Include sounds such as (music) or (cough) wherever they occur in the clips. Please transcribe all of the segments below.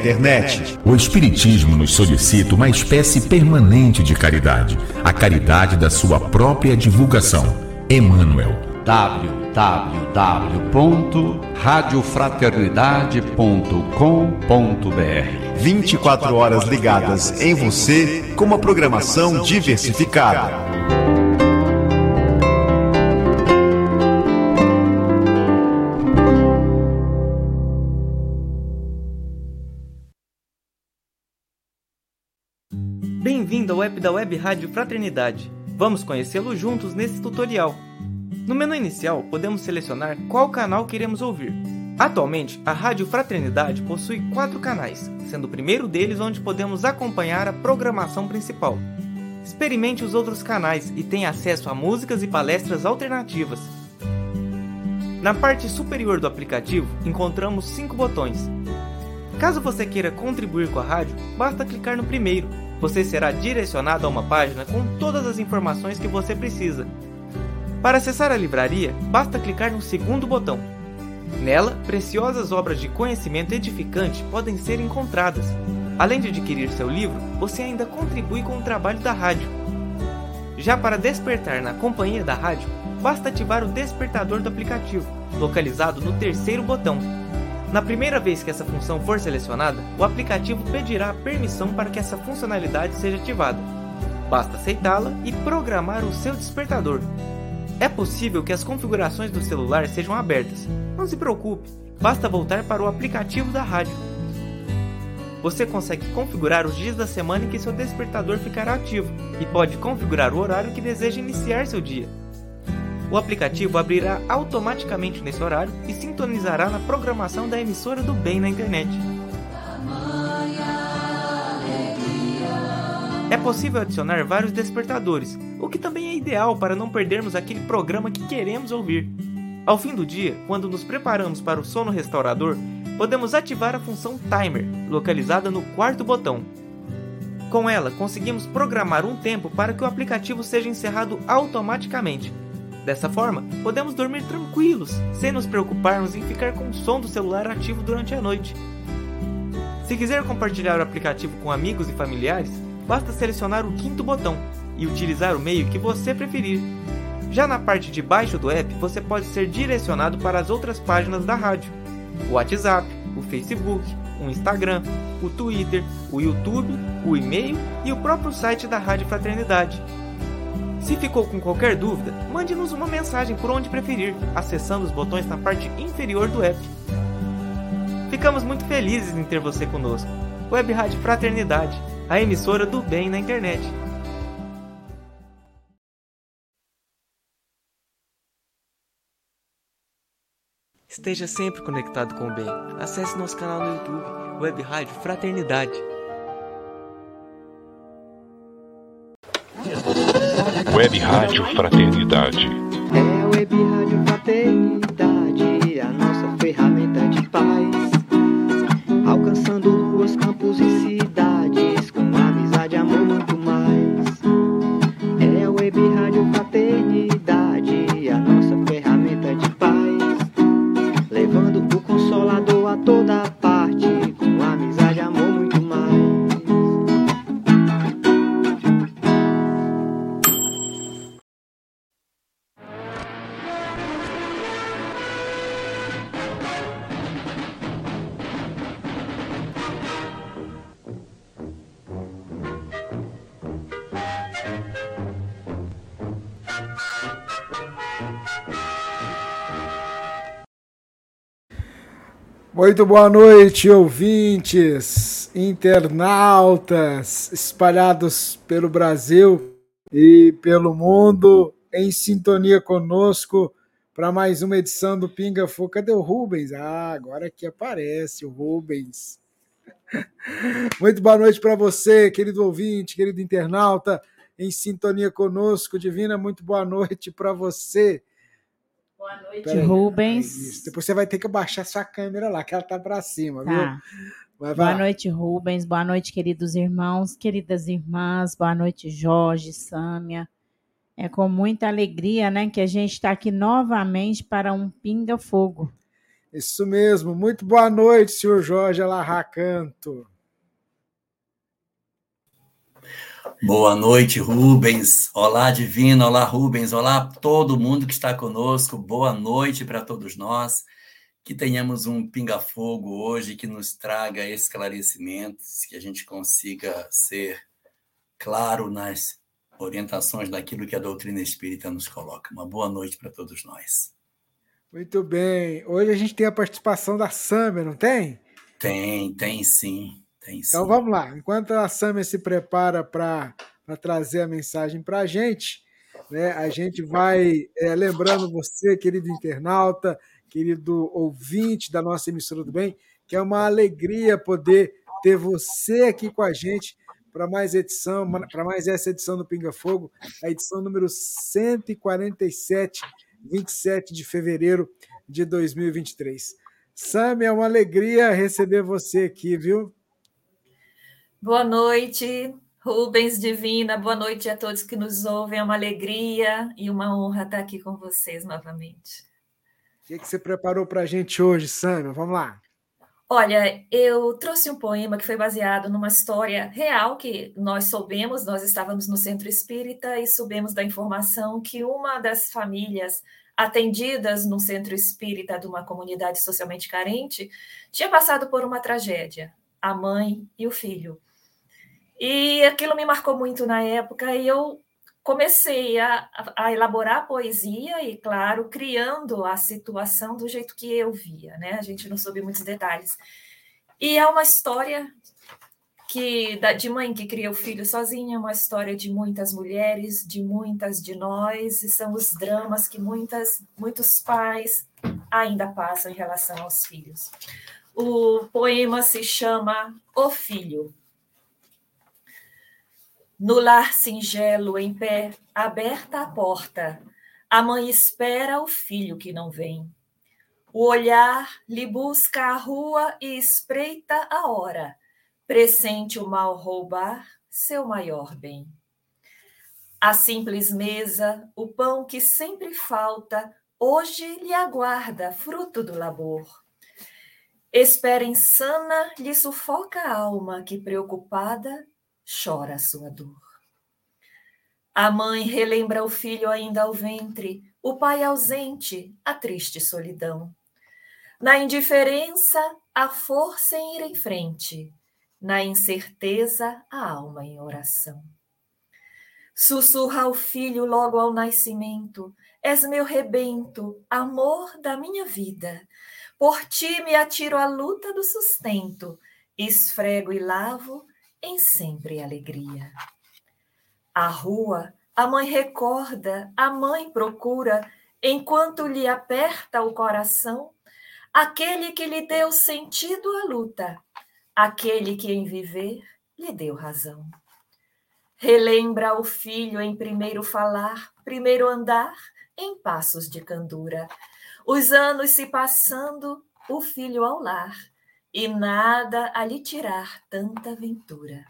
Internet. O Espiritismo nos solicita uma espécie permanente de caridade, a caridade da sua própria divulgação. Emmanuel. www.radiofraternidade.com.br 24 horas ligadas em você com uma programação diversificada. App da Web Rádio Fraternidade. Vamos conhecê-lo juntos nesse tutorial. No menu inicial, podemos selecionar qual canal queremos ouvir. Atualmente, a Rádio Fraternidade possui quatro canais, sendo o primeiro deles onde podemos acompanhar a programação principal. Experimente os outros canais e tenha acesso a músicas e palestras alternativas. Na parte superior do aplicativo, encontramos cinco botões. Caso você queira contribuir com a rádio, basta clicar no primeiro. Você será direcionado a uma página com todas as informações que você precisa. Para acessar a livraria, basta clicar no segundo botão. Nela, preciosas obras de conhecimento edificante podem ser encontradas. Além de adquirir seu livro, você ainda contribui com o trabalho da rádio. Já para despertar na companhia da rádio, basta ativar o despertador do aplicativo, localizado no terceiro botão. Na primeira vez que essa função for selecionada, o aplicativo pedirá permissão para que essa funcionalidade seja ativada. Basta aceitá-la e programar o seu despertador. É possível que as configurações do celular sejam abertas. Não se preocupe, basta voltar para o aplicativo da rádio. Você consegue configurar os dias da semana em que seu despertador ficará ativo e pode configurar o horário que deseja iniciar seu dia. O aplicativo abrirá automaticamente nesse horário e sintonizará na programação da emissora do bem na internet. É possível adicionar vários despertadores, o que também é ideal para não perdermos aquele programa que queremos ouvir. Ao fim do dia, quando nos preparamos para o sono restaurador, podemos ativar a função Timer, localizada no quarto botão. Com ela, conseguimos programar um tempo para que o aplicativo seja encerrado automaticamente. Dessa forma, podemos dormir tranquilos, sem nos preocuparmos em ficar com o som do celular ativo durante a noite. Se quiser compartilhar o aplicativo com amigos e familiares, basta selecionar o quinto botão e utilizar o meio que você preferir. Já na parte de baixo do app, você pode ser direcionado para as outras páginas da rádio: o WhatsApp, o Facebook, o Instagram, o Twitter, o YouTube, o e-mail e o próprio site da Rádio Fraternidade. Se ficou com qualquer dúvida, mande-nos uma mensagem por onde preferir, acessando os botões na parte inferior do app. Ficamos muito felizes em ter você conosco. Web Rádio Fraternidade, a emissora do bem na internet. Esteja sempre conectado com o bem. Acesse nosso canal no YouTube, Web Rádio Fraternidade. Web Rádio Fraternidade. É a Web Rádio Fraternidade, a nossa ferramenta de paz. Alcançando ruas, campos e Muito boa noite, ouvintes, internautas espalhados pelo Brasil e pelo mundo, em sintonia conosco para mais uma edição do Pinga Fogo. Cadê o Rubens? Ah, agora que aparece o Rubens. (laughs) Muito boa noite para você, querido ouvinte, querido internauta, em sintonia conosco. Divina, muito boa noite para você. Boa noite, Pera aí. Rubens. Depois você vai ter que abaixar sua câmera lá, que ela tá para cima, Tá. viu? Mas vai Boa noite, Rubens. Boa noite, queridos irmãos, queridas irmãs. Boa noite, Jorge, Sâmia. É com muita alegria, né, que a gente está aqui novamente para um Pinga Fogo. Isso mesmo. Muito boa noite, senhor Jorge Alarracanto. Boa noite, Rubens. Olá, Divino. Olá, Rubens. Olá, todo mundo que está conosco. Boa noite para todos nós. Que tenhamos um pinga-fogo hoje que nos traga esclarecimentos, que a gente consiga ser claro nas orientações daquilo que a doutrina espírita nos coloca. Uma boa noite para todos nós. Muito bem. Hoje a gente tem a participação da Sâmia, não tem? Tem, tem sim. Tem então sim. vamos lá. Enquanto a Sâmia se prepara para trazer a mensagem para a gente, né, a gente vai é, lembrando você, querido internauta, querido ouvinte da nossa emissora do bem, que é uma alegria poder ter você aqui com a gente para mais edição, para mais essa edição do Pinga Fogo, a edição número 147, 27 de fevereiro de 2023. Sam, é uma alegria receber você aqui, viu? Boa noite, Rubens Divina, boa noite a todos que nos ouvem. É uma alegria e uma honra estar aqui com vocês novamente. O que, que você preparou para a gente hoje, Sam? Vamos lá. Olha, eu trouxe um poema que foi baseado numa história real que nós soubemos, nós estávamos no centro espírita e soubemos da informação que uma das famílias atendidas no centro espírita de uma comunidade socialmente carente tinha passado por uma tragédia, a mãe e o filho. E aquilo me marcou muito na época e eu comecei a, a, elaborar poesia e, claro, criando a situação do jeito que eu via, né? A gente não soube muitos detalhes. E é uma história que de mãe que cria o filho sozinha, uma história de muitas mulheres, de muitas de nós, e são os dramas que muitas, muitos pais ainda passam em relação aos filhos. O poema se chama O Filho. No lar singelo, em pé, aberta a porta, a mãe espera o filho que não vem. O olhar lhe busca a rua e espreita a hora, pressente o mal roubar seu maior bem. A simples mesa, o pão que sempre falta, hoje lhe aguarda fruto do labor. Espera insana lhe sufoca a alma que, preocupada, chora a sua dor. A mãe relembra o filho ainda ao ventre, o pai ausente, a triste solidão. Na indiferença, a força em ir em frente, na incerteza, a alma em oração. Sussurra ao filho logo ao nascimento: És meu rebento, amor da minha vida. Por ti me atiro à luta do sustento, esfrego e lavo em sempre alegria. A rua, a mãe recorda, a mãe procura, enquanto lhe aperta o coração, aquele que lhe deu sentido à luta, aquele que em viver lhe deu razão. Relembra o filho em primeiro falar, primeiro andar, em passos de candura. Os anos se passando, o filho ao lar, e nada a lhe tirar tanta ventura.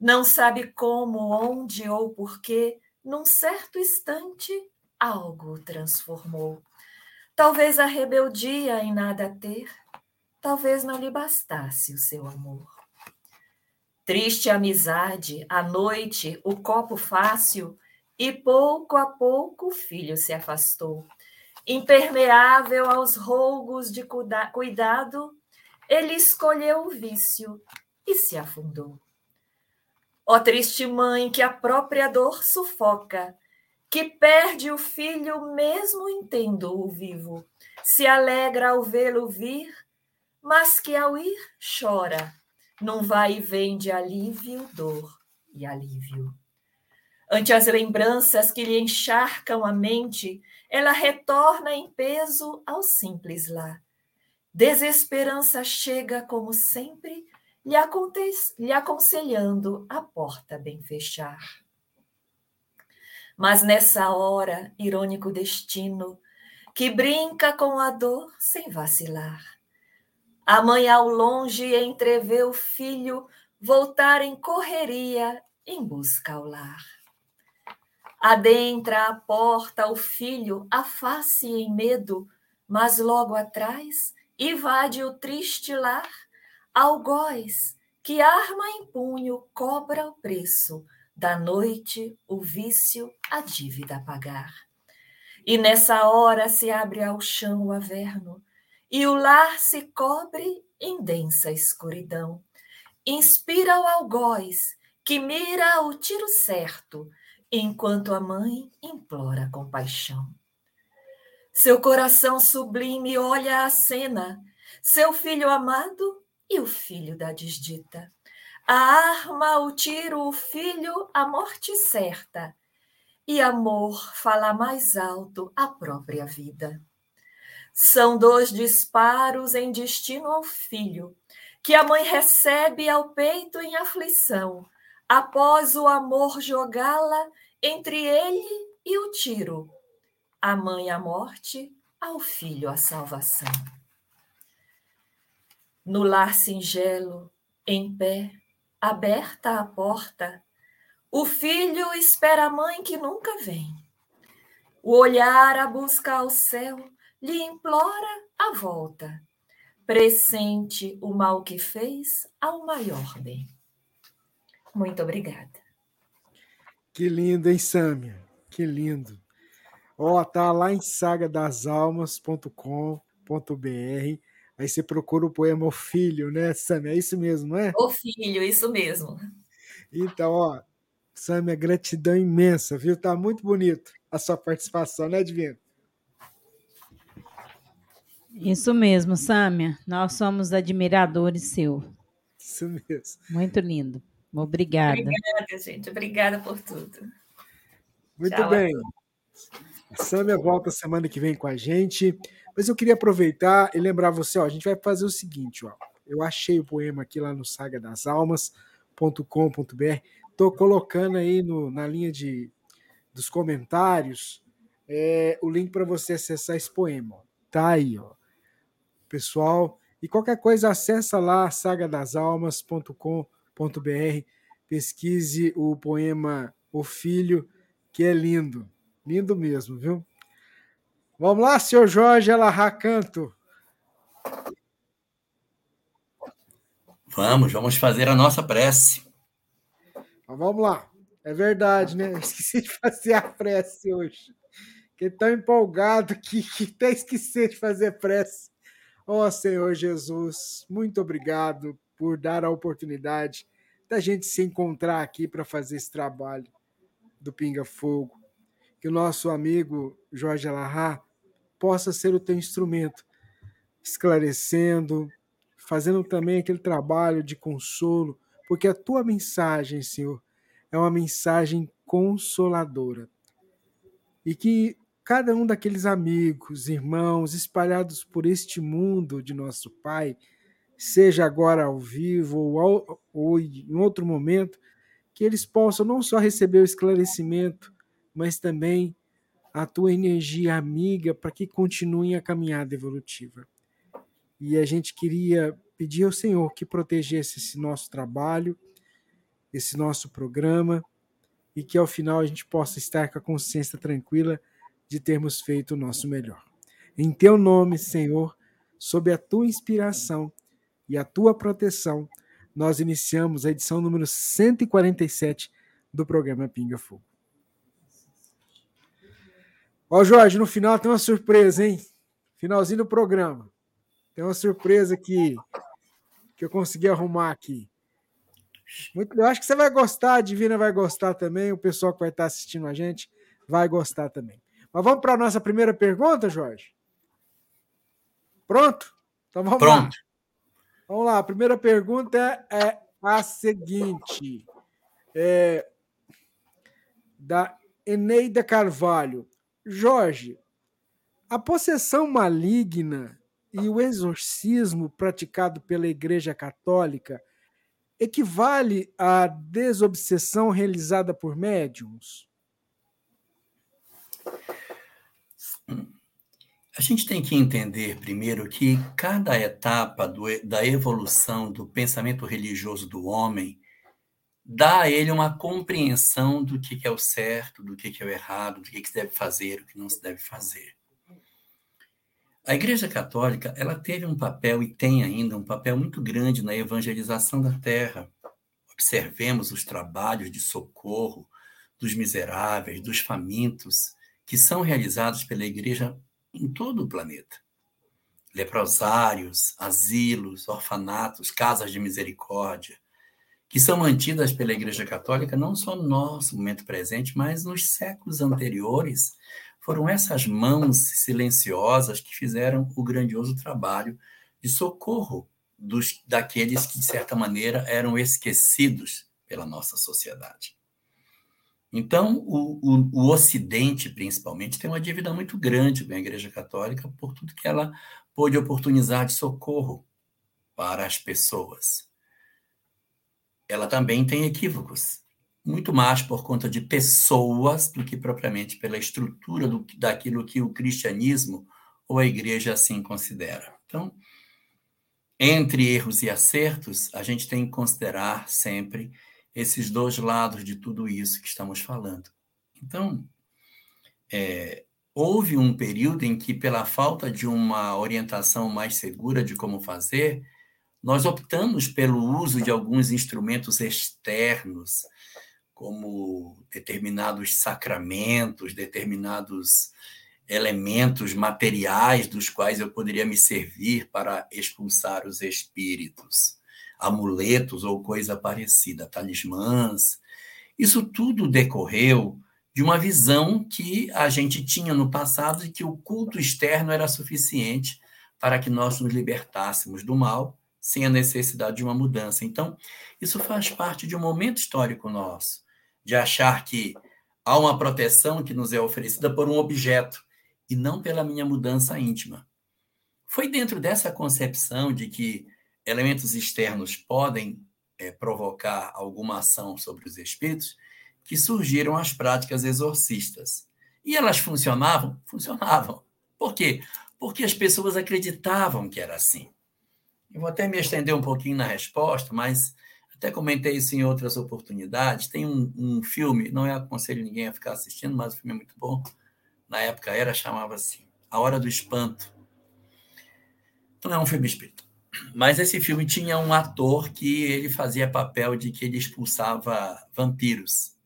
Não sabe como, onde ou porquê, num certo instante, algo transformou. Talvez a rebeldia em nada ter, talvez não lhe bastasse o seu amor. Triste amizade, à noite, o copo fácil, e pouco a pouco o filho se afastou. Impermeável aos rougos de cuidado, ele escolheu o vício e se afundou. Ó triste mãe que a própria dor sufoca, que perde o filho mesmo entendo-o vivo, se alegra ao vê-lo vir, mas que ao ir chora, num vai e vem de alívio, dor e alívio. Ante as lembranças que lhe encharcam a mente, ela retorna em peso ao simples lar Desesperança chega, como sempre, lhe, lhe aconselhando a porta bem fechar. Mas nessa hora, irônico destino, que brinca com a dor sem vacilar. A mãe ao longe entrevê o filho voltar em correria em busca ao lar. Adentra a porta o filho, a face em medo, mas logo atrás invade o triste lar algoz que arma em punho cobra o preço da noite, o vício, a dívida a pagar. E nessa hora se abre ao chão o averno, e o lar se cobre em densa escuridão. Inspira o algoz, que mira o tiro certo, enquanto a mãe implora compaixão. Seu coração sublime olha a cena, seu filho amado e o filho da desdita. A arma, o tiro, o filho, a morte certa. E amor fala mais alto a própria vida. São dois disparos em destino ao filho, que a mãe recebe ao peito em aflição, após o amor jogá-la entre ele e o tiro. A mãe a morte, ao filho a salvação. No lar singelo, em pé, aberta a porta, o filho espera a mãe que nunca vem. O olhar a busca ao céu lhe implora a volta. Pressente o mal que fez ao maior bem. Muito obrigada. Que lindo, hein, Sâmia? Que lindo. Ó, oh, tá lá em sagadas-almas.com.br Aí você procura o poema O Filho, né, Samia? É isso mesmo, não é? O Filho, isso mesmo. Então, ó, Samia, gratidão imensa, viu? Tá muito bonito a sua participação, né, Divino? Isso mesmo, Sâmia. Nós somos admiradores seu. Isso mesmo. Muito lindo. Obrigada. Obrigada, gente. Obrigada por tudo. Muito Tchau, bem. A Sâmia volta semana que vem com a gente. Mas eu queria aproveitar e lembrar você, ó, a gente vai fazer o seguinte, ó. Eu achei o poema aqui lá no sagadasalmas.com.br. Tô colocando aí no, na linha de, dos comentários é, o link para você acessar esse poema. Ó. Tá aí, ó. Pessoal, e qualquer coisa acessa lá sagadasalmas.com.br, pesquise o poema O Filho, que é lindo. Lindo mesmo, viu? Vamos lá, senhor Jorge Alahá Canto. Vamos, vamos fazer a nossa prece. Então, vamos lá. É verdade, né? (laughs) esqueci de fazer a prece hoje. Fiquei tão empolgado que, que até esqueci de fazer prece. Ó oh, Senhor Jesus, muito obrigado por dar a oportunidade da gente se encontrar aqui para fazer esse trabalho do Pinga Fogo. Que o nosso amigo Jorge Alahá possa ser o teu instrumento, esclarecendo, fazendo também aquele trabalho de consolo, porque a tua mensagem, Senhor, é uma mensagem consoladora. E que cada um daqueles amigos, irmãos espalhados por este mundo de nosso Pai, seja agora ao vivo ou, ao, ou em outro momento, que eles possam não só receber o esclarecimento, mas também a tua energia amiga para que continuem a caminhada evolutiva. E a gente queria pedir ao Senhor que protegesse esse nosso trabalho, esse nosso programa, e que ao final a gente possa estar com a consciência tranquila de termos feito o nosso melhor. Em teu nome, Senhor, sob a tua inspiração e a tua proteção, nós iniciamos a edição número 147 do programa Pinga Fogo. Ó, Jorge, no final tem uma surpresa, hein? Finalzinho do programa. Tem uma surpresa que, que eu consegui arrumar aqui. Muito, eu acho que você vai gostar, a Divina vai gostar também, o pessoal que vai estar assistindo a gente vai gostar também. Mas vamos para a nossa primeira pergunta, Jorge? Pronto? Então vamos Pronto. lá. Vamos lá, a primeira pergunta é a seguinte. É, da Eneida Carvalho. Jorge, a possessão maligna e o exorcismo praticado pela Igreja Católica equivale à desobsessão realizada por médiums? A gente tem que entender primeiro que cada etapa do, da evolução do pensamento religioso do homem dá a ele uma compreensão do que, é o certo, do que, é o errado, do que, que se deve fazer, o que não se deve fazer. A Igreja Católica, ela teve um papel e tem ainda um papel muito grande na evangelização da terra. Observemos os trabalhos de socorro dos miseráveis, dos famintos, que são realizados pela Igreja em todo o planeta. Leprosários, asilos, orfanatos, casas de misericórdia, que são mantidas pela Igreja Católica não só no nosso momento presente, mas nos séculos anteriores, foram essas mãos silenciosas que fizeram o grandioso trabalho de socorro dos, daqueles que, de certa maneira, eram esquecidos pela nossa sociedade. Então, o, o, o, Ocidente, principalmente, tem uma dívida muito grande com a Igreja Católica por tudo que ela pôde oportunizar de socorro para as pessoas. Ela também tem equívocos muito mais por conta de pessoas do que propriamente pela estrutura do, daquilo que o cristianismo ou a igreja assim considera. Então, entre erros e acertos, a gente tem que considerar sempre esses dois lados de tudo isso que estamos falando. Então, é, houve um período em que, pela falta de uma orientação mais segura de como fazer, nós optamos pelo uso de alguns instrumentos externos, como determinados sacramentos, determinados elementos materiais dos quais eu poderia me servir para expulsar os espíritos, amuletos ou coisa parecida, talismãs. Isso tudo decorreu de uma visão que a gente tinha no passado de que o culto externo era suficiente para que nós nos libertássemos do mal sem a necessidade de uma mudança. Então, isso faz parte de um momento histórico nosso de achar que há uma proteção que nos é oferecida por um objeto e não pela minha mudança íntima. Foi dentro dessa concepção de que elementos externos podem é, provocar alguma ação sobre os espíritos que surgiram as práticas exorcistas. E elas funcionavam? Funcionavam. Por quê? Porque as pessoas acreditavam que era assim. Eu vou até me estender um pouquinho na resposta, mas até comentei isso em outras oportunidades. Tem um, um filme, não é aconselho ninguém a ficar assistindo, mas o filme é muito bom. Na época era, chamava-se A Hora do Espanto. Não é um filme espírita. Mas esse filme tinha um ator que ele fazia papel de que ele expulsava vampiros.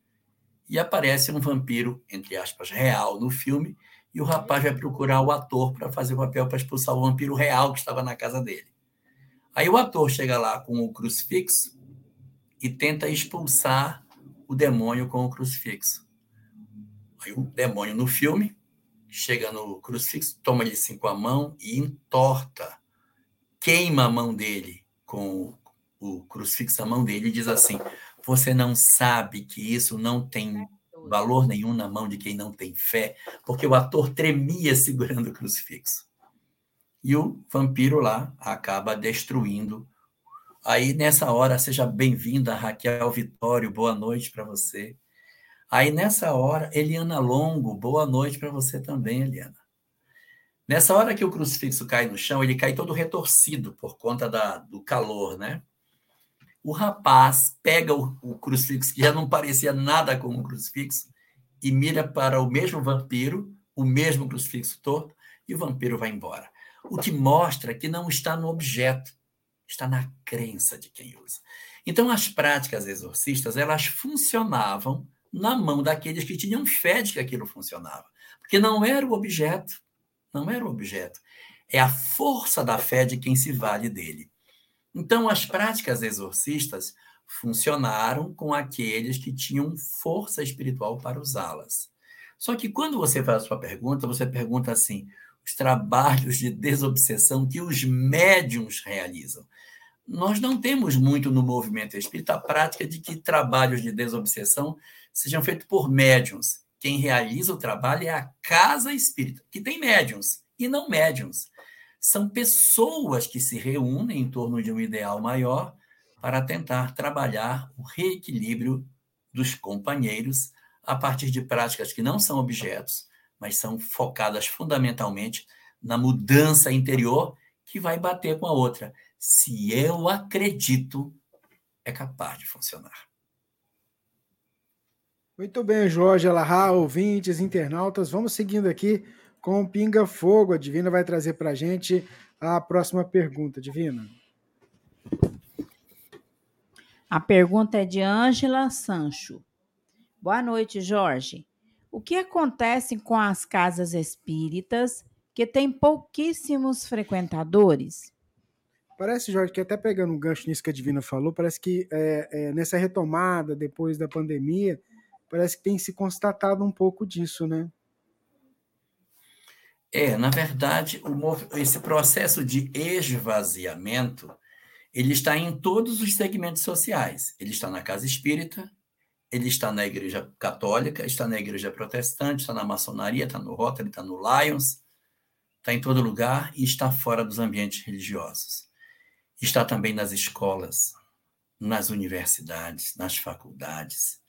E aparece um vampiro, entre aspas, real no filme, e o rapaz vai procurar o ator para fazer o papel para expulsar o vampiro real que estava na casa dele. Aí o ator chega lá com o crucifixo e tenta expulsar o demônio com o crucifixo. Aí o demônio no filme chega no crucifixo, toma ele assim com a mão e entorta, queima a mão dele com o crucifixo a mão dele e diz assim: Você não sabe que isso não tem valor nenhum na mão de quem não tem fé, porque o ator tremia segurando o crucifixo. E o vampiro lá acaba destruindo Aí, nessa hora, seja bem-vinda, Raquel Vitório, boa noite para você. Aí, nessa hora, Eliana Longo, boa noite para você também, Eliana. Nessa hora que o crucifixo cai no chão, ele cai todo retorcido por conta da, do calor, né? O rapaz pega o, o crucifixo, que já não parecia nada com um crucifixo, e mira para o mesmo vampiro, o mesmo crucifixo torto, e o vampiro vai embora. O que mostra que não está no objeto, está na crença de quem usa. Então, as práticas exorcistas, elas funcionavam na mão daqueles que tinham fé de que aquilo funcionava. Porque não era o objeto, não era o objeto. É a força da fé de quem se vale dele. Então, as práticas exorcistas funcionaram com aqueles que tinham força espiritual para usá-las. Só que quando você faz a sua pergunta, você pergunta assim: os trabalhos de desobsessão que os médiums realizam. Nós não temos muito no movimento espírita a prática de que trabalhos de desobsessão sejam feitos por médiums. Quem realiza o trabalho é a casa espírita, que tem médiums e não médiums. São pessoas que se reúnem em torno de um ideal maior para tentar trabalhar o reequilíbrio dos companheiros a partir de práticas que não são objetos, mas são focadas fundamentalmente na mudança interior que vai bater com a outra. Se eu acredito, é capaz de funcionar. Muito bem, Jorge Alahá, ouvintes, internautas, vamos seguindo aqui com o Pinga Fogo. A Divina vai trazer para a gente a próxima pergunta. Divina. A pergunta é de Ângela Sancho. Boa noite, Jorge. O que acontece com as casas espíritas que têm pouquíssimos frequentadores? Parece, Jorge, que até pegando um gancho nisso que a Divina falou, parece que é, é, nessa retomada depois da pandemia, parece que tem se constatado um pouco disso, né? É, na verdade, o, esse processo de esvaziamento ele está em todos os segmentos sociais. Ele está na casa espírita, ele está na igreja católica, está na igreja protestante, está na maçonaria, está no Rotary, está no Lions, está em todo lugar e está fora dos ambientes religiosos. Está também nas escolas, nas universidades, nas faculdades,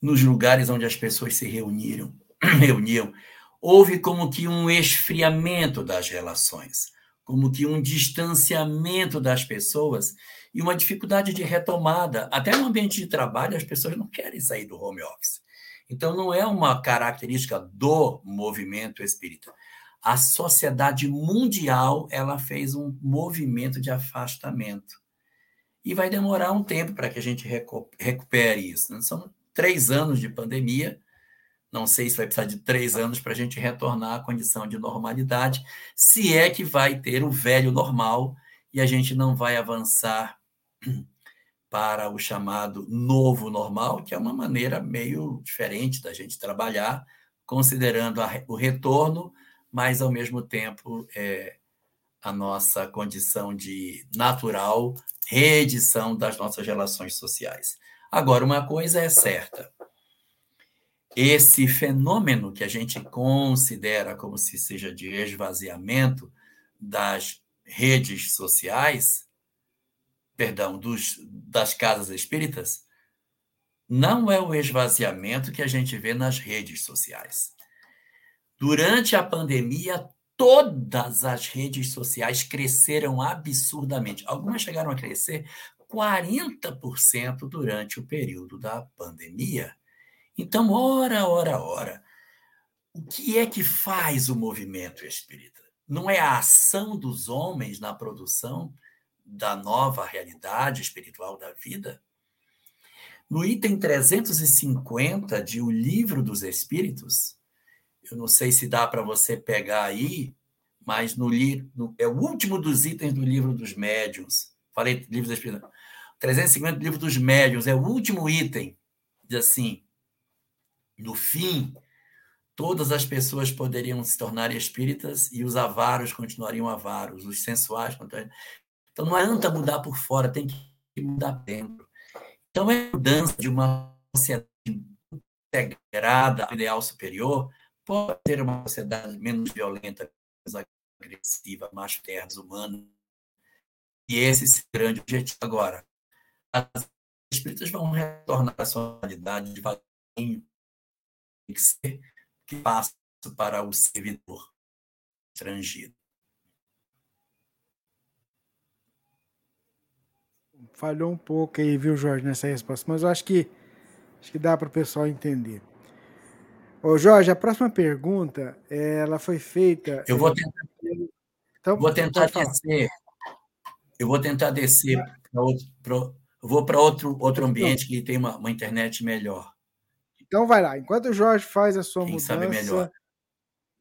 nos lugares onde as pessoas se reuniram, (clears throat) reuniam. Houve como que um esfriamento das relações como que um distanciamento das pessoas e uma dificuldade de retomada. Até no ambiente de trabalho, as pessoas não querem sair do home office. Então, não é uma característica do movimento espírita. A sociedade mundial ela fez um movimento de afastamento. E vai demorar um tempo para que a gente recupere isso. Né? São três anos de pandemia, não sei se vai precisar de três anos para a gente retornar à condição de normalidade, se é que vai ter o velho normal e a gente não vai avançar para o chamado novo normal, que é uma maneira meio diferente da gente trabalhar, considerando a, o retorno, mas ao mesmo tempo é, a nossa condição de natural reedição das nossas relações sociais. Agora, uma coisa é certa: esse fenômeno que a gente considera como se seja de esvaziamento das redes sociais, perdão, dos, das casas espíritas, não é o esvaziamento que a gente vê nas redes sociais. Durante a pandemia, todas as redes sociais cresceram absurdamente. Algumas chegaram a crescer 40% durante o período da pandemia. Então, ora, ora, ora, o que é que faz o movimento espírita? Não é a ação dos homens na produção da nova realidade espiritual da vida? No item 350 de O Livro dos Espíritos, eu não sei se dá para você pegar aí, mas no, no, é o último dos itens do Livro dos Médiuns. Falei Livro dos Espíritos. 350 Livro dos Médiuns é o último item. Diz assim: no fim, todas as pessoas poderiam se tornar espíritas e os avaros continuariam avaros, os sensuais continuariam. Então não adianta mudar por fora, tem que mudar dentro. Então é mudança de uma sociedade integrada ao ideal superior, pode ter uma sociedade menos violenta, menos agressiva, mais terra, humana. E esse é o grande objetivo agora. As espíritas vão retornar à sua realidade devagarinho, que ser que passa para o servidor estrangeiro. Falhou um pouco aí, viu, Jorge, nessa resposta, mas eu acho que acho que dá para o pessoal entender. Ô, Jorge, a próxima pergunta, ela foi feita. Eu vou tentar, então, vou tentar descer. Eu vou tentar descer para outro. eu vou para outro, outro então, ambiente que tem uma, uma internet melhor. Então vai lá, enquanto o Jorge faz a sua Quem mudança. Sabe melhor.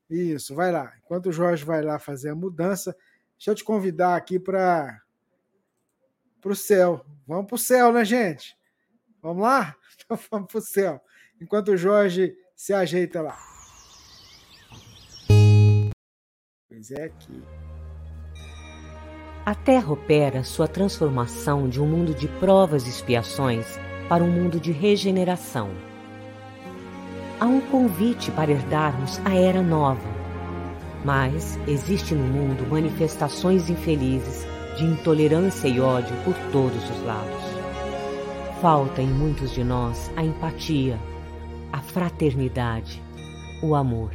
Isso, vai lá. Enquanto o Jorge vai lá fazer a mudança, deixa eu te convidar aqui para o céu. Vamos para o céu, né, gente? Vamos lá? (laughs) Então vamos para o céu. Enquanto o Jorge se ajeita lá. Pois é aqui. A Terra opera sua transformação de um mundo de provas e expiações para um mundo de regeneração há um convite para herdarmos a era nova. Mas existe no mundo manifestações infelizes de intolerância e ódio por todos os lados. Falta em muitos de nós a empatia, a fraternidade, o amor.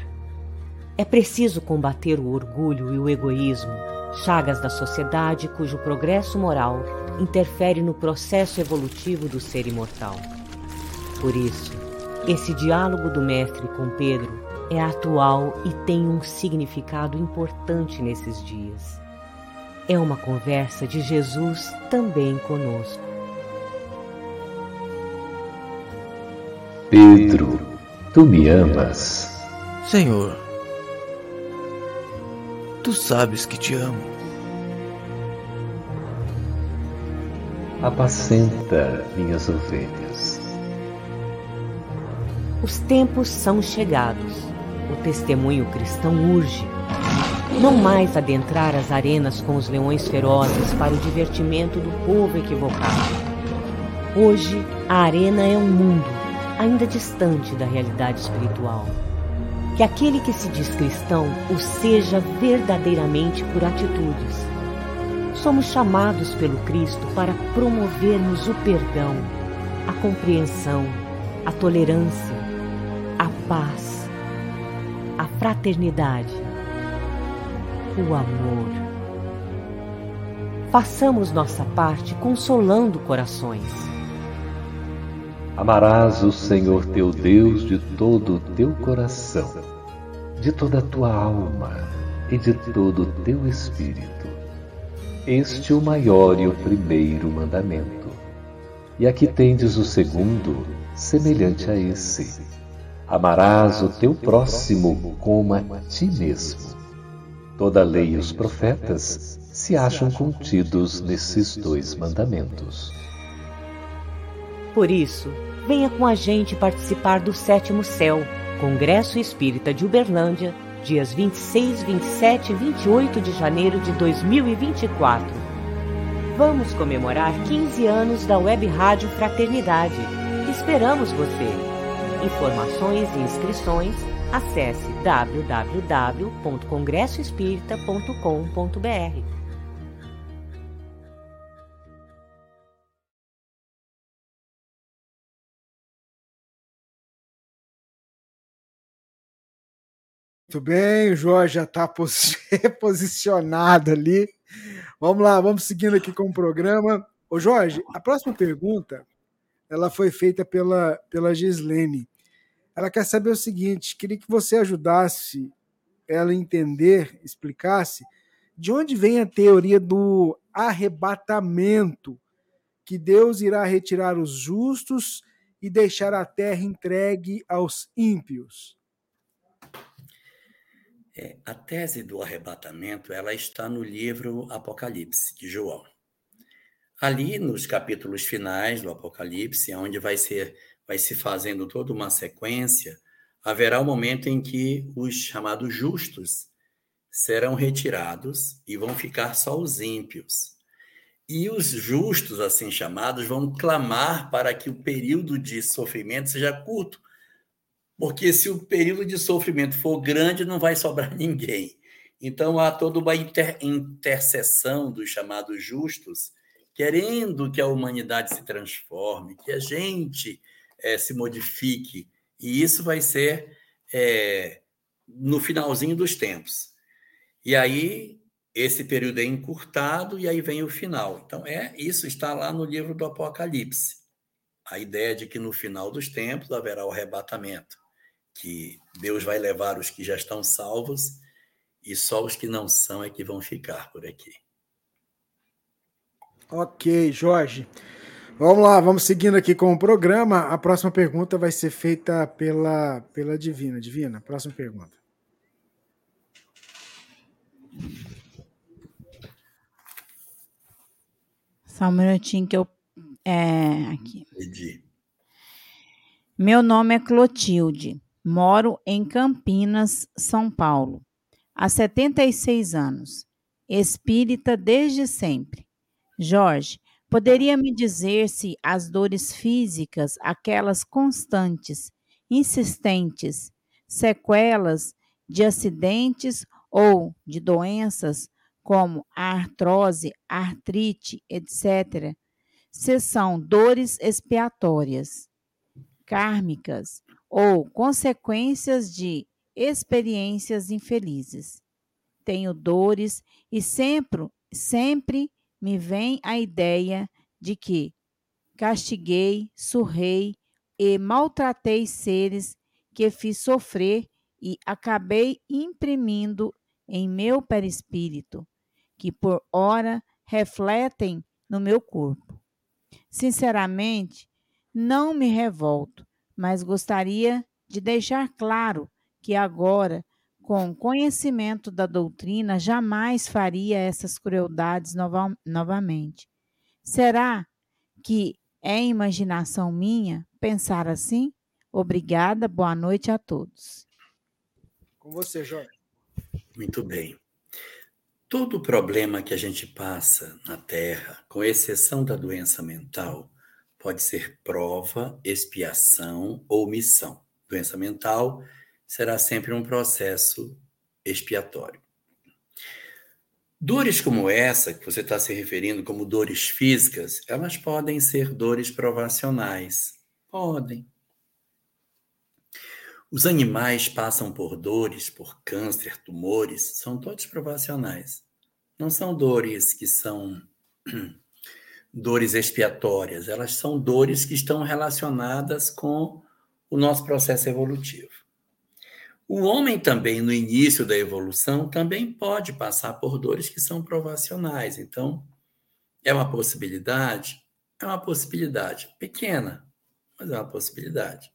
É preciso combater o orgulho e o egoísmo, chagas da sociedade cujo progresso moral interfere no processo evolutivo do ser imortal. Por isso, esse diálogo do Mestre com Pedro é atual e tem um significado importante nesses dias. É uma conversa de Jesus também conosco. Pedro, tu me amas? Senhor, tu sabes que te amo. Apacenta minhas ovelhas. Os tempos são chegados. O testemunho cristão urge. Não mais adentrar as arenas com os leões ferozes para o divertimento do povo equivocado. Hoje, a arena é um mundo ainda distante da realidade espiritual. Que aquele que se diz cristão o seja verdadeiramente por atitudes. Somos chamados pelo Cristo para promovermos o perdão, a compreensão, a tolerância, a paz, a fraternidade, o amor. Façamos nossa parte consolando corações. Amarás o Senhor teu Deus de todo o teu coração, de toda a tua alma e de todo o teu espírito. Este é o maior e o primeiro mandamento. E aqui tendes o segundo, semelhante a esse: Amarás o teu próximo como a ti mesmo. Toda a lei e os profetas se acham contidos nesses dois mandamentos. Por isso, venha com a gente participar do Sétimo Céu, Congresso Espírita de Uberlândia, dias 26, 27 e 28 de janeiro de 2024. Vamos comemorar 15 anos da Web Rádio Fraternidade. Esperamos você! Informações e inscrições, acesse www.congressoespírita.com.br. Muito bem, o Jorge já está (laughs) posicionado ali. Vamos lá, vamos seguindo aqui com o programa. Ô Jorge, a próxima pergunta ela foi feita pela, pela Gislene. Ela quer saber o seguinte: queria que você ajudasse ela a entender, explicasse de onde vem a teoria do arrebatamento, que Deus irá retirar os justos e deixar a terra entregue aos ímpios. É, a tese do arrebatamento ela está no livro Apocalipse de João. Ali nos capítulos finais do Apocalipse, onde vai ser vai se fazendo toda uma sequência, haverá o um momento em que os chamados justos serão retirados e vão ficar só os ímpios. E os justos, assim chamados, vão clamar para que o período de sofrimento seja curto, porque se o período de sofrimento for grande, não vai sobrar (laughs) ninguém. Então há toda uma inter intercessão dos chamados justos, querendo que a humanidade se transforme, que a gente é, se modifique. E isso vai ser é, no finalzinho dos tempos. E aí esse período é encurtado e aí vem o final. Então é isso está lá no livro do Apocalipse. A ideia de que no final dos tempos haverá o arrebatamento que Deus vai levar os que já estão salvos e só os que não são é que vão ficar por aqui. Ok, Jorge. Vamos lá, vamos seguindo aqui com o programa. A próxima pergunta vai ser feita pela, pela Divina. Divina, próxima pergunta. Só um minutinho que eu. É, aqui. Meu nome é Clotilde. Moro em Campinas, São Paulo, há 76 anos. Espírita desde sempre. Jorge, poderia me dizer se as dores físicas, aquelas constantes, insistentes, sequelas de acidentes ou de doenças, como a artrose, artrite, etc., se são dores expiatórias, kármicas ou consequências de experiências infelizes. Tenho dores e sempre, sempre me vem a ideia de que castiguei, surrei e maltratei seres que fiz sofrer e acabei imprimindo em meu perispírito, que por ora refletem no meu corpo. Sinceramente, não me revolto, mas gostaria de deixar claro que agora, com conhecimento da doutrina, jamais faria essas crueldades nova novamente. Será que é imaginação minha pensar assim? Obrigada, boa noite a todos. Com você, Jorge. Muito bem. Todo problema que a gente passa na Terra, com exceção da doença mental, pode ser prova, expiação ou missão. Doença mental será sempre um processo expiatório. Dores como essa, que você está se referindo como dores físicas, elas podem ser dores provacionais. Podem. Os animais passam por dores, por câncer, tumores, são todos provacionais. Não são dores que são (clears throat) dores expiatórias, elas são dores que estão relacionadas com o nosso processo evolutivo. O homem também, no início da evolução, também pode passar por dores que são provacionais. Então, é uma possibilidade? É uma possibilidade pequena, mas é uma possibilidade.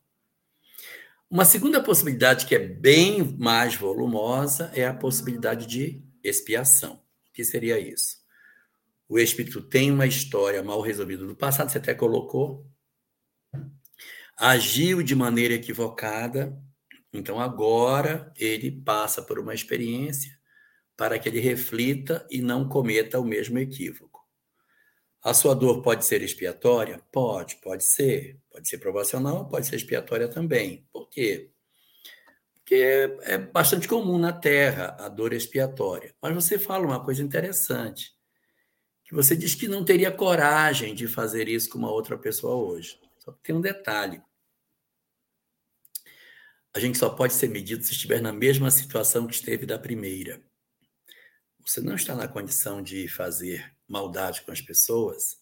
Uma segunda possibilidade, que é bem mais volumosa, é a possibilidade de expiação. O que seria isso? O espírito tem uma história mal resolvida do passado, você até colocou, agiu de maneira equivocada, então agora ele passa por uma experiência para que ele reflita e não cometa o mesmo equívoco. A sua dor pode ser expiatória? Pode, pode ser. Pode ser provacional, pode ser expiatória também. Por quê? Porque é bastante comum na Terra a dor expiatória. Mas você fala uma coisa interessante, que você diz que não teria coragem de fazer isso com uma outra pessoa hoje. Só que tem um detalhe. A gente só pode ser medido se estiver na mesma situação que esteve da primeira. Você não está na condição de fazer maldade com as pessoas,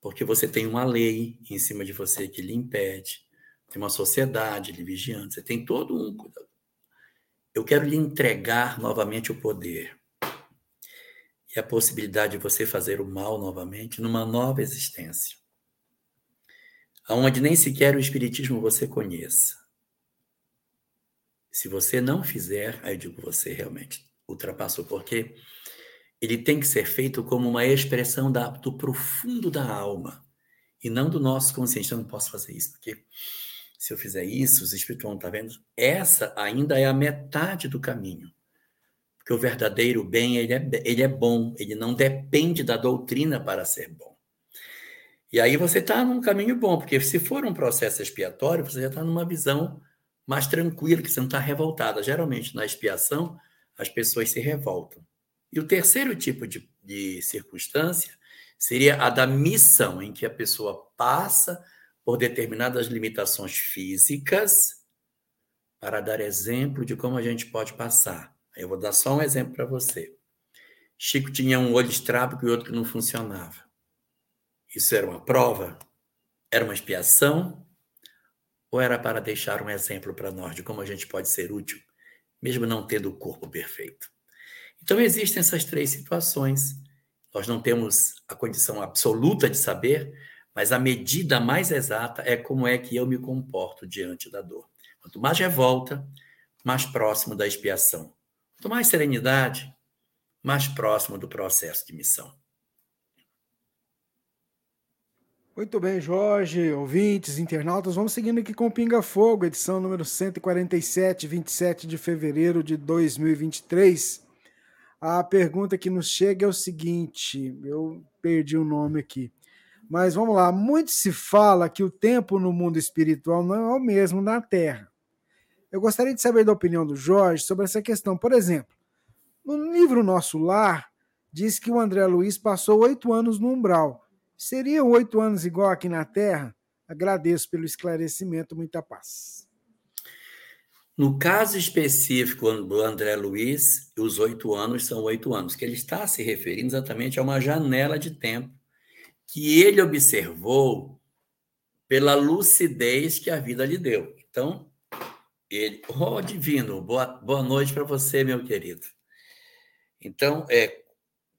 porque você tem uma lei em cima de você que lhe impede, tem uma sociedade lhe vigiando, você tem todo um. Eu quero lhe entregar novamente o poder e a possibilidade de você fazer o mal novamente numa nova existência, aonde nem sequer o espiritismo você conheça. Se você não fizer, aí eu digo você realmente ultrapassou, porque ele tem que ser feito como uma expressão da, do profundo da alma e não do nosso consciente. Eu não posso fazer isso, porque se eu fizer isso, os espíritos vão estar vendo. Essa ainda é a metade do caminho. Porque o verdadeiro bem, ele é, ele é bom, ele não depende da doutrina para ser bom. E aí você está num caminho bom, porque se for um processo expiatório, você já está numa visão mais tranquila, que você não está revoltada. Geralmente, na expiação, as pessoas se revoltam. E o terceiro tipo de, de circunstância seria a da missão, em que a pessoa passa por determinadas limitações físicas para dar exemplo de como a gente pode passar. Eu vou dar só um exemplo para você. Chico tinha um olho estrábico e outro que não funcionava. Isso era uma prova? Era uma expiação? Ou era para deixar um exemplo para nós de como a gente pode ser útil, mesmo não tendo o corpo perfeito? Então, existem essas três situações. Nós não temos a condição absoluta de saber, mas a medida mais exata é como é que eu me comporto diante da dor. Quanto mais revolta, mais próximo da expiação. Quanto mais serenidade, mais próximo do processo de missão. Muito bem, Jorge, ouvintes, internautas, vamos seguindo aqui com o Pinga Fogo, edição número 147, 27 de fevereiro de 2023. A pergunta que nos chega é o seguinte: eu perdi o nome aqui. Mas vamos lá, muito se fala que o tempo no mundo espiritual não é o mesmo na Terra. Eu gostaria de saber da opinião do Jorge sobre essa questão. Por exemplo, no livro Nosso Lar, diz que o André Luiz passou oito anos no umbral. Seriam oito anos igual aqui na Terra? Agradeço pelo esclarecimento, muita paz. No caso específico do André Luiz, os oito anos são oito anos, que ele está se referindo exatamente a uma janela de tempo que ele observou pela lucidez que a vida lhe deu. Então, ele, oh divino, boa, boa noite para você, meu querido. Então, é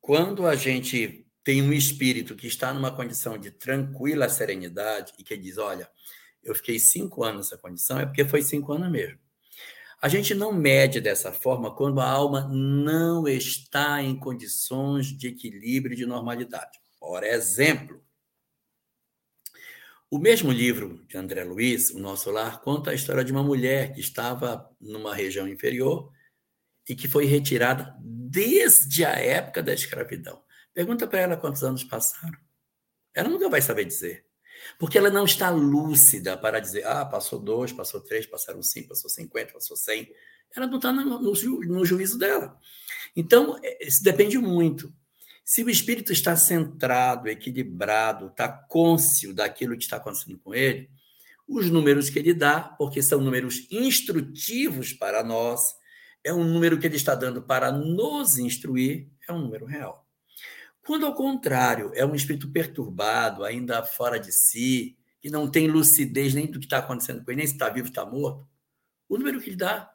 quando a gente tem um espírito que está numa condição de tranquila serenidade e que diz, olha, eu fiquei cinco anos nessa condição, é porque foi cinco anos mesmo. A gente não mede dessa forma quando a alma não está em condições de equilíbrio e de normalidade. Por exemplo, o mesmo livro de André Luiz, O Nosso Lar, conta a história de uma mulher que estava numa região inferior e que foi retirada desde a época da escravidão. Pergunta para ela quantos anos passaram. Ela nunca vai saber dizer. Porque ela não está lúcida para dizer, ah, passou dois, passou três, passaram cinco, passou cinquenta, passou cem. Ela não está no, no, no juízo dela. Então, é, isso depende muito. Se o espírito está centrado, equilibrado, está cônscio daquilo que está acontecendo com ele, os números que ele dá, porque são números instrutivos para nós, é um número que ele está dando para nos instruir, é um número real. Quando, ao contrário, é um espírito perturbado, ainda fora de si, que não tem lucidez nem do que está acontecendo com ele, nem se está vivo, está morto, o número que ele dá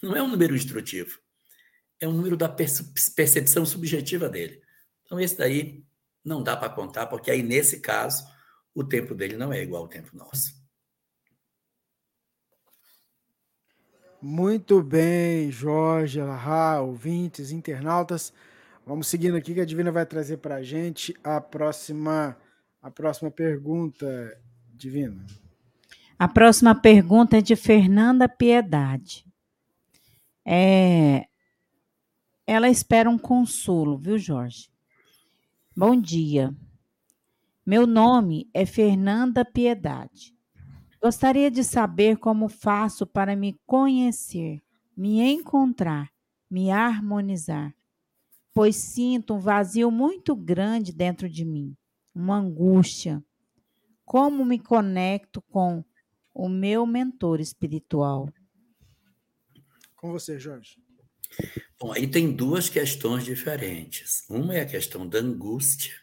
não é um número instrutivo, é um número da percepção subjetiva dele. Então, esse daí não dá para contar, porque aí, nesse caso, o tempo dele não é igual ao tempo nosso. Muito bem, Jorge, Alahá, ouvintes, internautas. Vamos seguindo aqui que a Divina vai trazer para a gente a próxima, a próxima pergunta, Divina. A próxima pergunta é de Fernanda Piedade. É, ela espera um consolo, viu, Jorge? Bom dia. Meu nome é Fernanda Piedade. Gostaria de saber como faço para me conhecer, me encontrar, me harmonizar pois sinto um vazio muito grande dentro de mim, uma angústia. Como me conecto com o meu mentor espiritual? Com você, Jorge. Bom, aí tem duas questões diferentes. Uma é a questão da angústia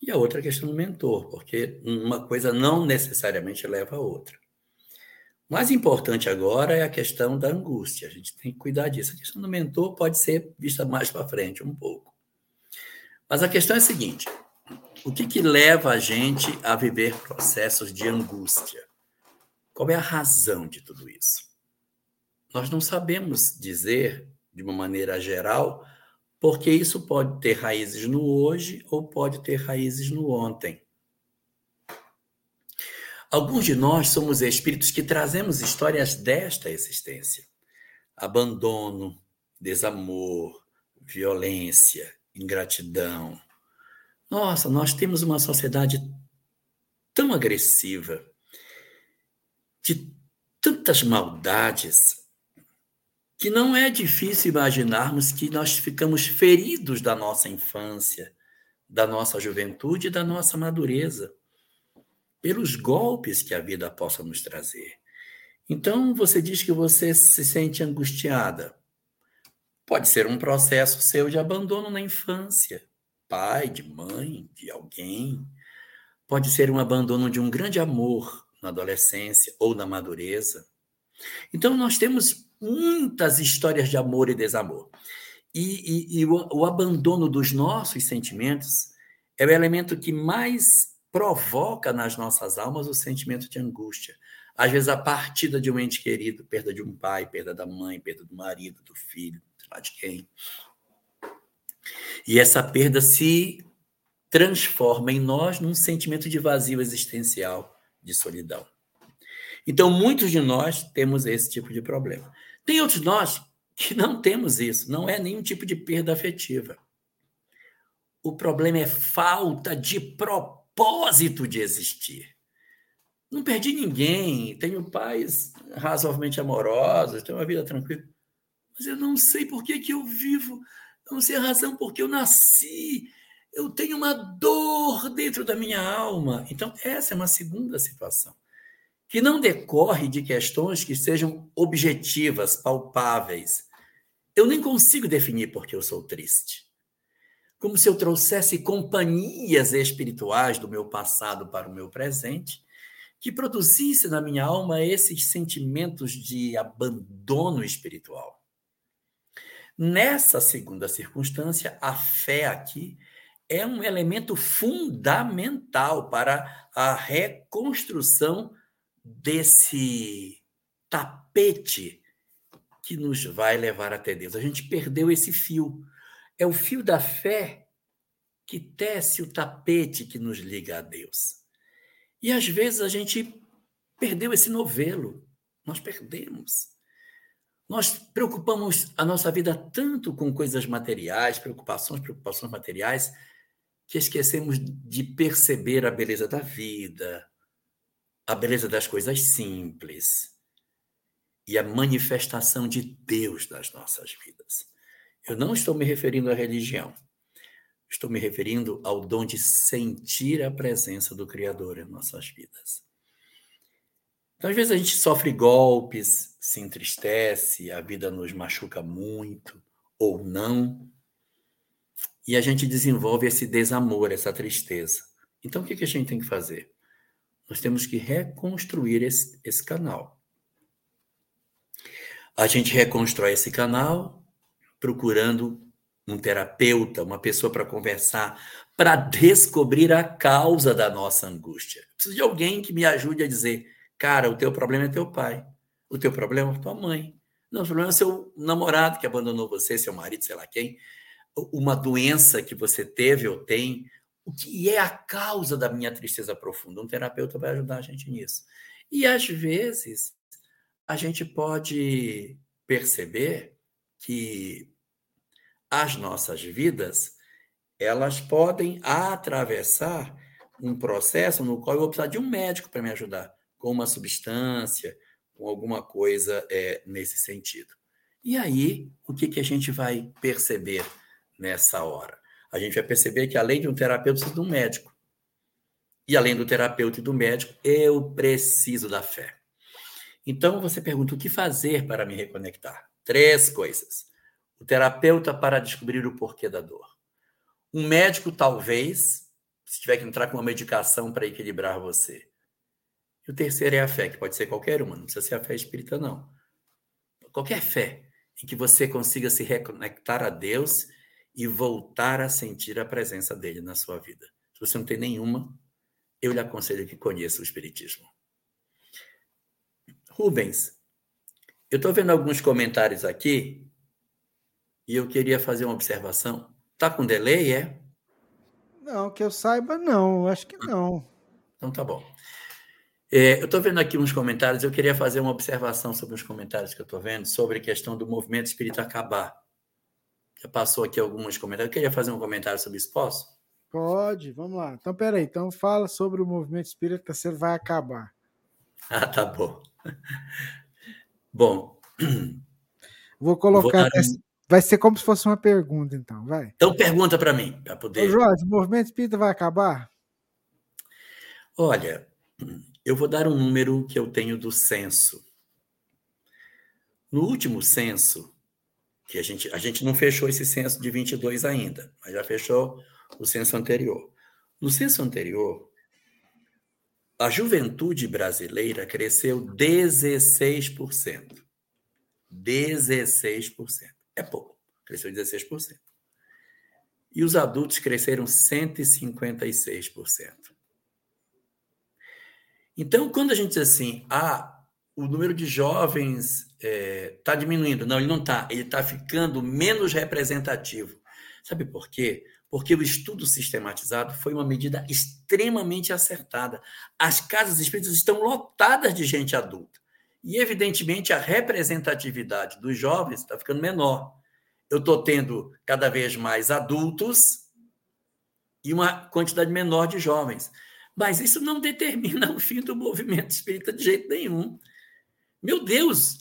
e a outra é a questão do mentor, porque uma coisa não necessariamente leva a outra. Mais importante agora é a questão da angústia. A gente tem que cuidar disso. A questão do mentor pode ser vista mais para frente um pouco. Mas a questão é a seguinte: o que, que leva a gente a viver processos de angústia? Qual é a razão de tudo isso? Nós não sabemos dizer, de uma maneira geral, porque isso pode ter raízes no hoje ou pode ter raízes no ontem. Alguns de nós somos espíritos que trazemos histórias desta existência: abandono, desamor, violência, ingratidão. Nossa, nós temos uma sociedade tão agressiva, de tantas maldades, que não é difícil imaginarmos que nós ficamos feridos da nossa infância, da nossa juventude e da nossa madureza pelos golpes que a vida possa nos trazer. Então, você diz que você se sente angustiada. Pode ser um processo seu de abandono na infância, pai, de mãe, de alguém. Pode ser um abandono de um grande amor na adolescência ou na madureza. Então, nós temos muitas histórias de amor e desamor. E, e, e o, o abandono dos nossos sentimentos é o elemento que mais provoca nas nossas almas o sentimento de angústia. Às vezes, a partida de um ente querido, perda de um pai, perda da mãe, perda do marido, do filho, sei lá de quem. E essa perda se transforma em nós num sentimento de vazio existencial, de solidão. Então, muitos de nós temos esse tipo de problema. Tem outros de nós que não temos isso, não é nenhum tipo de perda afetiva. O problema é falta de propósito propósito de existir. Não perdi ninguém, tenho pais razoavelmente amorosos, tenho uma vida tranquila. Mas eu não sei por que, que eu vivo, não sei a razão por que eu nasci. Eu tenho uma dor dentro da minha alma. Então, essa é uma segunda situação, que não decorre de questões que sejam objetivas, palpáveis. Eu nem consigo definir por que eu sou triste como se eu trouxesse companhias espirituais do meu passado para o meu presente, que produzisse na minha alma esses sentimentos de abandono espiritual. Nessa segunda circunstância, a fé aqui é um elemento fundamental para a reconstrução desse tapete que nos vai levar até Deus. A gente perdeu esse fio. É o fio da fé que tece o tapete que nos liga a Deus. E às vezes a gente perdeu esse novelo. Nós perdemos. Nós preocupamos a nossa vida tanto com coisas materiais, preocupações, preocupações materiais, que esquecemos de perceber a beleza da vida, a beleza das coisas simples e a manifestação de Deus nas nossas vidas. Eu não estou me referindo à religião. Estou me referindo ao dom de sentir a presença do Criador em nossas vidas. Então, às vezes a gente sofre golpes, se entristece, a vida nos machuca muito ou não, e a gente desenvolve esse desamor, essa tristeza. Então, o que a gente tem que fazer? Nós temos que reconstruir esse, esse canal. A gente reconstrói esse canal procurando um terapeuta, uma pessoa para conversar, para descobrir a causa da nossa angústia. Preciso de alguém que me ajude a dizer, cara, o teu problema é teu pai, o teu problema é tua mãe, não, o problema é seu namorado que abandonou você, seu marido, sei lá quem, uma doença que você teve ou tem, o que é a causa da minha tristeza profunda. Um terapeuta vai ajudar a gente nisso. E às vezes a gente pode perceber que as nossas vidas, elas podem atravessar um processo no qual eu vou precisar de um médico para me ajudar, com uma substância, com alguma coisa é, nesse sentido. E aí, o que, que a gente vai perceber nessa hora? A gente vai perceber que, além de um terapeuta, precisa de um médico. E além do terapeuta e do médico, eu preciso da fé. Então, você pergunta: o que fazer para me reconectar? Três coisas o terapeuta para descobrir o porquê da dor. Um médico, talvez, se tiver que entrar com uma medicação para equilibrar você. E o terceiro é a fé, que pode ser qualquer uma, não precisa ser a fé espírita, não. Qualquer fé em que você consiga se reconectar a Deus e voltar a sentir a presença dele na sua vida. Se você não tem nenhuma, eu lhe aconselho que conheça o Espiritismo. Rubens, eu estou vendo alguns comentários aqui e eu queria fazer uma observação. Tá com delay, é? Não, que eu saiba, não. Acho que não. Então tá bom. É, eu estou vendo aqui uns comentários, eu queria fazer uma observação sobre os comentários que eu estou vendo, sobre a questão do movimento espírita acabar. Já passou aqui alguns comentários. Eu queria fazer um comentário sobre isso, posso? Pode, vamos lá. Então, peraí. Então, fala sobre o movimento espírita, se ele vai acabar. (laughs) Ah, tá bom. Bom. Vou colocar. Vou um... Vai ser como se fosse uma pergunta, então, vai. Então pergunta para mim, para poder. Ô, Jorge, o movimento espírita vai acabar? Olha, eu vou dar um número que eu tenho do censo. No último censo, que a gente, a gente não fechou esse censo de 22 ainda, mas já fechou o censo anterior. No censo anterior, a juventude brasileira cresceu 16%. 16% é pouco, cresceu 16%. E os adultos cresceram 156%. Então, quando a gente diz assim, ah, o número de jovens está é, tá diminuindo. Não, ele não está. Ele está ficando menos representativo. Sabe por quê? Porque o estudo sistematizado foi uma medida extremamente acertada. As casas espíritas estão lotadas de gente adulta. E, evidentemente, a representatividade dos jovens está ficando menor. Eu estou tendo cada vez mais adultos e uma quantidade menor de jovens. Mas isso não determina (laughs) o fim do movimento espírita de jeito nenhum. Meu Deus!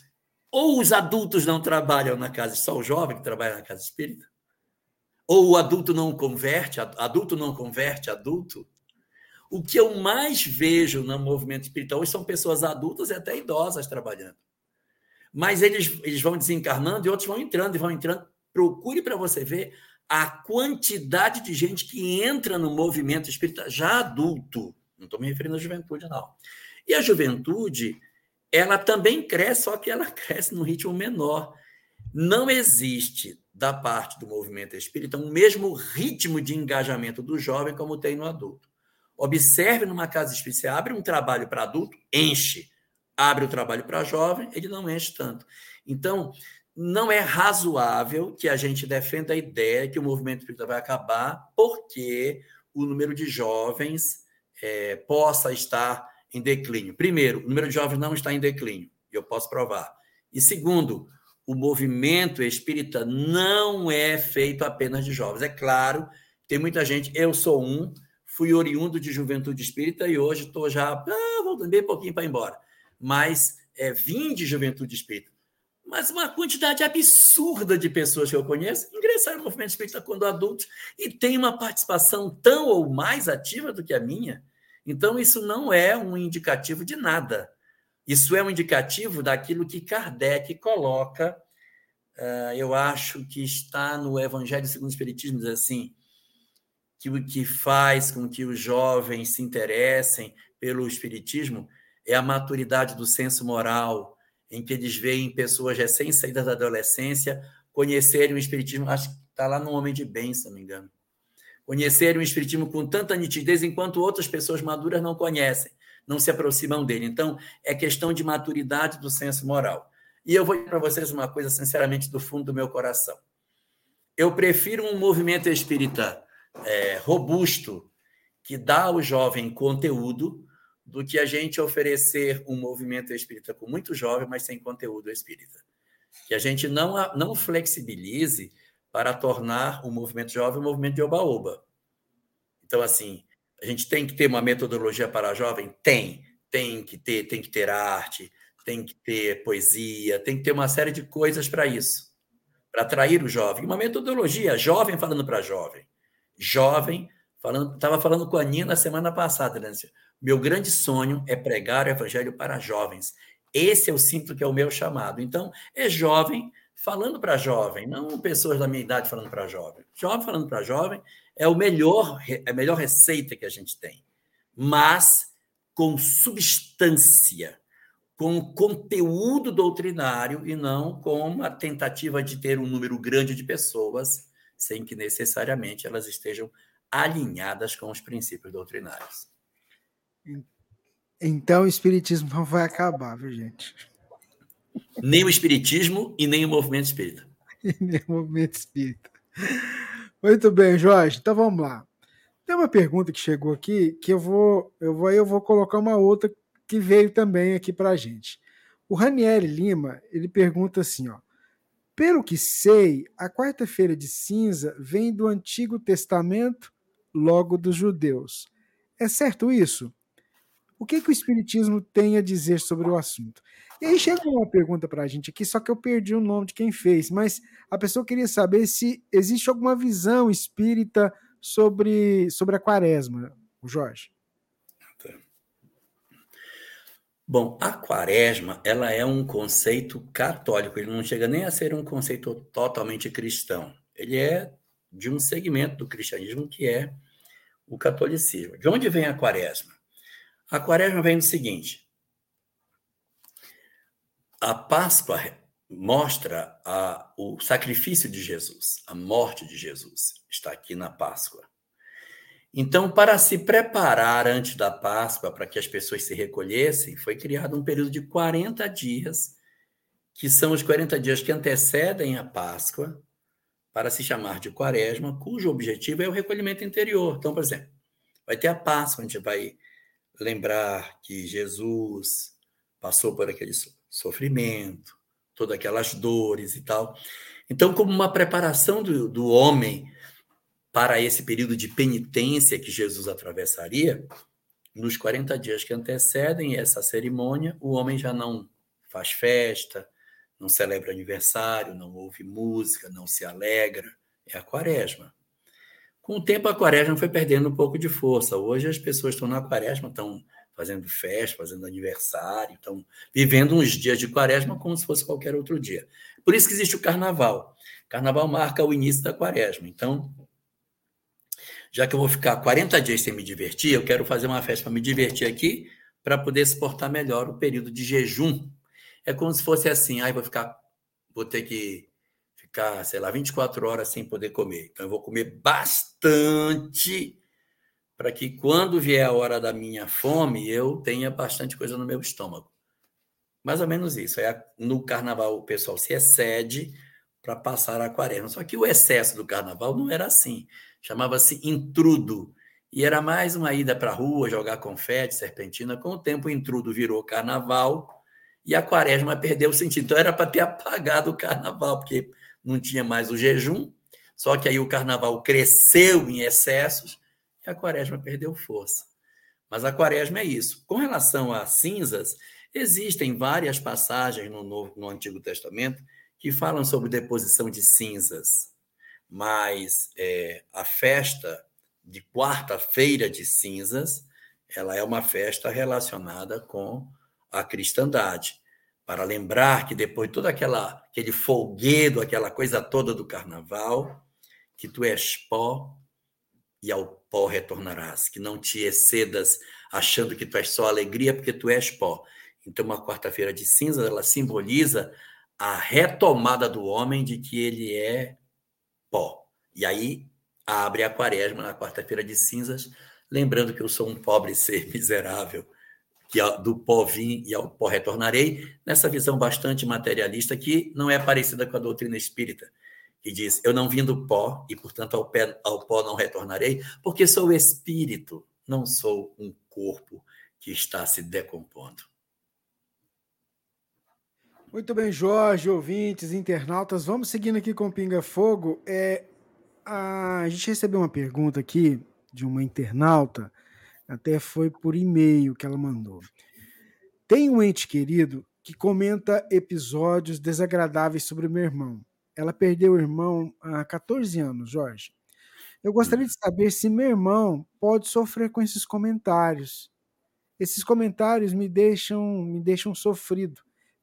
Ou os adultos não trabalham na casa, só o jovem que trabalha na casa espírita? Ou o adulto não converte, adulto não converte adulto? O que eu mais vejo no movimento espiritual hoje são pessoas adultas e até idosas trabalhando. Mas eles, eles vão desencarnando e outros vão entrando e vão entrando. Procure para você ver a quantidade de gente que entra no movimento espírita já adulto, Não estou me referindo à juventude, não. E a juventude, ela também cresce, só que ela (laughs) cresce num ritmo menor. Não existe, da parte do movimento espírita, um mesmo ritmo de engajamento do jovem como tem no adulto. Observe numa casa espírita, abre um trabalho para adulto, enche. Abre o trabalho para jovem, ele não enche tanto. Então, não é razoável que a gente defenda a ideia que o movimento espírita vai acabar porque o número de jovens é, possa estar em declínio. Primeiro, o número de jovens não está em declínio, e eu posso provar. E segundo, o movimento espírita não é feito apenas de jovens. É claro, tem muita gente, eu sou um, fui oriundo de juventude espírita e hoje estou já, ah, voltando bem pouquinho para ir embora. Mas é, vim de juventude espírita mas uma quantidade absurda de pessoas que eu conheço ingressaram no movimento espírita quando adultos e têm uma participação tão ou mais ativa do que a minha. Então, isso não é um indicativo de nada. Isso é um indicativo daquilo que Kardec coloca, uh, eu acho que está no Evangelho segundo o Espiritismo, diz assim, que que faz com que os jovens se interessem pelo Espiritismo é a maturidade do senso moral, em que eles veem pessoas recém-saídas da adolescência conhecerem o Espiritismo, acho que está lá no Homem de Bem, se não me engano. Conhecerem o Espiritismo com tanta nitidez, enquanto outras pessoas maduras não conhecem, não se aproximam dele. Então, é questão de maturidade do senso moral. E eu vou dizer para vocês uma coisa, sinceramente, do fundo do meu coração. Eu prefiro um movimento espírita é, robusto, que dá ao jovem conteúdo, do que a gente oferecer um movimento espírita com muito jovem, mas sem conteúdo espírita. Que a gente não, não flexibilize para tornar o movimento jovem um movimento de oba-oba. Então, assim, a gente tem que ter uma metodologia para jovem? Tem. Tem que ter, tem que ter arte, tem que ter poesia, tem que ter uma série de coisas para isso, para atrair o jovem. Uma metodologia, jovem falando para jovem. Jovem falando, estava falando com a Nina semana passada, né? Meu grande sonho é pregar o evangelho para jovens. Esse eu sinto que é o meu chamado. Então, é jovem falando para jovem, não pessoas da minha idade falando para jovem. Jovem falando para jovem é o melhor, é a melhor receita que a gente tem. Mas com substância, com conteúdo doutrinário e não com a tentativa de ter um número grande de pessoas sem que necessariamente elas estejam alinhadas com os princípios doutrinários. Então o espiritismo não vai acabar, viu, gente? Nem o espiritismo e nem o movimento espírita. (laughs) nem o movimento espírita. Muito bem, Jorge. Então vamos lá. Tem uma pergunta que chegou aqui que eu vou, eu vou, eu vou colocar uma outra que veio também aqui para a gente. O Raniel Lima ele pergunta assim, ó. Pelo que sei, a quarta-feira de cinza vem do Antigo Testamento, logo dos judeus. É certo isso? O que, que o Espiritismo tem a dizer sobre o assunto? E aí chega uma pergunta para a gente aqui, só que eu perdi o nome de quem fez, mas a pessoa queria saber se existe alguma visão espírita sobre, sobre a quaresma, o Jorge. Bom, a quaresma, ela é um conceito católico, ele não chega nem a ser um conceito totalmente cristão. Ele é de um segmento do cristianismo que é o catolicismo. De onde vem a quaresma? A quaresma vem do seguinte: a Páscoa mostra a, o sacrifício de Jesus, a morte de Jesus, está aqui na Páscoa. Então, para se preparar antes da Páscoa, para que as pessoas se recolhessem, foi criado um período de 40 dias, que são os 40 dias que antecedem a Páscoa, para se chamar de Quaresma, cujo objetivo é o recolhimento interior. Então, por exemplo, vai ter a Páscoa, a gente vai lembrar que Jesus passou por aquele sofrimento, todas aquelas dores e tal. Então, como uma preparação do, do homem para esse período de penitência que Jesus atravessaria, nos 40 dias que antecedem essa cerimônia, o homem já não faz festa, não celebra aniversário, não ouve música, não se alegra. É a quaresma. Com o tempo, a quaresma foi perdendo um pouco de força. Hoje, as pessoas estão na quaresma, estão fazendo festa, fazendo aniversário, estão vivendo uns dias de quaresma como se fosse qualquer outro dia. Por isso que existe o carnaval. Carnaval marca o início da quaresma. Então, já que eu vou ficar 40 dias sem me divertir, eu quero fazer uma festa para me divertir aqui, para poder suportar melhor o período de jejum. É como se fosse assim, aí vou ficar, vou ter que ficar, sei lá, 24 horas sem poder comer. Então eu vou comer bastante para que quando vier a hora da minha fome, eu tenha bastante coisa no meu estômago. Mais ou menos isso. É, no carnaval o pessoal se excede para passar a quaresma. Só que o excesso do carnaval não era assim chamava-se Intrudo. E era mais uma ida para a rua, jogar confete, serpentina. Com o tempo, o Intrudo virou carnaval e a quaresma perdeu o sentido. Então, era para ter apagado o carnaval, porque não tinha mais o jejum. Só que aí o carnaval cresceu em excessos e a quaresma perdeu força. Mas a quaresma é isso. Com relação a cinzas, existem várias passagens no, Novo, no Antigo Testamento que falam sobre deposição de cinzas mas é, a festa de quarta-feira de cinzas, ela é uma festa relacionada com a cristandade, para lembrar que depois de todo aquela, aquele folguedo, aquela coisa toda do carnaval, que tu és pó e ao pó retornarás, que não te excedas achando que tu és só alegria porque tu és pó. Então, uma quarta-feira de cinzas, ela simboliza a retomada do homem de que ele é pó. E aí abre a quaresma na quarta-feira de cinzas, lembrando que eu sou um pobre (laughs) ser miserável, que do pó vim e ao pó retornarei, nessa visão bastante materialista que não é parecida com a doutrina espírita, que diz: Eu não vim do pó e, portanto, ao, pé, ao pó não retornarei, porque sou espírito, não sou um corpo que está se decompondo. Muito bem, Jorge, ouvintes, internautas, vamos seguindo aqui com Pinga Fogo. É, a, gente recebeu uma pergunta aqui de uma internauta, até foi por e-mail que ela mandou. Tem um ente querido que comenta episódios desagradáveis sobre meu irmão. Ela perdeu o irmão há 14 anos, Jorge. Eu gostaria de saber se meu irmão pode sofrer com esses comentários. Esses comentários me deixam me deixam sofrido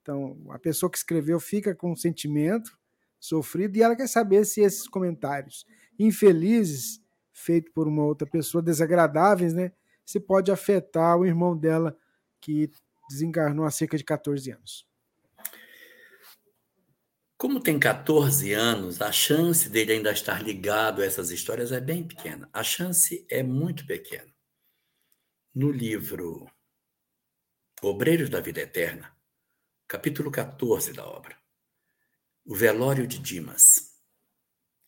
então, a pessoa que escreveu fica com um sentimento sofrido e ela quer saber se esses comentários infelizes, feitos por uma outra pessoa, desagradáveis, né, se pode afetar o irmão dela que desencarnou há cerca de 14 anos. Como tem 14 anos, a chance dele ainda estar ligado a essas histórias é bem pequena. A chance é muito pequena. No livro Obreiros da Vida Eterna, capítulo 14 da obra. O velório de Dimas.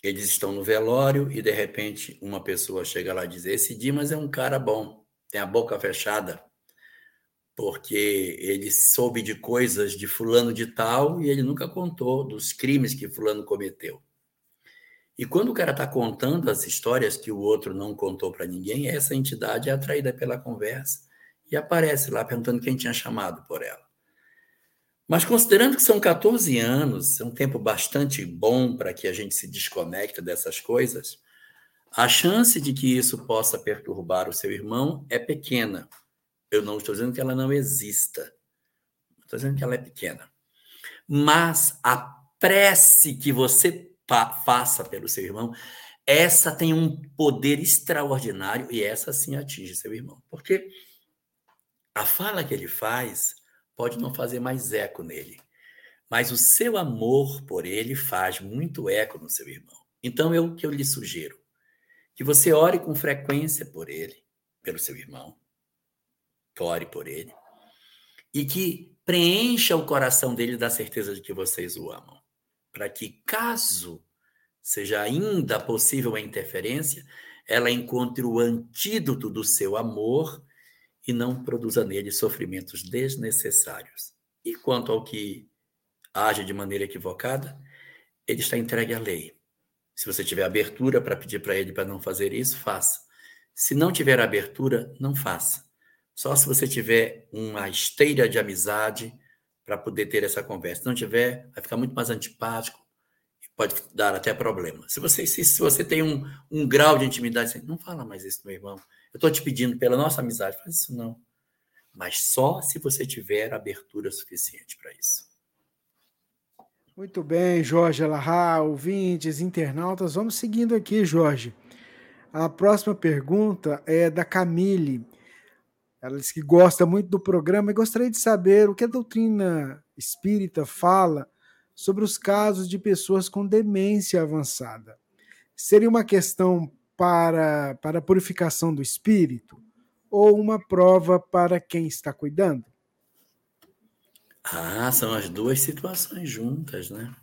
Eles estão no velório e de repente uma pessoa chega lá e diz: Esse Dimas é um cara bom, tem a boca fechada, porque ele soube de coisas de Fulano de Tal e ele nunca contou dos crimes que Fulano cometeu. E quando o cara está contando as histórias que o outro não contou para ninguém, essa entidade é atraída pela conversa e aparece lá perguntando quem tinha chamado por ela. Mas considerando que são 14 anos, é um tempo bastante bom para que a gente se desconecte dessas coisas, a chance de que isso possa perturbar o seu irmão é pequena. Eu não estou dizendo que ela não exista. Estou dizendo que ela é pequena. Mas a prece que você faça pelo seu irmão, essa tem um poder extraordinário e essa sim atinge seu irmão. Porque a fala que ele faz pode não fazer mais eco nele. Mas o seu amor por ele faz muito eco no seu irmão. Então, eu que eu lhe sugiro que você ore com frequência por ele, pelo seu irmão, que ore por ele, e que preencha o coração dele da certeza de que vocês o amam, para que, caso seja ainda possível a interferência, ela encontre o antídoto do seu amor e não produza nele sofrimentos desnecessários. E quanto ao que age de maneira equivocada, ele está entregue à lei. Se você tiver abertura para pedir para ele para não fazer isso, faça. Se não tiver abertura, não faça. Só se você tiver uma esteira de amizade para poder ter essa conversa. Se não tiver, vai ficar muito mais antipático pode dar até problema. Se você, se, se você tem um, um grau de intimidade, não fala mais isso, meu irmão. Eu estou te pedindo pela nossa amizade, faz isso não. Mas só se você tiver abertura suficiente para isso. Muito bem, Jorge Alahá, ouvintes, internautas. Vamos seguindo aqui, Jorge. A próxima pergunta é da Camille. Ela diz que gosta muito do programa e gostaria de saber o que a doutrina espírita fala sobre os casos de pessoas com demência avançada. Seria uma questão para, para a purificação do espírito ou uma prova para quem está cuidando? Ah, são as duas situações juntas, né?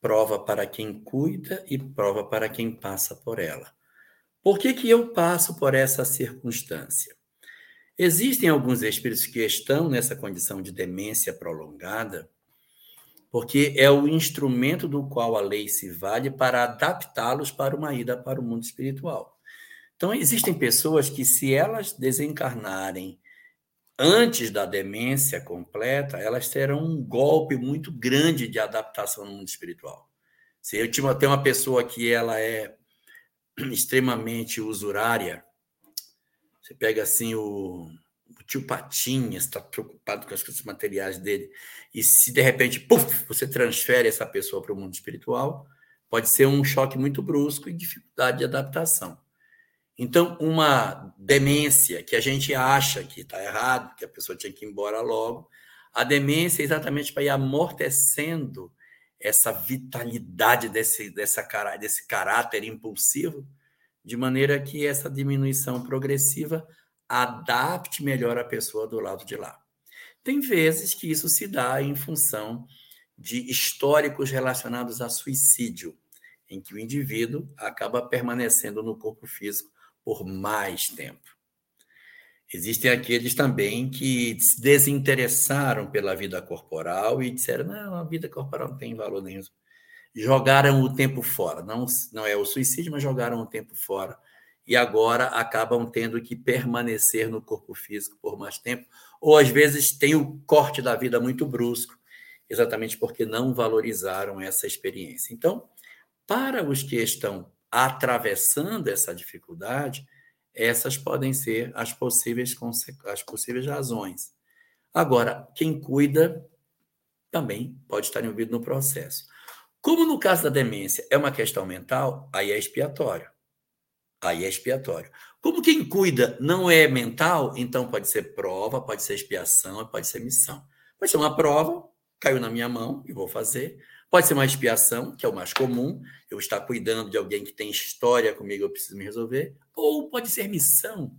Prova para quem cuida e prova para quem passa por ela. Por que, que eu passo por essa circunstância? Existem alguns espíritos que estão nessa condição de demência prolongada, porque é o instrumento do qual a lei se vale para adaptá-los para uma ida para o mundo espiritual. Então, existem pessoas que, se elas desencarnarem antes da demência completa, elas terão um golpe muito grande de adaptação no mundo espiritual. Se eu tenho uma pessoa que ela é (clears throat) extremamente usurária, você pega assim o, o tio Patinhas, está preocupado com as coisas materiais dele, e se de repente, você transfere essa pessoa para o mundo espiritual, pode ser um choque muito brusco e dificuldade de adaptação. Então, uma demência que a gente acha que está errado, que a pessoa tinha que ir embora logo, a demência é exatamente para ir amortecendo essa vitalidade desse, dessa, desse caráter impulsivo, de maneira que essa diminuição progressiva adapte melhor a pessoa do lado de lá. Tem vezes que isso se dá em função de históricos relacionados a suicídio, em que o indivíduo acaba permanecendo no corpo físico por mais tempo. Existem aqueles também que se desinteressaram pela vida corporal e disseram: não, a vida corporal não tem valor nenhum. Jogaram o tempo fora. Não, não é o suicídio, mas jogaram o tempo fora. E agora acabam tendo que permanecer no corpo físico por mais tempo. Ou às vezes tem o corte da vida muito brusco, exatamente porque não valorizaram essa experiência. Então, para os que estão atravessando essa dificuldade, essas podem ser as possíveis, as possíveis razões. Agora, quem cuida também pode estar envolvido no processo. Como no caso da demência é uma questão mental, aí é expiatório. Aí é expiatório. Como quem cuida não é mental, então pode ser prova, pode ser expiação, pode ser missão. Pode ser uma prova, caiu na minha mão e vou fazer. Pode ser uma expiação, que é o mais comum, eu estar cuidando de alguém que tem história comigo, eu preciso me resolver. Ou pode ser missão.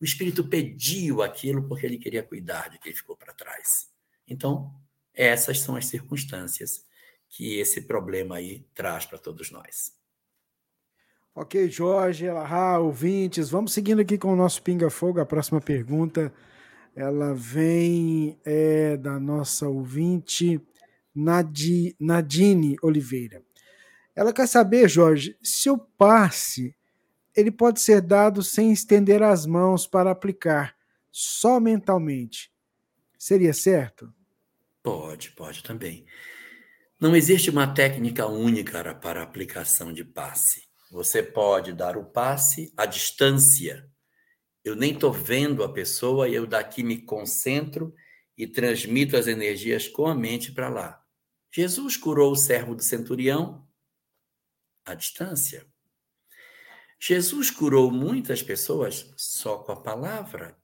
O espírito pediu aquilo porque ele queria cuidar de quem ficou para trás. Então, essas são as circunstâncias que esse problema aí traz para todos nós. Ok, Jorge, Elahá, ouvintes, vamos seguindo aqui com o nosso Pinga Fogo. A próxima pergunta, ela vem é, da nossa ouvinte Nadine Oliveira. Ela quer saber, Jorge, se o passe ele pode ser dado sem estender as mãos para aplicar, só mentalmente. Seria certo? Pode, pode também. Não existe uma técnica única para aplicação de passe. Você pode dar o passe à distância. Eu nem estou vendo a pessoa e eu daqui me concentro e transmito as energias com a mente para lá. Jesus curou o servo do centurião à distância. Jesus curou muitas pessoas só com a palavra.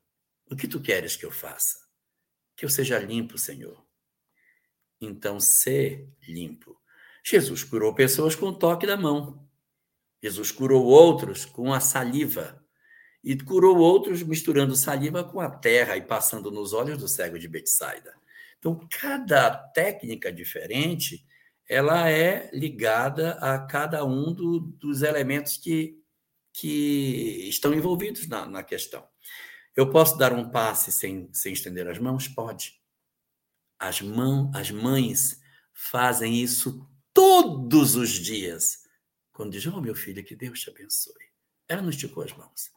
O que tu queres que eu faça? Que eu seja limpo, Senhor. Então, ser limpo. Jesus curou pessoas com o toque da mão. Jesus curou outros com a saliva. E curou outros misturando saliva com a terra e passando nos olhos do cego de Betsaida. Então, cada técnica diferente, ela é ligada a cada um do, dos elementos que, que estão envolvidos na, na questão. Eu posso dar um passe sem, sem estender as mãos? Pode. As, mãos, as mães fazem isso todos os dias. Quando diz, oh meu filho, que Deus te abençoe. Ela não esticou as mãos.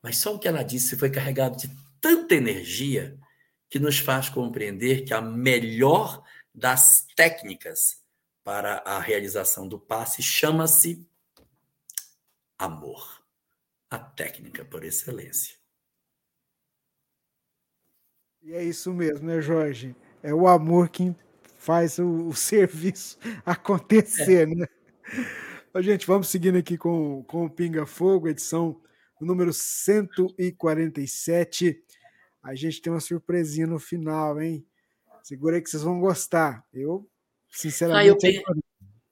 Mas só o que ela disse foi carregado de tanta energia que nos faz compreender que a melhor das técnicas para a realização do passe chama-se amor. A técnica por excelência. E é isso mesmo, né, Jorge? É o amor que faz o, o (laughs) serviço acontecer, é. né? Gente, vamos seguindo aqui com, com o Pinga Fogo, edição número 147. A gente tem uma surpresinha no final, hein? Segura aí que vocês vão gostar. Eu, sinceramente. Ah, eu pe...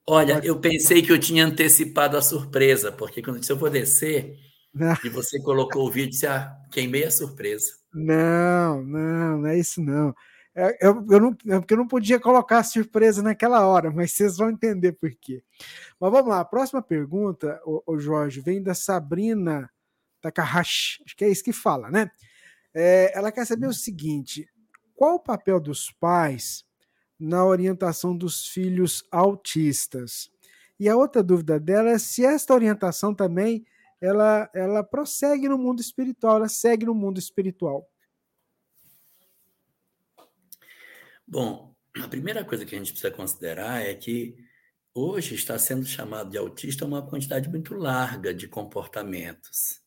Olha, eu pensei que eu tinha antecipado a surpresa, porque quando se eu for descer não. (laughs) e você colocou o vídeo, você ah, queimei a surpresa. Não, não, não é isso não. É, eu, eu não, é porque eu não podia colocar surpresa naquela hora, mas vocês vão entender por quê. Mas vamos lá, a próxima pergunta, o, o Jorge, vem da Sabrina Takahashi, acho que é isso que fala, né? É, ela quer saber o seguinte: qual o papel dos pais na orientação dos filhos autistas? E a outra dúvida dela é se esta orientação também ela, ela prossegue no mundo espiritual, ela segue no mundo espiritual. Bom, a primeira coisa que a gente precisa considerar é que hoje está sendo chamado de autista uma quantidade muito larga de comportamentos.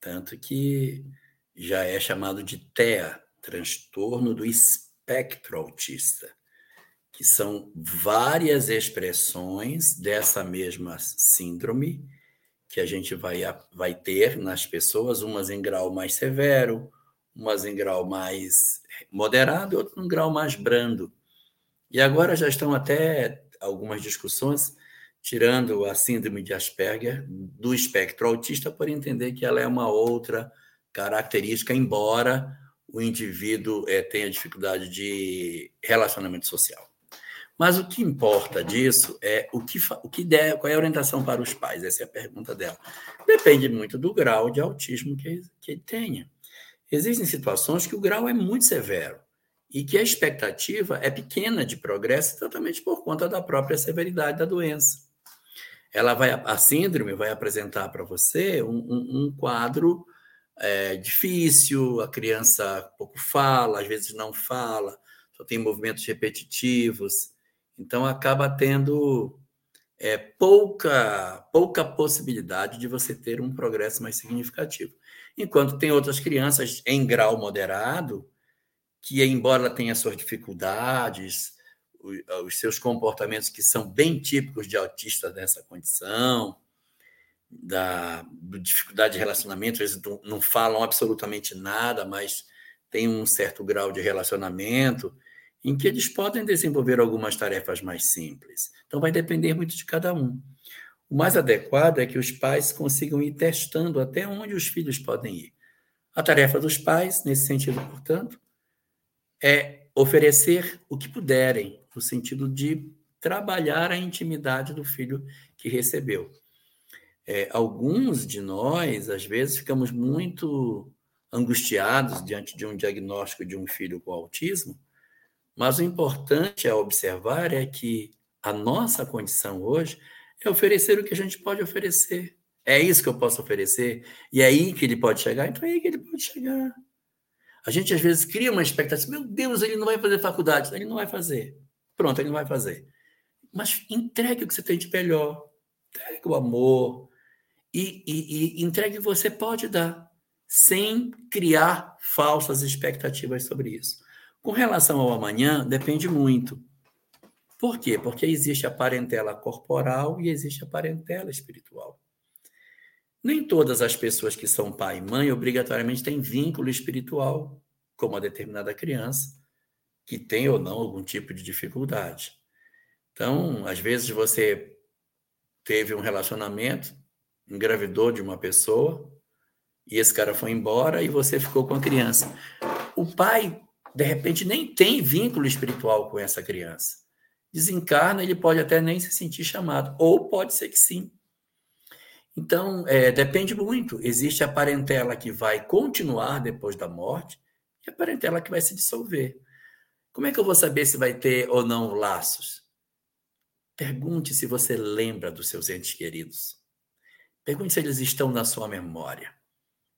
Tanto que já é chamado de TEA, transtorno do espectro autista, que são várias expressões dessa mesma síndrome que a gente vai, vai ter nas pessoas, umas em grau mais severo, umas em grau mais moderado e outras em grau mais brando. E agora já estão até algumas discussões tirando a síndrome de Asperger do espectro autista por entender que ela é uma outra característica, embora o indivíduo é, tenha dificuldade de relacionamento social. Mas o que importa disso é o que, o que der, qual é a orientação para os pais? Essa é a pergunta dela. Depende muito do grau de autismo que, que tenha. Existem situações que o grau é muito severo e que a expectativa é pequena de progresso, exatamente por conta da própria severidade da doença. Ela vai, a síndrome vai apresentar para você um, um, um quadro é, difícil, a criança pouco fala, às vezes não fala, só tem movimentos repetitivos, então acaba tendo é, pouca, pouca possibilidade de você ter um progresso mais significativo. Enquanto tem outras crianças em grau moderado, que, embora tenha suas dificuldades, os seus comportamentos que são bem típicos de autistas dessa condição, da dificuldade de relacionamento, eles não falam absolutamente nada, mas tem um certo grau de relacionamento em que eles podem desenvolver algumas tarefas mais simples. Então vai depender muito de cada um. O mais adequado é que os pais consigam ir testando até onde os filhos podem ir. A tarefa dos pais, nesse sentido, portanto, é oferecer o que puderem, no sentido de trabalhar a intimidade do filho que recebeu. É, alguns de nós, às vezes, ficamos muito angustiados diante de um diagnóstico de um filho com autismo, mas o importante a observar é que a nossa condição hoje é oferecer o que a gente pode oferecer. É isso que eu posso oferecer. E é aí que ele pode chegar, então é aí que ele pode chegar. A gente às vezes cria uma expectativa, meu Deus, ele não vai fazer faculdade. Ele não vai fazer. Pronto, ele não vai fazer. Mas entregue o que você tem de melhor. Entregue o amor. E, e, e entregue o que você pode dar, sem criar falsas expectativas sobre isso. Com relação ao amanhã, depende muito. Por quê? Porque existe a parentela corporal e existe a parentela espiritual. Nem todas as pessoas que são pai e mãe obrigatoriamente têm vínculo espiritual com uma determinada criança que tem ou não algum tipo de dificuldade. Então, às vezes você teve um relacionamento, engravidou de uma pessoa e esse cara foi embora e você ficou com a criança. O pai, de repente, nem tem vínculo espiritual com essa criança desencarna, ele pode até nem se sentir chamado, ou pode ser que sim. Então, é, depende muito. Existe a parentela que vai continuar depois da morte e a parentela que vai se dissolver. Como é que eu vou saber se vai ter ou não laços? Pergunte se você lembra dos seus entes queridos. Pergunte se eles estão na sua memória.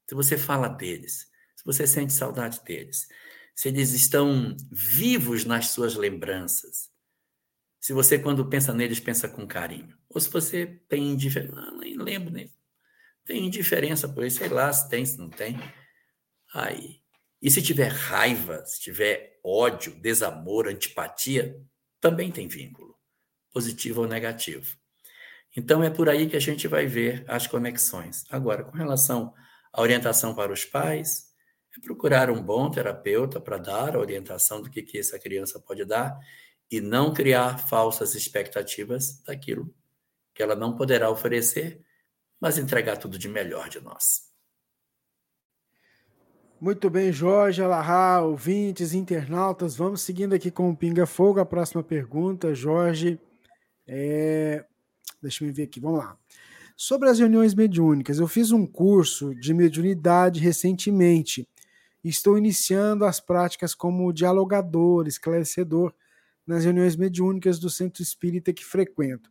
Se você fala deles, se você sente saudade deles, se eles estão vivos nas suas lembranças se você, quando pensa neles, pensa com carinho. Ou se você tem indiferença. Ah, nem lembro nem. Tem indiferença por isso, sei lá se tem, se não tem. Aí. E se tiver raiva, se tiver ódio, desamor, antipatia, também tem vínculo, positivo ou negativo. Então, é por aí que a gente vai ver as conexões. Agora, com relação à orientação para os pais, é procurar um bom terapeuta para dar a orientação do que, que essa criança pode dar e não criar falsas expectativas daquilo que ela não poderá oferecer, mas entregar tudo de melhor de nós. Muito bem, Jorge, Alahá, ouvintes, internautas, vamos seguindo aqui com o Pinga Fogo. A próxima pergunta, Jorge, é... deixa eu ver aqui, vamos lá. Sobre as reuniões mediúnicas, eu fiz um curso de mediunidade recentemente estou iniciando as práticas como dialogador, esclarecedor nas reuniões mediúnicas do centro espírita que frequento.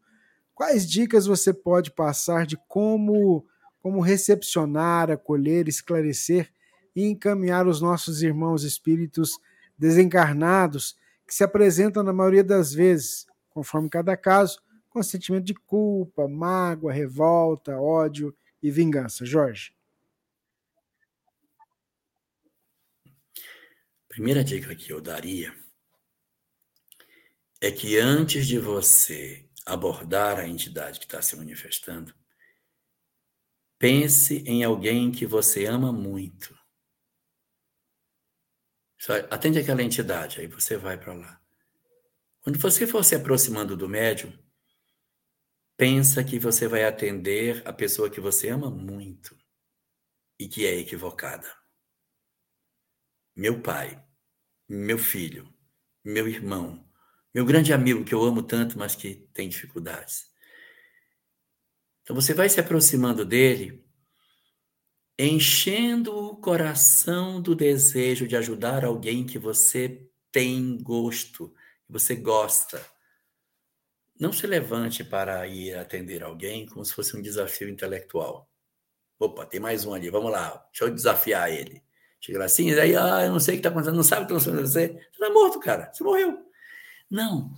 Quais dicas você pode passar de como, como recepcionar, acolher, esclarecer e encaminhar os nossos irmãos espíritos desencarnados que se apresentam na maioria das vezes, conforme cada caso, com sentimento de culpa, mágoa, revolta, ódio e vingança. Jorge. Primeira dica que eu daria é que antes de você abordar a entidade que está se manifestando, pense em alguém que você ama muito. Atende aquela entidade, aí você vai para lá. Quando você for se aproximando do médium, pensa que você vai atender a pessoa que você ama muito e que é equivocada. Meu pai, meu filho, meu irmão, meu grande amigo que eu amo tanto, mas que tem dificuldades. Então você vai se aproximando dele, enchendo o coração do desejo de ajudar alguém que você tem gosto, que você gosta. Não se levante para ir atender alguém como se fosse um desafio intelectual. Opa, tem mais um ali, vamos lá, deixa eu desafiar ele. Chega assim, aí, ah, eu não sei o que está acontecendo, não sabe o que está acontecendo você. Você está morto, cara, você morreu. Não.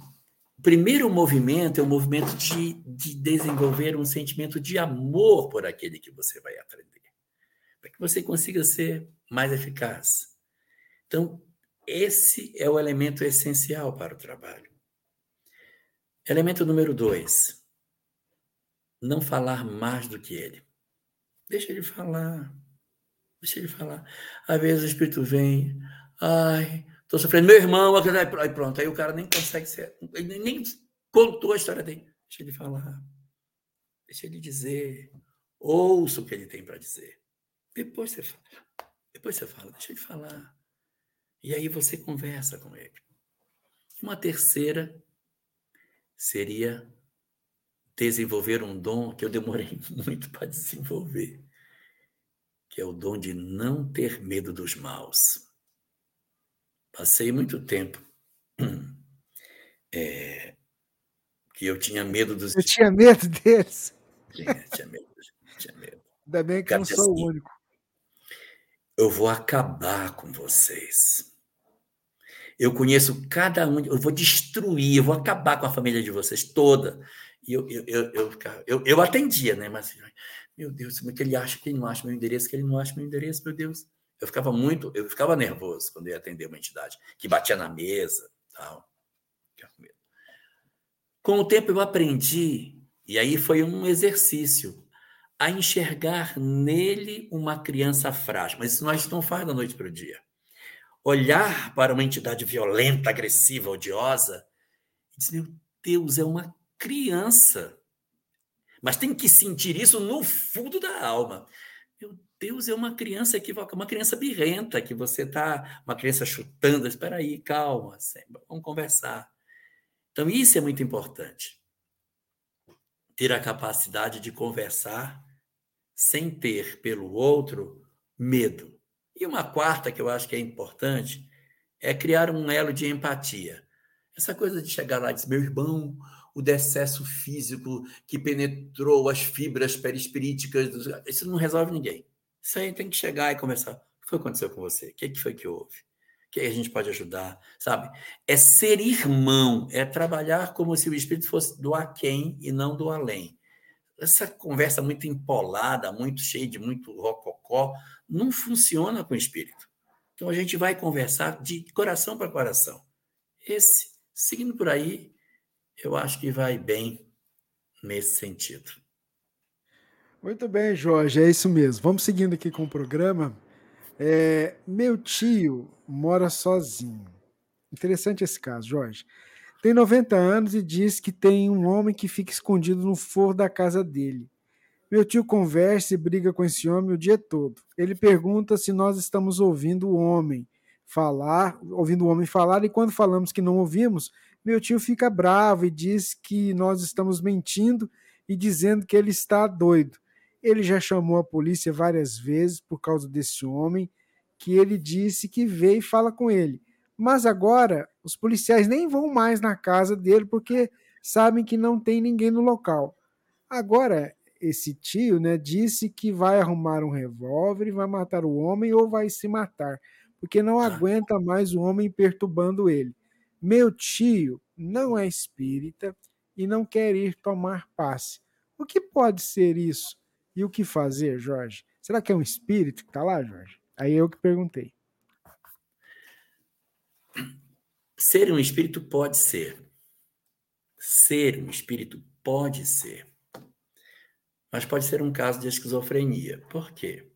O primeiro movimento é o movimento de, de desenvolver um sentimento de amor por aquele que você vai atender, para que você consiga ser mais eficaz. Então, esse é o elemento essencial para o trabalho. Elemento número dois: não falar mais do que ele. Deixa ele falar. Deixa ele falar. Às vezes o espírito vem, ai, Estou sofrendo. Meu irmão, aí pronto. Aí o cara nem consegue ser. Nem contou a história dele. Deixa ele falar. Deixa ele dizer. Ouça o que ele tem para dizer. Depois você fala. Depois você fala. Deixa ele falar. E aí você conversa com ele. Uma terceira seria desenvolver um dom que eu demorei (laughs) muito para desenvolver, que é o dom de não ter medo dos maus. Passei muito tempo é, que eu tinha medo dos. Eu tinha medo deles. Tinha, tinha medo, tinha medo. Ainda bem que eu não sou assim, o único. Eu vou acabar com vocês. Eu conheço cada um, eu vou destruir, eu vou acabar com a família de vocês toda. E eu, eu, eu, eu, eu, eu atendia, né? Mas, meu Deus, como é que ele acha que ele não acha meu endereço, que ele não acha meu endereço, meu Deus. Eu ficava muito, eu ficava nervoso quando ia atender uma entidade que batia na mesa, tal. Com o tempo eu aprendi, e aí foi um exercício, a enxergar nele uma criança frágil. Mas isso nós não faz da noite para o dia. Olhar para uma entidade violenta, agressiva, odiosa, e dizer, meu Deus, é uma criança. Mas tem que sentir isso no fundo da alma. Meu Deus é uma criança equivocada, uma criança birrenta, que você está, uma criança chutando. Espera aí, calma, vamos conversar. Então, isso é muito importante. Ter a capacidade de conversar sem ter pelo outro medo. E uma quarta que eu acho que é importante é criar um elo de empatia. Essa coisa de chegar lá e dizer, meu irmão, o decesso físico que penetrou as fibras perispiríticas, isso não resolve ninguém. Isso aí tem que chegar e conversar. O que aconteceu com você? O que foi que houve? O que a gente pode ajudar? Sabe? É ser irmão, é trabalhar como se o espírito fosse do aquém e não do além. Essa conversa muito empolada, muito cheia de muito rococó, não funciona com o espírito. Então a gente vai conversar de coração para coração. Esse, seguindo por aí, eu acho que vai bem nesse sentido. Muito bem, Jorge, é isso mesmo. Vamos seguindo aqui com o programa. É, meu tio mora sozinho. Interessante esse caso, Jorge. Tem 90 anos e diz que tem um homem que fica escondido no forro da casa dele. Meu tio conversa e briga com esse homem o dia todo. Ele pergunta se nós estamos ouvindo o homem falar, ouvindo o homem falar, e quando falamos que não ouvimos, meu tio fica bravo e diz que nós estamos mentindo e dizendo que ele está doido. Ele já chamou a polícia várias vezes por causa desse homem, que ele disse que veio e fala com ele. Mas agora os policiais nem vão mais na casa dele porque sabem que não tem ninguém no local. Agora, esse tio né, disse que vai arrumar um revólver e vai matar o homem ou vai se matar, porque não aguenta mais o homem perturbando ele. Meu tio não é espírita e não quer ir tomar passe. O que pode ser isso? E o que fazer, Jorge? Será que é um espírito que está lá, Jorge? Aí eu que perguntei. Ser um espírito pode ser. Ser um espírito pode ser. Mas pode ser um caso de esquizofrenia. Por quê?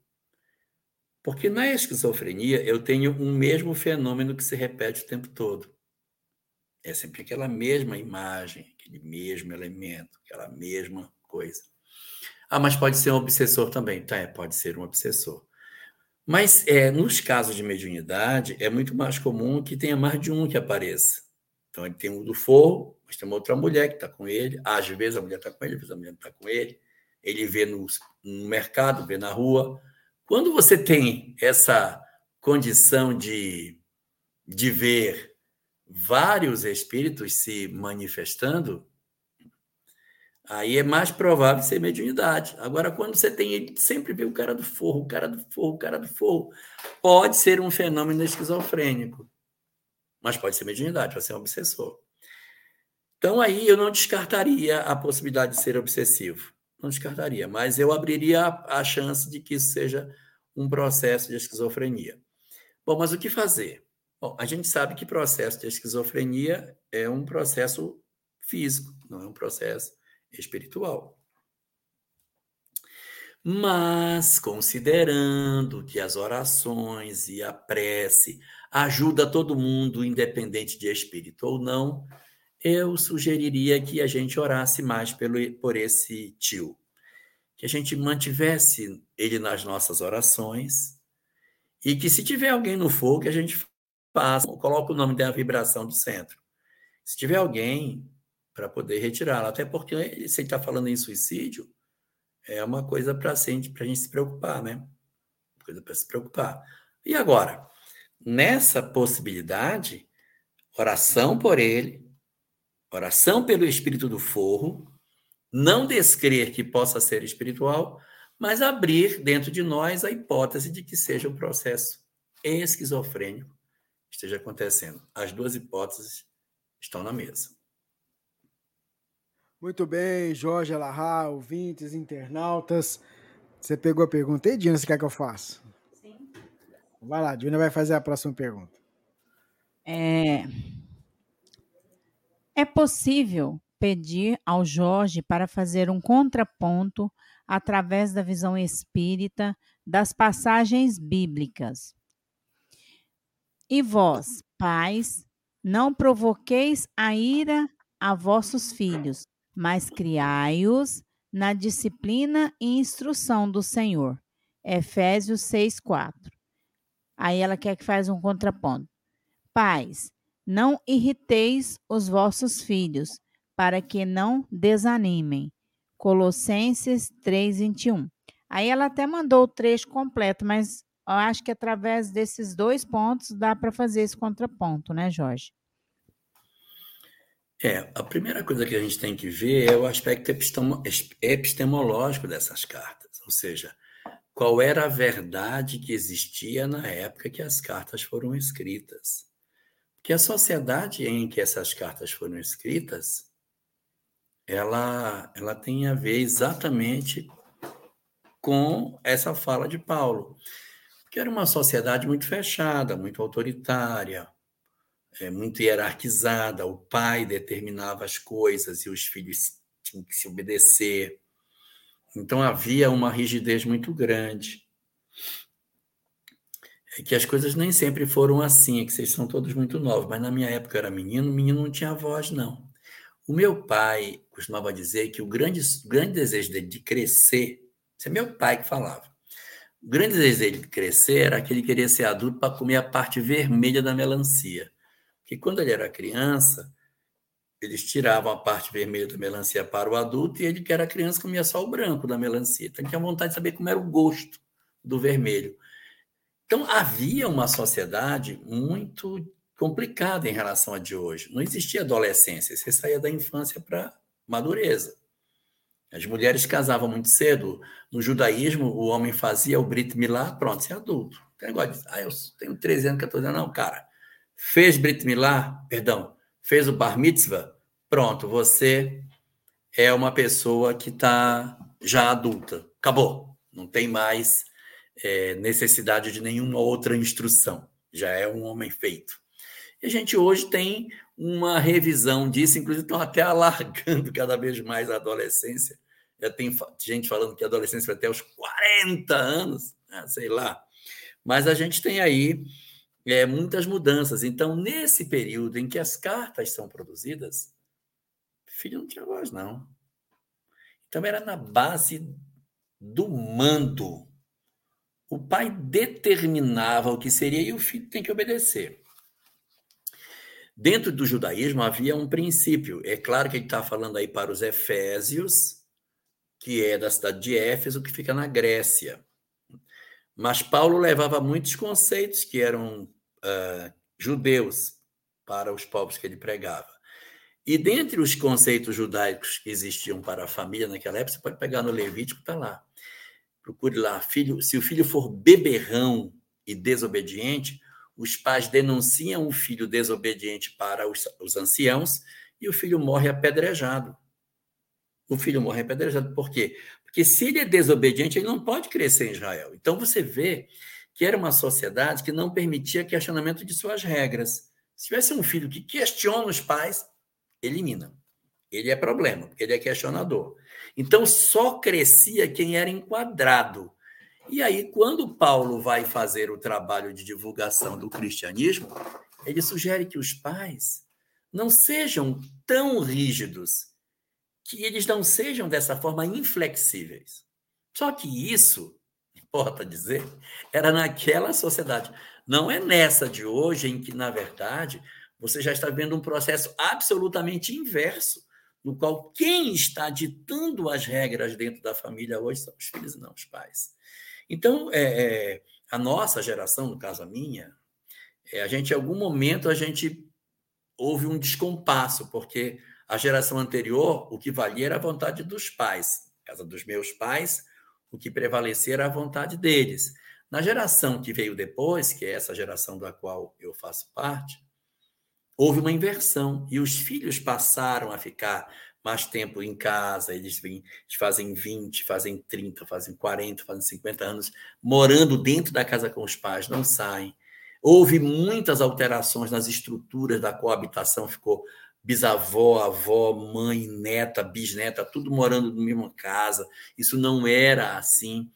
Porque na esquizofrenia eu tenho um mesmo fenômeno que se repete o tempo todo. É sempre aquela mesma imagem, aquele mesmo elemento, aquela mesma coisa. Ah, mas pode ser um obsessor também. Tá, é, pode ser um obsessor. Mas é, nos casos de mediunidade, é muito mais comum que tenha mais de um que apareça. Então, ele tem um do forro, mas tem uma outra mulher que está com ele. Às vezes a mulher está com ele, às vezes a mulher não está com ele. Ele vê no, no mercado, vê na rua. Quando você tem essa condição de, de ver vários espíritos se manifestando, Aí é mais provável ser mediunidade. Agora, quando você tem ele, sempre vê o cara do forro, o cara do forro, o cara do forro, pode ser um fenômeno esquizofrênico. Mas pode ser mediunidade, pode ser um obsessor. Então, aí eu não descartaria a possibilidade de ser obsessivo. Não descartaria, mas eu abriria a, chance de que isso seja um processo de esquizofrenia. Bom, mas o que fazer? Bom, a gente sabe que processo de esquizofrenia é um processo físico, não é um processo espiritual. Mas, considerando que as orações e a prece ajuda todo mundo, independente de espírito ou não, eu sugeriria que a gente orasse mais pelo, por esse tio. Que a gente mantivesse ele nas nossas orações e que se tiver alguém no fogo, a gente faça, coloque o nome da vibração do centro. Se tiver alguém para poder retirá-la. Até porque se está falando em suicídio, é uma coisa para a gente, se preocupar, né? Coisa para se preocupar. E agora, nessa possibilidade, oração por ele, oração pelo espírito do forro, não descrer que possa ser espiritual, mas abrir dentro de nós a hipótese de que seja um processo esquizofrênico esteja acontecendo. As duas hipóteses estão na mesa. Muito bem, Jorge Alahá, ouvintes, internautas. Você pegou a pergunta. E, Dina, você quer que eu faça? Sim. Vai lá, Dina vai fazer a próxima pergunta. É, é possível pedir ao Jorge para fazer um contraponto através da visão espírita das passagens bíblicas. E vós, pais, não provoqueis a ira a vossos filhos, mas criai-os na disciplina e instrução do Senhor. Efésios 6, 4. Aí ela quer que faz um contraponto. Pais, não irriteis os vossos filhos, para que não desanimem. Colossenses 3, 21. Aí ela até mandou o trecho completo, mas eu acho que através desses dois pontos dá para fazer esse contraponto, né, Jorge? É, a primeira coisa que a gente tem que ver é o aspecto epistemológico dessas cartas, ou seja, qual era a verdade que existia na época que as cartas foram escritas. Porque a sociedade em que essas cartas foram escritas, ela, ela tem a ver exatamente com essa fala de Paulo, que era uma sociedade muito fechada, muito autoritária, é, muito hierarquizada, o pai determinava as coisas e os filhos tinha que se obedecer. Então havia uma rigidez muito grande. É que as coisas nem sempre foram assim, é que vocês são todos muito novos, mas na minha época eu era menino, menino não tinha voz, não. O meu pai costumava dizer que o grande, grande desejo dele de crescer, isso é meu pai que falava, o grande desejo dele de crescer era que ele queria ser adulto para comer a parte vermelha da melancia. Porque quando ele era criança, eles tiravam a parte vermelha da melancia para o adulto e ele, que era criança, comia só o branco da melancia. Então, ele tinha vontade de saber como era o gosto do vermelho. Então, havia uma sociedade muito complicada em relação a de hoje. Não existia adolescência, você saía da infância para madureza. As mulheres casavam muito cedo. No judaísmo, o homem fazia o Brit Milá, pronto, você é adulto. Tem negócio de, ah, eu tenho 13 anos, 14 anos. Não, cara. Fez Brit Milá, perdão, fez o Bar Mitzvah, pronto, você é uma pessoa que está já adulta. Acabou. Não tem mais é, necessidade de nenhuma outra instrução. Já é um homem feito. E a gente hoje tem uma revisão disso, inclusive estão até (laughs) alargando cada vez mais a adolescência. Já tem gente falando que a adolescência vai até os 40 anos, né? sei lá. Mas a gente tem aí é, muitas mudanças. Então, nesse período em que as cartas são produzidas, filho não tinha voz, não. Então, era na base do mando. O pai determinava o que seria e o filho tem que obedecer. Dentro do judaísmo havia um princípio. É claro que ele está falando aí para os Efésios, que é da cidade de Éfeso, que fica na Grécia. Mas Paulo levava muitos conceitos que eram uh, judeus para os povos que ele pregava. E dentre os conceitos judaicos que existiam para a família naquela época, você pode pegar no Levítico, está lá. Procure lá, filho, se o filho for beberrão e desobediente, os pais denunciam o filho desobediente para os, os anciãos e o filho morre apedrejado. O filho morre apedrejado. Por quê? Porque se ele é desobediente, ele não pode crescer em Israel. Então você vê que era uma sociedade que não permitia questionamento de suas regras. Se tivesse um filho que questiona os pais, elimina. Ele é problema, porque ele é questionador. Então só crescia quem era enquadrado e aí, quando Paulo vai fazer o trabalho de divulgação do cristianismo, ele sugere que os pais não sejam tão rígidos, que eles não sejam dessa forma inflexíveis. Só que isso, importa dizer, era naquela sociedade. Não é nessa de hoje em que, na verdade, você já está vendo um processo absolutamente inverso, no qual quem está ditando as regras dentro da família hoje são os filhos e não os pais. Então, é, é, a nossa geração, no caso a minha, é, a gente, em algum momento, a gente houve um descompasso, porque a geração anterior, o que valia era a vontade dos pais. Casa dos meus pais, o que prevalecia era a vontade deles. Na geração que veio depois, que é essa geração da qual eu faço parte, houve uma inversão e os filhos passaram a ficar mais tempo em casa, eles, vêm, eles fazem 20, fazem 30, fazem 40, fazem 50 anos, morando dentro da casa com os pais, não saem. Houve muitas alterações nas estruturas da coabitação, ficou bisavó, avó, mãe, neta, bisneta, tudo morando na mesma casa. Isso não era assim.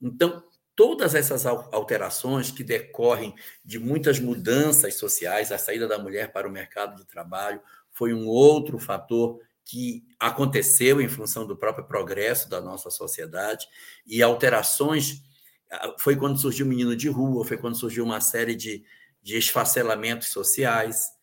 Então, todas essas alterações que decorrem de muitas mudanças sociais, a saída da mulher para o mercado de trabalho foi um outro fator que aconteceu em função do próprio progresso da nossa sociedade e alterações. Ah, foi quando surgiu o Menino de Rua, foi quando surgiu uma série de, de esfacelamentos sociais.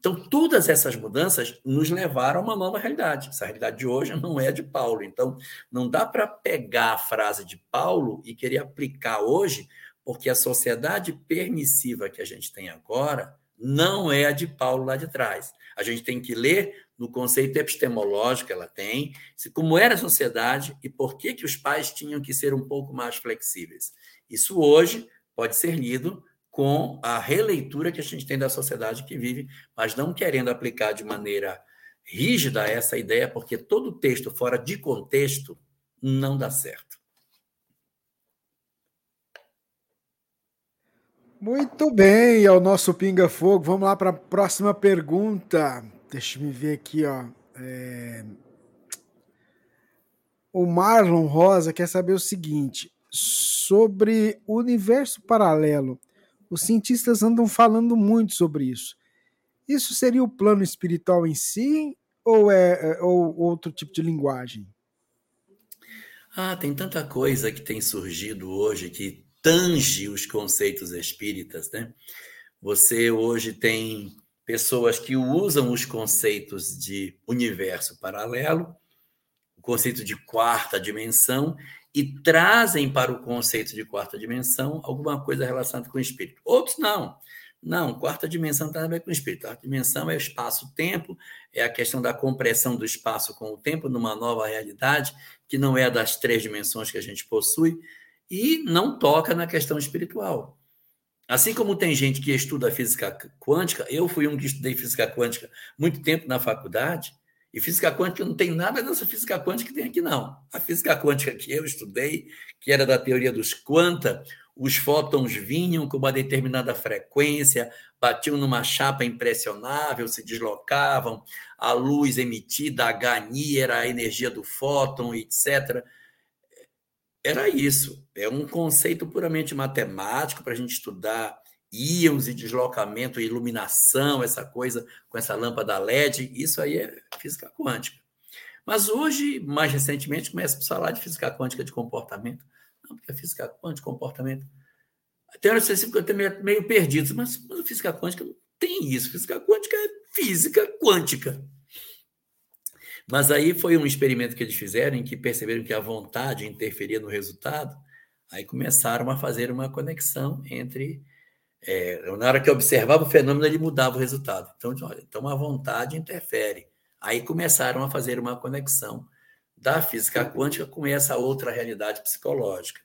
Então, todas essas mudanças nos levaram a uma nova realidade. Essa realidade de hoje não é de Paulo. Então, não dá para pegar a frase de Paulo e querer aplicar hoje, porque a sociedade permissiva que a gente tem agora não é a de Paulo lá de trás. A gente tem que ler no conceito epistemológico ela tem, como era a sociedade e por que, que os pais tinham que ser um pouco mais flexíveis. Isso hoje pode ser lido com a releitura que a gente tem da sociedade que vive, mas não querendo aplicar de maneira rígida essa ideia, porque todo texto fora de contexto não dá certo. Muito bem, é o nosso Pinga Fogo. Vamos lá para a próxima pergunta. Deixa eu ver aqui, ó. É... o Marlon Rosa quer saber o seguinte: sobre o universo paralelo. Os cientistas andam falando muito sobre isso. Isso seria o plano espiritual em si ou é, é ou outro tipo de linguagem? Ah, tem tanta coisa que tem surgido hoje que tange os conceitos espíritas, né? Você hoje tem pessoas que usam os conceitos de universo paralelo, o conceito de quarta dimensão, e trazem para o conceito de quarta dimensão alguma coisa relacionada com o espírito. Outros não. Não, quarta dimensão não tem a ver com o espírito. Quarta dimensão é o espaço-tempo, é a questão da compressão do espaço com o tempo numa nova realidade, que não é das três dimensões que a gente possui, e não toca na questão espiritual. Assim como tem gente que estuda física quântica, eu fui um que estudei física quântica muito tempo na faculdade, e física quântica não tem nada dessa física quântica que tem aqui, não. A física quântica que eu estudei, que era da teoria dos quanta, os fótons vinham com uma determinada frequência, batiam numa chapa impressionável, se deslocavam, a luz emitida, a Hni era a energia do fóton, etc. Era isso. É um conceito puramente matemático para a gente estudar íons e deslocamento iluminação, essa coisa com essa lâmpada LED, isso aí é física quântica. Mas hoje, mais recentemente, começa a falar de física quântica de comportamento. Não, porque a física quântica comportamento. Tem horas que eu estou meio, meio perdido, mas, mas a física quântica não tem isso. Física quântica é física quântica. Mas aí foi um experimento que eles fizeram em que perceberam que a vontade interferia no resultado, aí começaram a fazer uma conexão entre. É, na hora que observava o fenômeno, ele mudava o resultado. Então, olha, então a vontade interfere. Aí começaram a fazer uma conexão da física quântica com essa outra realidade psicológica.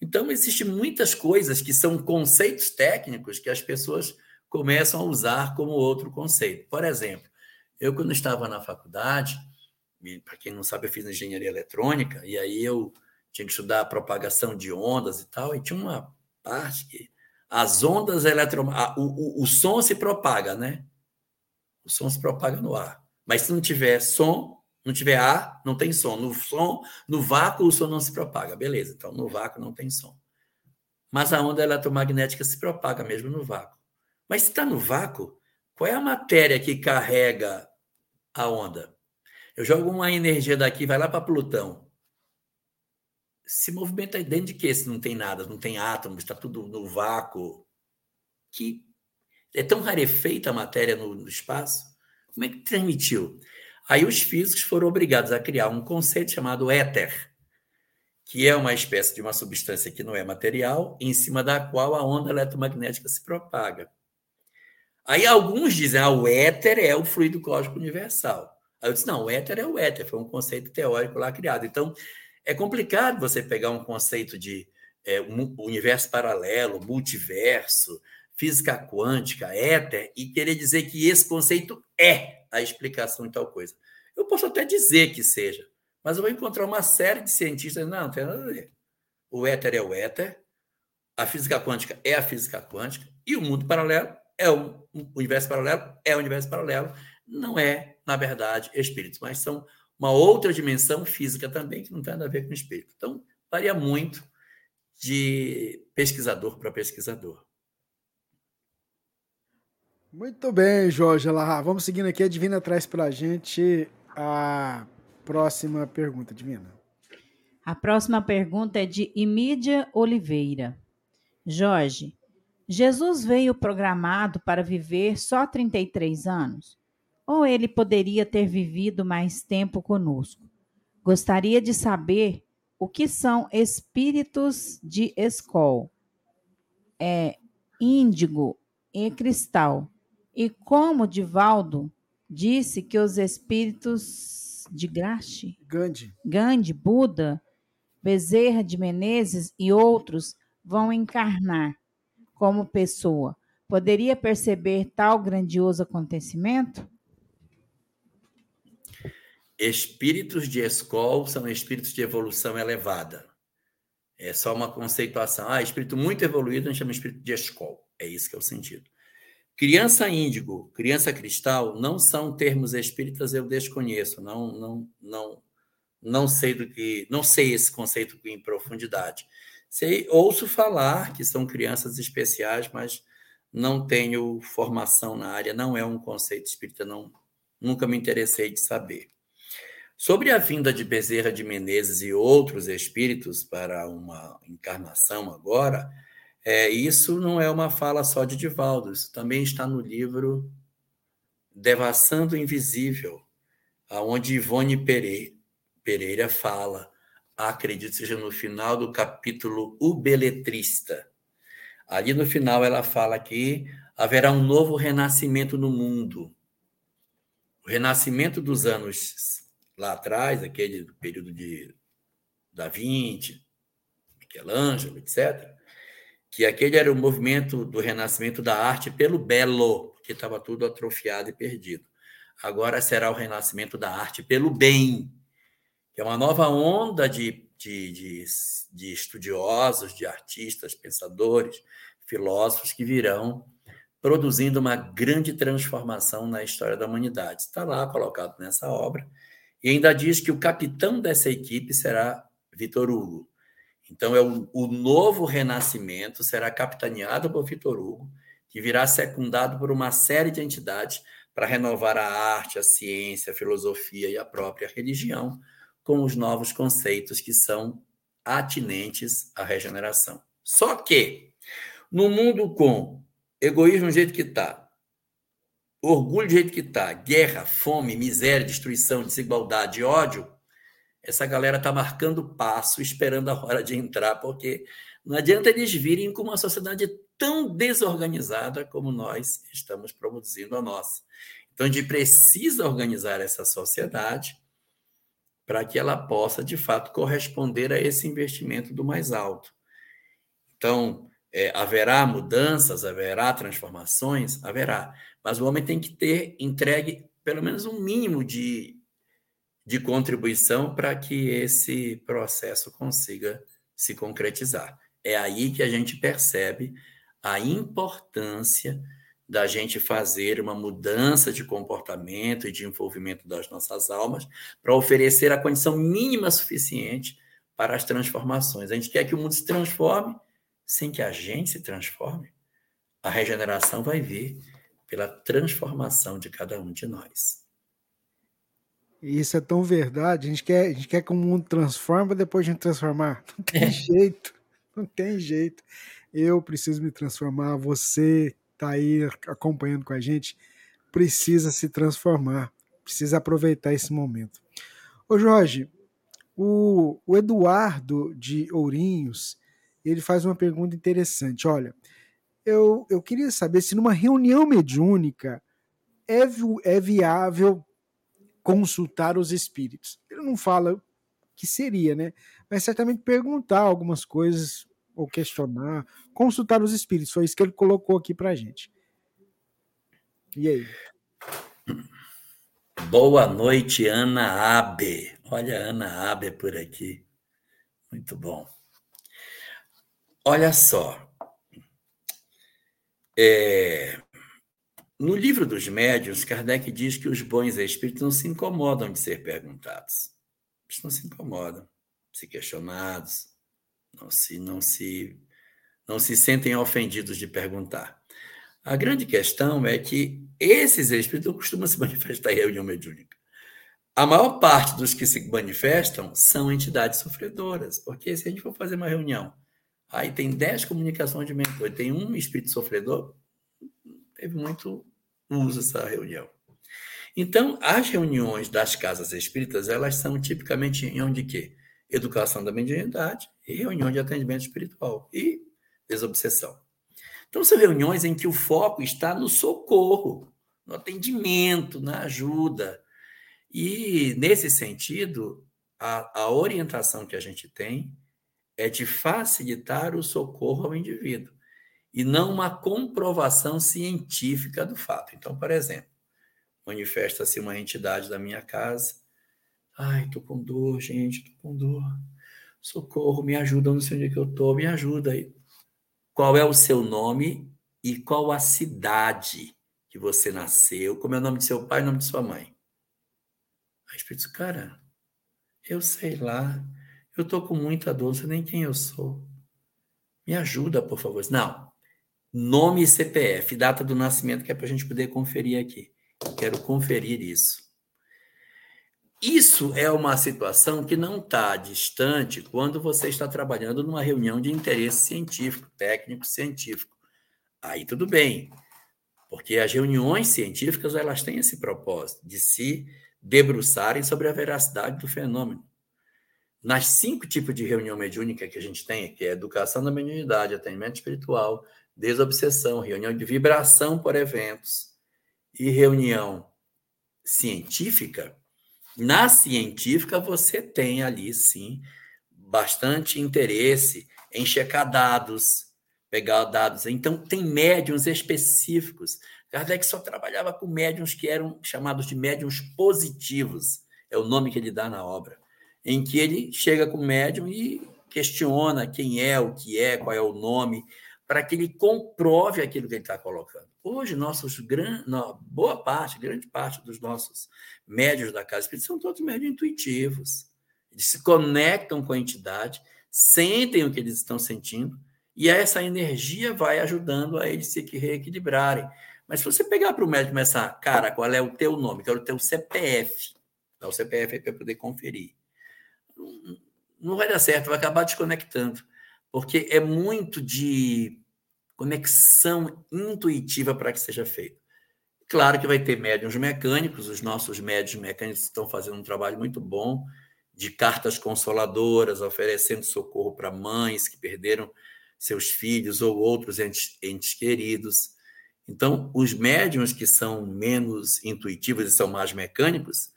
Então, existem muitas coisas que são conceitos técnicos que as pessoas começam a usar como outro conceito. Por exemplo, eu, quando estava na faculdade, para quem não sabe, eu fiz engenharia eletrônica, e aí eu tinha que estudar a propagação de ondas e tal, e tinha uma parte que as ondas eletromagnéticas. O, o, o som se propaga, né? O som se propaga no ar. Mas se não tiver som, não tiver ar, não tem som. No som, no vácuo, o som não se propaga. Beleza, então no vácuo não tem som. Mas a onda eletromagnética se propaga mesmo no vácuo. Mas se está no vácuo, qual é a matéria que carrega a onda. Eu jogo uma energia daqui, vai lá para Plutão. Se movimenta dentro de quê? Se não tem nada, não tem átomos, está tudo no vácuo. Que é tão rarefeita a matéria no, no espaço. Como é que transmitiu? Aí os físicos foram obrigados a criar um conceito chamado éter, que é uma espécie de uma substância que não é material, em cima da qual a onda eletromagnética se propaga. Aí alguns dizem, ah, o éter é o fluido cósmico universal. Aí eu disse, não, o éter é o éter, foi um conceito teórico lá criado. Então, é complicado você pegar um conceito de é, um universo paralelo, multiverso, física quântica, éter, e querer dizer que esse conceito é a explicação de tal coisa. Eu posso até dizer que seja, mas eu vou encontrar uma série de cientistas, não, não tem nada a ver. O éter é o éter, a física quântica é a física quântica, e o mundo paralelo é o, universo paralelo, é o universo paralelo, não é, na verdade, espíritos, mas são uma outra dimensão física também que não tem nada a ver com espírito. Então, varia muito de pesquisador para pesquisador. Muito bem, Jorge Larra. Vamos seguindo aqui. A Divina traz para a gente a próxima pergunta, Divina. A próxima pergunta é de Imídia Oliveira. Jorge, Jesus veio programado para viver só 33 anos? Ou ele poderia ter vivido mais tempo conosco? Gostaria de saber o que são espíritos de escol, é, índigo e cristal, e como Divaldo disse que os espíritos de Graxe, Gandhi, Gandhi, Buda, Bezerra de Menezes e outros vão encarnar como pessoa, poderia perceber tal grandioso acontecimento? Espíritos de escola são espíritos de evolução elevada. É só uma conceituação. Ah, espírito muito evoluído a gente chama espírito de escola. É isso que é o sentido. Criança índigo, criança cristal, não são termos espíritas, eu desconheço, não, não, não, não sei do que, não sei esse conceito em profundidade. Sei, ouço falar que são crianças especiais, mas não tenho formação na área, não é um conceito espírita, não, nunca me interessei de saber. Sobre a vinda de Bezerra de Menezes e outros espíritos para uma encarnação agora, é, isso não é uma fala só de Divaldo, isso também está no livro Devassando o Invisível, aonde Ivone Pereira, fala, acredito seja no final do capítulo O Beletrista. Ali no final ela fala que haverá um novo renascimento no mundo. O renascimento dos anos lá atrás, aquele período de Da Vinci, Michelangelo, etc., que aquele era o movimento do renascimento da arte pelo belo, porque estava tudo atrofiado e perdido. Agora será o renascimento da arte pelo bem, que é uma nova onda de, de, de, de estudiosos, de artistas, pensadores, filósofos que virão produzindo uma grande transformação na história da humanidade. Está lá colocado nessa obra. E ainda diz que o capitão dessa equipe será Vitor Hugo. Então, é o, o novo renascimento será capitaneado por Vitor Hugo, que virá secundado por uma série de entidades para renovar a arte, a ciência, a filosofia e a própria religião com os novos conceitos que são atinentes à regeneração. Só que, no mundo com egoísmo do jeito que está, orgulho do jeito que está, guerra, fome, miséria, destruição, desigualdade ódio, essa galera está marcando passo, esperando a hora de entrar, porque não adianta eles virem com uma sociedade tão desorganizada como nós estamos produzindo a nossa. Então, a gente precisa organizar essa sociedade para que ela possa, de fato, corresponder a esse investimento do mais alto. Então, é, haverá mudanças, haverá transformações? Haverá. Mas o homem tem que ter entregue pelo menos um mínimo de, de contribuição para que esse processo consiga se concretizar. É aí que a gente percebe a importância da gente fazer uma mudança de comportamento e de envolvimento das nossas almas para oferecer a condição mínima suficiente para as transformações. A gente quer que o mundo se transforme sem que a gente se transforme. A regeneração vai vir pela transformação de cada um de nós. Isso é tão verdade. A gente quer, a gente quer que o mundo transforme depois de transformar. (laughs) Não tem é. jeito. Não tem jeito. Eu preciso me transformar. Você está aí acompanhando com a gente precisa se transformar. Precisa aproveitar esse momento. Ô Jorge, o, o Eduardo de Ourinhos ele faz uma pergunta interessante. Olha, eu, eu queria saber se numa reunião mediúnica é, é viável consultar os espíritos. Ele não fala que seria, né? Mas certamente perguntar algumas coisas ou questionar, consultar os espíritos. Foi isso que ele colocou aqui para gente. E aí? Boa noite, Ana Abe. Olha Ana Abe por aqui. Muito bom. Olha só. É, no livro dos médiuns, Kardec diz que os bons espíritos não se incomodam de ser perguntados. Eles não se incomodam, ser questionados, não se, não se, não se sentem ofendidos de perguntar. A grande questão é que esses espíritos costumam se (laughs) manifestar em reunião mediúnica. A maior parte dos que se manifestam são entidades sofredoras, porque se a gente for fazer uma reunião, aí tem 10 comunicações de mentor, tem um espírito sofredor, teve muito uso essa reunião. Então, as reuniões das casas espíritas, elas são tipicamente reunião de quê? Educação da mediunidade e reunião de atendimento espiritual e desobsessão. Então, são reuniões em que o foco está no socorro, no atendimento, na ajuda. E, nesse sentido, a, a orientação que a gente tem é de facilitar o socorro ao indivíduo e não uma comprovação científica do fato. Então, por exemplo, manifesta-se uma entidade da minha casa. Ai, tô com dor, gente, tô com dor. Socorro, me ajuda, não sei onde é que eu tô, me ajuda aí. Qual é o seu nome e qual a cidade que você nasceu? Como é o nome de seu pai e o nome de sua mãe? Aí Espírito cara, Eu sei lá. Eu estou com muita dor, não sei nem quem eu sou. Me ajuda, por favor. Não. Nome e CPF, data do nascimento, que é para a gente poder conferir aqui. Quero conferir isso. Isso é uma situação que não está distante quando você está trabalhando numa reunião de interesse científico, técnico científico. Aí tudo bem, porque as reuniões científicas elas têm esse propósito de se debruçarem sobre a veracidade do fenômeno. Nas cinco tipos de reunião mediúnica que a gente tem, que é educação da mediunidade, atendimento espiritual, desobsessão, reunião de vibração por eventos e reunião científica, na científica você tem ali sim bastante interesse em checar dados, pegar dados. Então tem médiums específicos. Kardec só trabalhava com médiums que eram chamados de médiums positivos, é o nome que ele dá na obra, em que ele chega com o médium e questiona quem é, o que é, qual é o nome, para que ele comprove aquilo que ele está colocando. Hoje, nossos gran... boa parte, grande parte dos nossos médios da casa espírita são todos médios intuitivos. Eles se conectam com a entidade, sentem o que eles estão sentindo, e essa energia vai ajudando a eles se reequilibrarem. Mas se você pegar para o médico e começar, cara, qual é o teu nome? Quero o teu CPF. Dá o CPF aí para poder conferir. Não vai dar certo, vai acabar desconectando porque é muito de conexão intuitiva para que seja feito. Claro que vai ter médiums mecânicos, os nossos médiums mecânicos estão fazendo um trabalho muito bom de cartas consoladoras, oferecendo socorro para mães que perderam seus filhos ou outros entes, entes queridos. Então, os médiums que são menos intuitivos e são mais mecânicos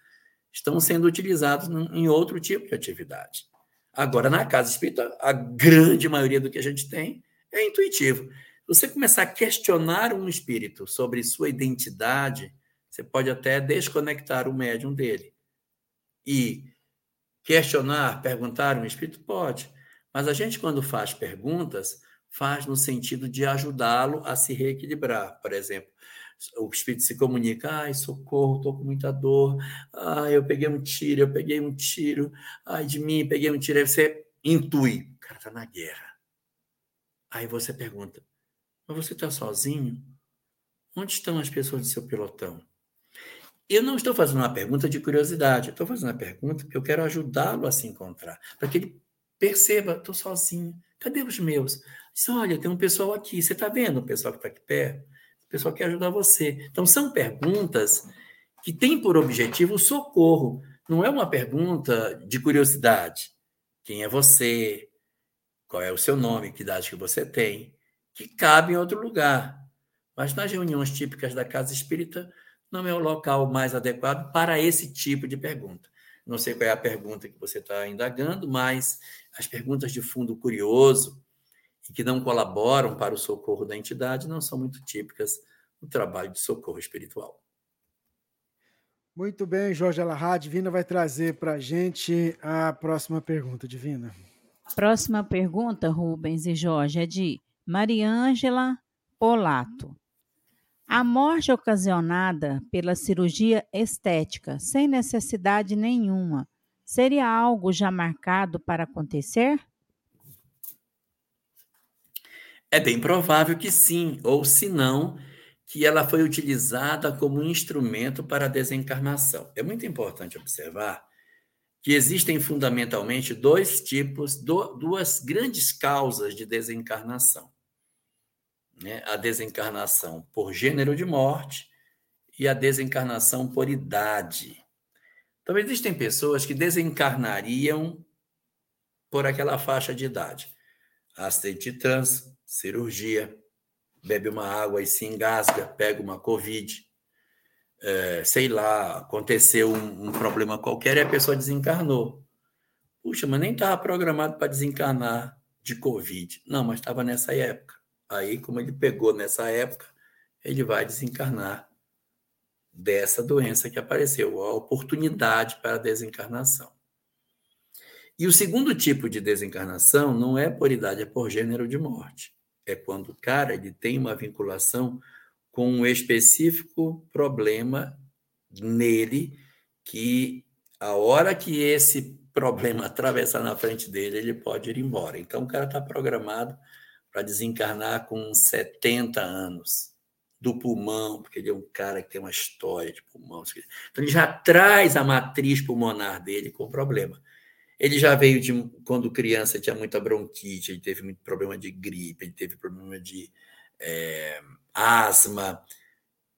estão sendo utilizados em outro tipo de atividade. Agora, na casa espírita, a grande maioria do que a gente tem é intuitivo. Você começar a questionar um espírito sobre sua identidade, você pode até desconectar o médium dele. E questionar, perguntar um espírito, pode. Mas a gente, quando faz perguntas, faz no sentido de ajudá-lo a se reequilibrar. Por exemplo, o espírito se comunica, ai, socorro, estou com muita dor, ai, eu peguei um tiro, eu peguei um tiro, ai, de mim, peguei um tiro, aí você intui, o cara está na guerra. Aí você pergunta, mas você está sozinho? Onde estão as pessoas do seu pelotão? Eu não estou fazendo uma pergunta de curiosidade, estou fazendo uma pergunta que eu quero ajudá-lo a se encontrar, para que ele perceba, estou sozinho, cadê os meus? Diz, olha, tem um pessoal aqui, você está vendo o pessoal que está aqui perto? Pessoal quer ajudar você. Então, são perguntas que têm por objetivo o socorro. Não é uma pergunta de curiosidade. Quem é você? Qual é o seu nome? Que idade que você tem? Que cabe em outro lugar. Mas nas reuniões típicas da casa espírita, não é o local mais adequado para esse tipo de pergunta. Não sei qual é a pergunta que você está indagando, mas as perguntas de fundo curioso, e que não colaboram para o socorro da entidade não são muito típicas do trabalho de socorro espiritual. Muito bem, Jorge Alahá. Divina vai trazer para a gente a próxima pergunta, Divina. Próxima pergunta, Rubens e Jorge, é de Mariângela Polato. A morte ocasionada pela cirurgia estética, sem necessidade nenhuma, seria algo já marcado para acontecer? É bem provável que sim, ou se não, que ela foi utilizada como instrumento para a desencarnação. É muito importante observar que existem fundamentalmente dois tipos, duas grandes causas de desencarnação. Né? A desencarnação por gênero de morte e a desencarnação por idade. Então, existem pessoas que desencarnariam por aquela faixa de idade. Acidente de trânsito, cirurgia, bebe uma água e se engasga, pega uma Covid, é, sei lá, aconteceu um, um, problema qualquer e a pessoa desencarnou. Puxa, mas nem estava programado para desencarnar de Covid. Não, mas estava nessa época. Aí, como ele pegou nessa época, ele vai desencarnar dessa doença que apareceu, a oportunidade para a desencarnação. E o segundo tipo de desencarnação não é por idade, é por gênero de morte é quando o cara ele tem uma vinculação com um específico problema nele que a hora que esse problema atravessar na frente dele, ele pode ir embora. Então, o cara está programado para desencarnar com 70 anos do pulmão, porque ele é um cara que tem uma história de pulmão. Então, ele já traz a matriz pulmonar dele com problema. Ele já veio de quando criança tinha muita bronquite, ele teve muito problema de gripe, ele teve problema de é, asma.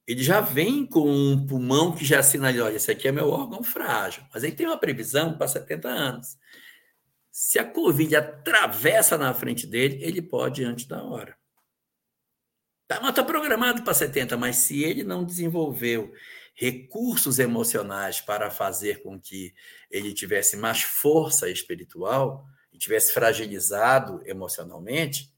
Ele já vem com um pulmão que já sinaliza, olha, esse aqui é meu órgão frágil. Mas ele tem uma previsão para 70 anos. Se a Covid atravessa na frente dele, ele pode ir antes da hora. Tá, está programado para 70, mas se ele não desenvolveu recursos emocionais para fazer com que ele tivesse mais força espiritual e tivesse fragilizado emocionalmente,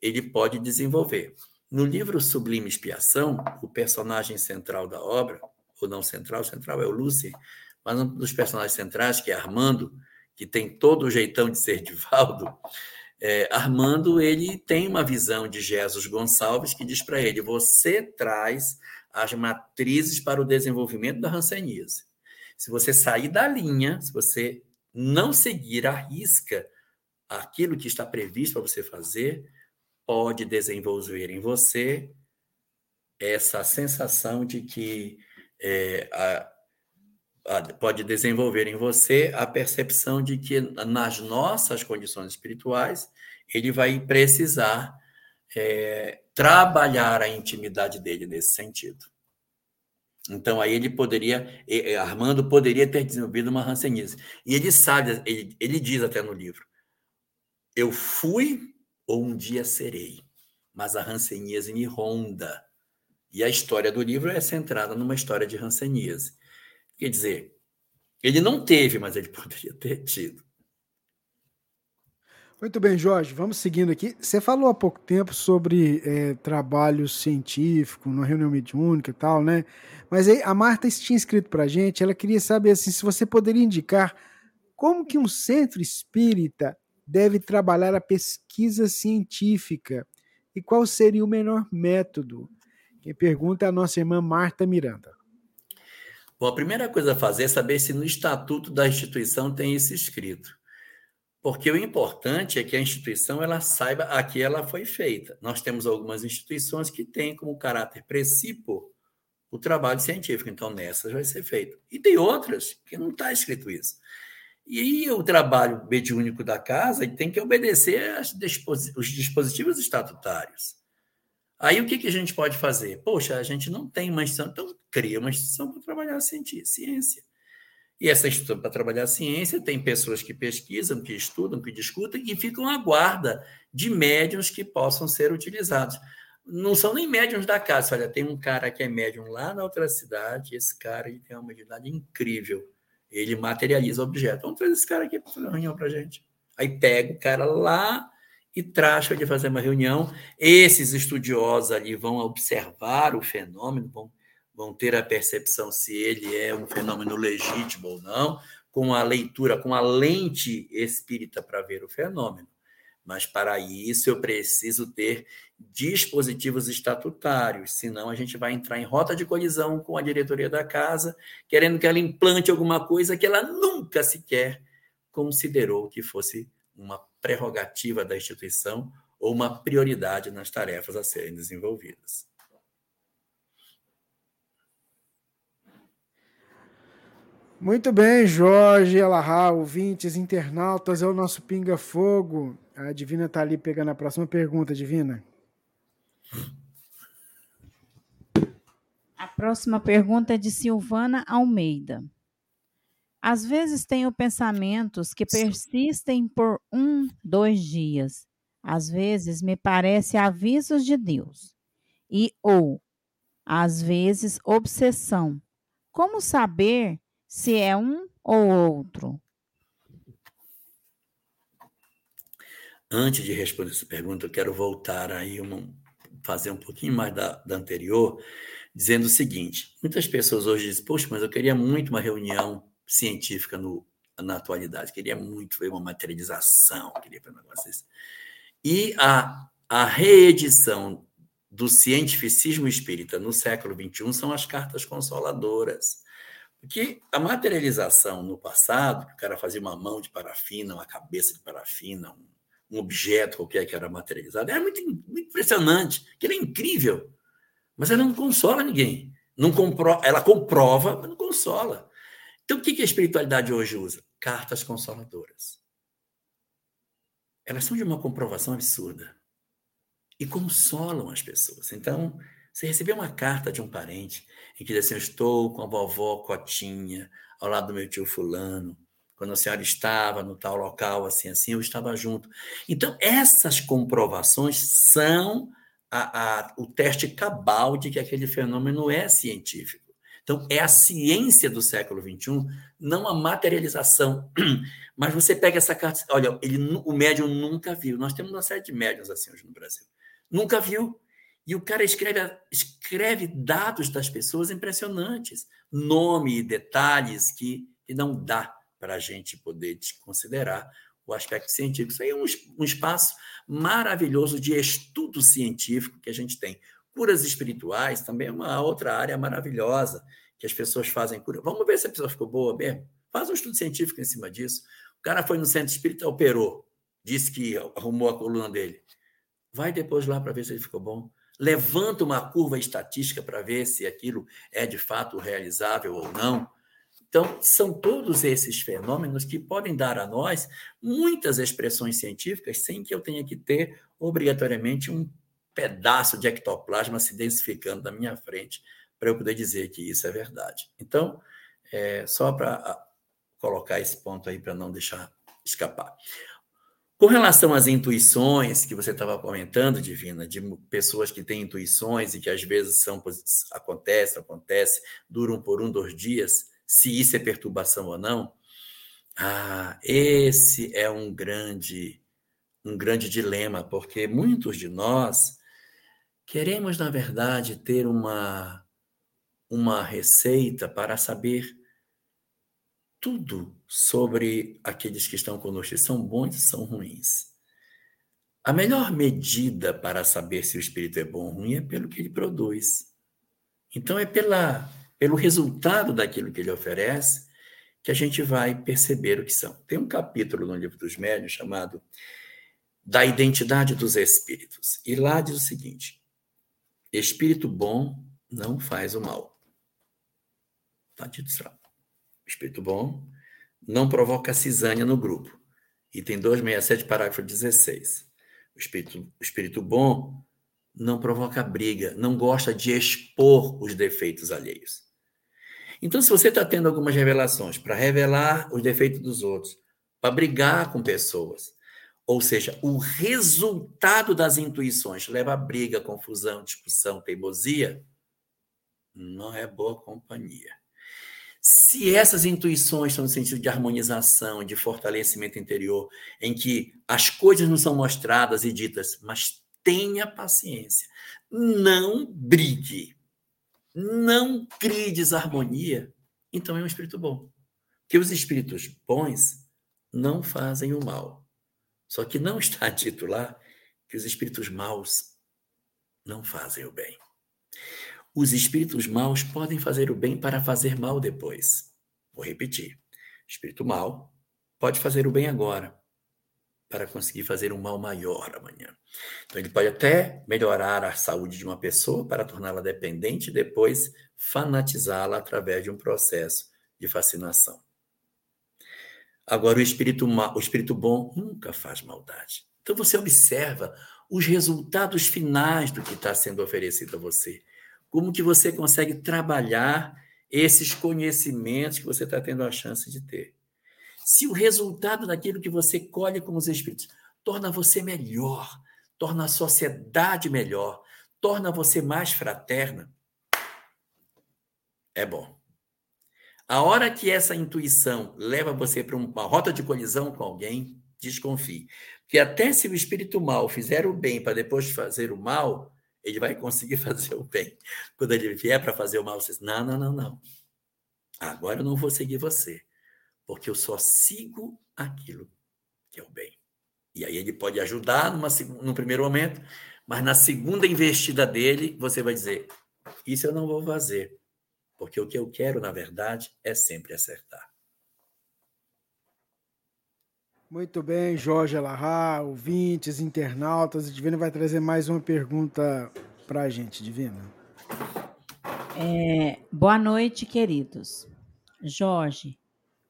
ele pode desenvolver. No livro Sublime Expiação, o personagem central da obra, ou não central, central é o Lúcio, mas um dos personagens centrais, que é Armando, que tem todo o jeitão de ser Divaldo, é, Armando ele tem uma visão de Jesus Gonçalves que diz para ele: você traz as matrizes para o desenvolvimento da hanseníase. Se você sair da linha, se você não seguir a risca aquilo que está previsto para você fazer, pode desenvolver em você essa sensação de que é, a, pode desenvolver em você a percepção de que nas nossas condições espirituais ele vai precisar é, trabalhar a intimidade dele nesse sentido. Então aí ele poderia, Armando poderia ter desenvolvido uma rancenise. E ele sabe, ele, ele diz até no livro, eu fui ou um dia serei, mas a rancenise me ronda. E a história do livro é centrada numa história de rancenise. Quer dizer, ele não teve, mas ele (laughs) poderia ter tido. Muito bem, Jorge, vamos seguindo aqui. Você falou há pouco tempo sobre é, trabalho científico, na reunião mediúnica e tal, né? Mas aí a Marta tinha escrito para gente, ela queria saber assim, se você poderia indicar como que um centro espírita deve trabalhar a pesquisa científica e qual seria o melhor método? Quem pergunta é a nossa irmã Marta Miranda. Bom, a primeira coisa a fazer é saber se no estatuto da instituição tem isso escrito. Porque o importante é que a instituição ela saiba a que ela foi feita. Nós temos algumas instituições que têm como caráter princípio o trabalho científico, então nessas vai ser feito. E tem outras que não está escrito isso. E o trabalho mediúnico da casa tem que obedecer os dispositivos estatutários. Aí o que, que a gente pode fazer? Poxa, a gente não tem uma instituição, então cria uma instituição para trabalhar ciência. E essa instituição para trabalhar a ciência tem pessoas que pesquisam, que estudam, que discutem e ficam à guarda de médiums que possam ser utilizados. Não são nem médiums da casa. Olha, tem um cara que é médium lá na outra cidade, esse cara ele tem uma mediunidade incrível. Ele materializa objetos. Vamos trazer esse cara aqui para fazer uma reunião para gente. Aí pega o cara lá e tracha de fazer uma reunião. Esses estudiosos ali vão observar o fenômeno, vão, vão ter a percepção se ele é um fenômeno legítimo ou não, com a leitura, com a lente espírita para ver o fenômeno. Mas para isso eu preciso ter dispositivos estatutários, senão a gente vai entrar em rota de colisão com a diretoria da casa, querendo que ela implante alguma coisa que ela nunca sequer considerou que fosse uma prerrogativa da instituição ou uma prioridade nas tarefas a serem desenvolvidas. Muito bem, Jorge Elahá, ouvintes, internautas, é o nosso Pinga Fogo. A Divina está ali pegando a próxima pergunta, Divina. A próxima pergunta é de Silvana Almeida. Às vezes tenho pensamentos que persistem por um, dois dias. Às vezes me parece avisos de Deus. E ou, às vezes, obsessão. Como saber se é um ou outro? Antes de responder essa pergunta, eu quero voltar aí, uma, fazer um pouquinho mais da, da anterior, dizendo o seguinte: muitas pessoas hoje dizem, poxa, mas eu queria muito uma reunião científica no, na atualidade. Queria muito ver uma materialização, queria ver um negócio desse. E a, a reedição do cientificismo espírita no século XXI são as cartas consoladoras. Porque a materialização no passado, que o cara fazia uma mão de parafina, uma cabeça de parafina, um, um objeto qualquer que era materializado, era muito, muito impressionante, que era incrível. Mas ela não consola ninguém. Não compro, ela comprova, mas não consola. Então, o que a espiritualidade hoje usa? Cartas consoladoras. Elas são de uma comprovação absurda e consolam as pessoas. Então, você recebeu uma carta de um parente em que diz assim: Eu estou com a vovó Cotinha, ao lado do meu tio Fulano. Quando a senhora estava no tal local, assim, assim, eu estava junto. Então, essas comprovações são a, a, o teste cabal de que aquele fenômeno é científico. Então, é a ciência do século XXI, não a materialização. (clears throat) Mas você pega essa carta, olha, ele, o médium nunca viu. Nós temos uma série de médiums assim hoje no Brasil. Nunca viu. E o cara escreve, escreve dados das pessoas impressionantes, nome e detalhes que, que não dá para a gente poder considerar o aspecto científico. Isso aí é um, um espaço maravilhoso de estudo científico que a gente tem. Curas espirituais também é uma outra área maravilhosa que as pessoas fazem cura. Vamos ver se a pessoa ficou boa mesmo. Faz um estudo científico em cima disso. O cara foi no centro espírita, operou, disse que arrumou a coluna dele. Vai depois lá para ver se ele ficou bom. Levanta uma curva estatística para ver se aquilo é de fato realizável ou não. Então, são todos esses fenômenos que podem dar a nós muitas expressões científicas sem que eu tenha que ter obrigatoriamente um pedaço de ectoplasma se densificando na minha frente para eu poder dizer que isso é verdade. Então, é, só para colocar esse ponto aí para não deixar escapar. Com relação às intuições que você estava comentando, Divina, de pessoas que têm intuições e que às vezes são acontece, acontece, duram por um, dois dias, se isso é perturbação ou não, ah, esse é um grande um grande dilema, porque muitos de nós Queremos, na verdade, ter uma, uma receita para saber tudo sobre aqueles que estão conosco, são bons e são ruins. A melhor medida para saber se o espírito é bom ou ruim é pelo que ele produz. Então, é pela, pelo resultado daquilo que ele oferece que a gente vai perceber o que são. Tem um capítulo no livro dos médios chamado Da Identidade dos Espíritos. E lá diz o seguinte: Espírito bom não faz o mal. Está dito lá. Espírito bom não provoca cisânia no grupo. Item 267, parágrafo 16. O espírito, o espírito bom não provoca briga, não gosta de expor os defeitos alheios. Então, se você está tendo algumas revelações para revelar os defeitos dos outros, para brigar com pessoas, ou seja, o resultado das intuições leva a briga, confusão, discussão, teimosia, não é boa companhia. Se essas intuições estão no sentido de harmonização, de fortalecimento interior, em que as coisas não são mostradas e ditas, mas tenha paciência, não brigue, não crie desarmonia, então é um espírito bom. Porque os espíritos bons não fazem o mal só que não está (laughs) dito lá que os espíritos maus não fazem o bem. Os espíritos maus podem fazer o bem para fazer mal depois. Vou repetir. espírito mau pode fazer o bem agora para conseguir fazer um mal maior amanhã. Então ele pode até melhorar a saúde de uma pessoa para torná-la dependente e depois fanatizá-la através de um processo de fascinação. Agora, o espírito, o espírito bom nunca faz maldade. Então, você observa os resultados finais do que está sendo oferecido a você. Como que você consegue trabalhar esses conhecimentos que você está tendo a chance de ter. Se o resultado daquilo que você colhe com os espíritos torna você melhor, torna a sociedade melhor, torna você mais fraterna, é bom. A hora que essa intuição leva você para uma rota de colisão com alguém, desconfie. Porque até se o espírito mal fizer o bem para depois fazer o mal, ele vai conseguir (laughs) fazer o bem. Quando ele vier para fazer o mal, você diz: não, não, não, não. Agora eu não vou seguir você, porque eu só sigo aquilo que é o bem. E aí ele pode ajudar numa, no primeiro momento, mas na segunda investida dele, você vai dizer: Isso eu não vou fazer, porque o que eu quero, na verdade, é sempre acertar. Muito bem, Jorge Alahá, ouvintes, internautas. Divina vai trazer mais uma pergunta para a gente, Divina. É, boa noite, queridos. Jorge,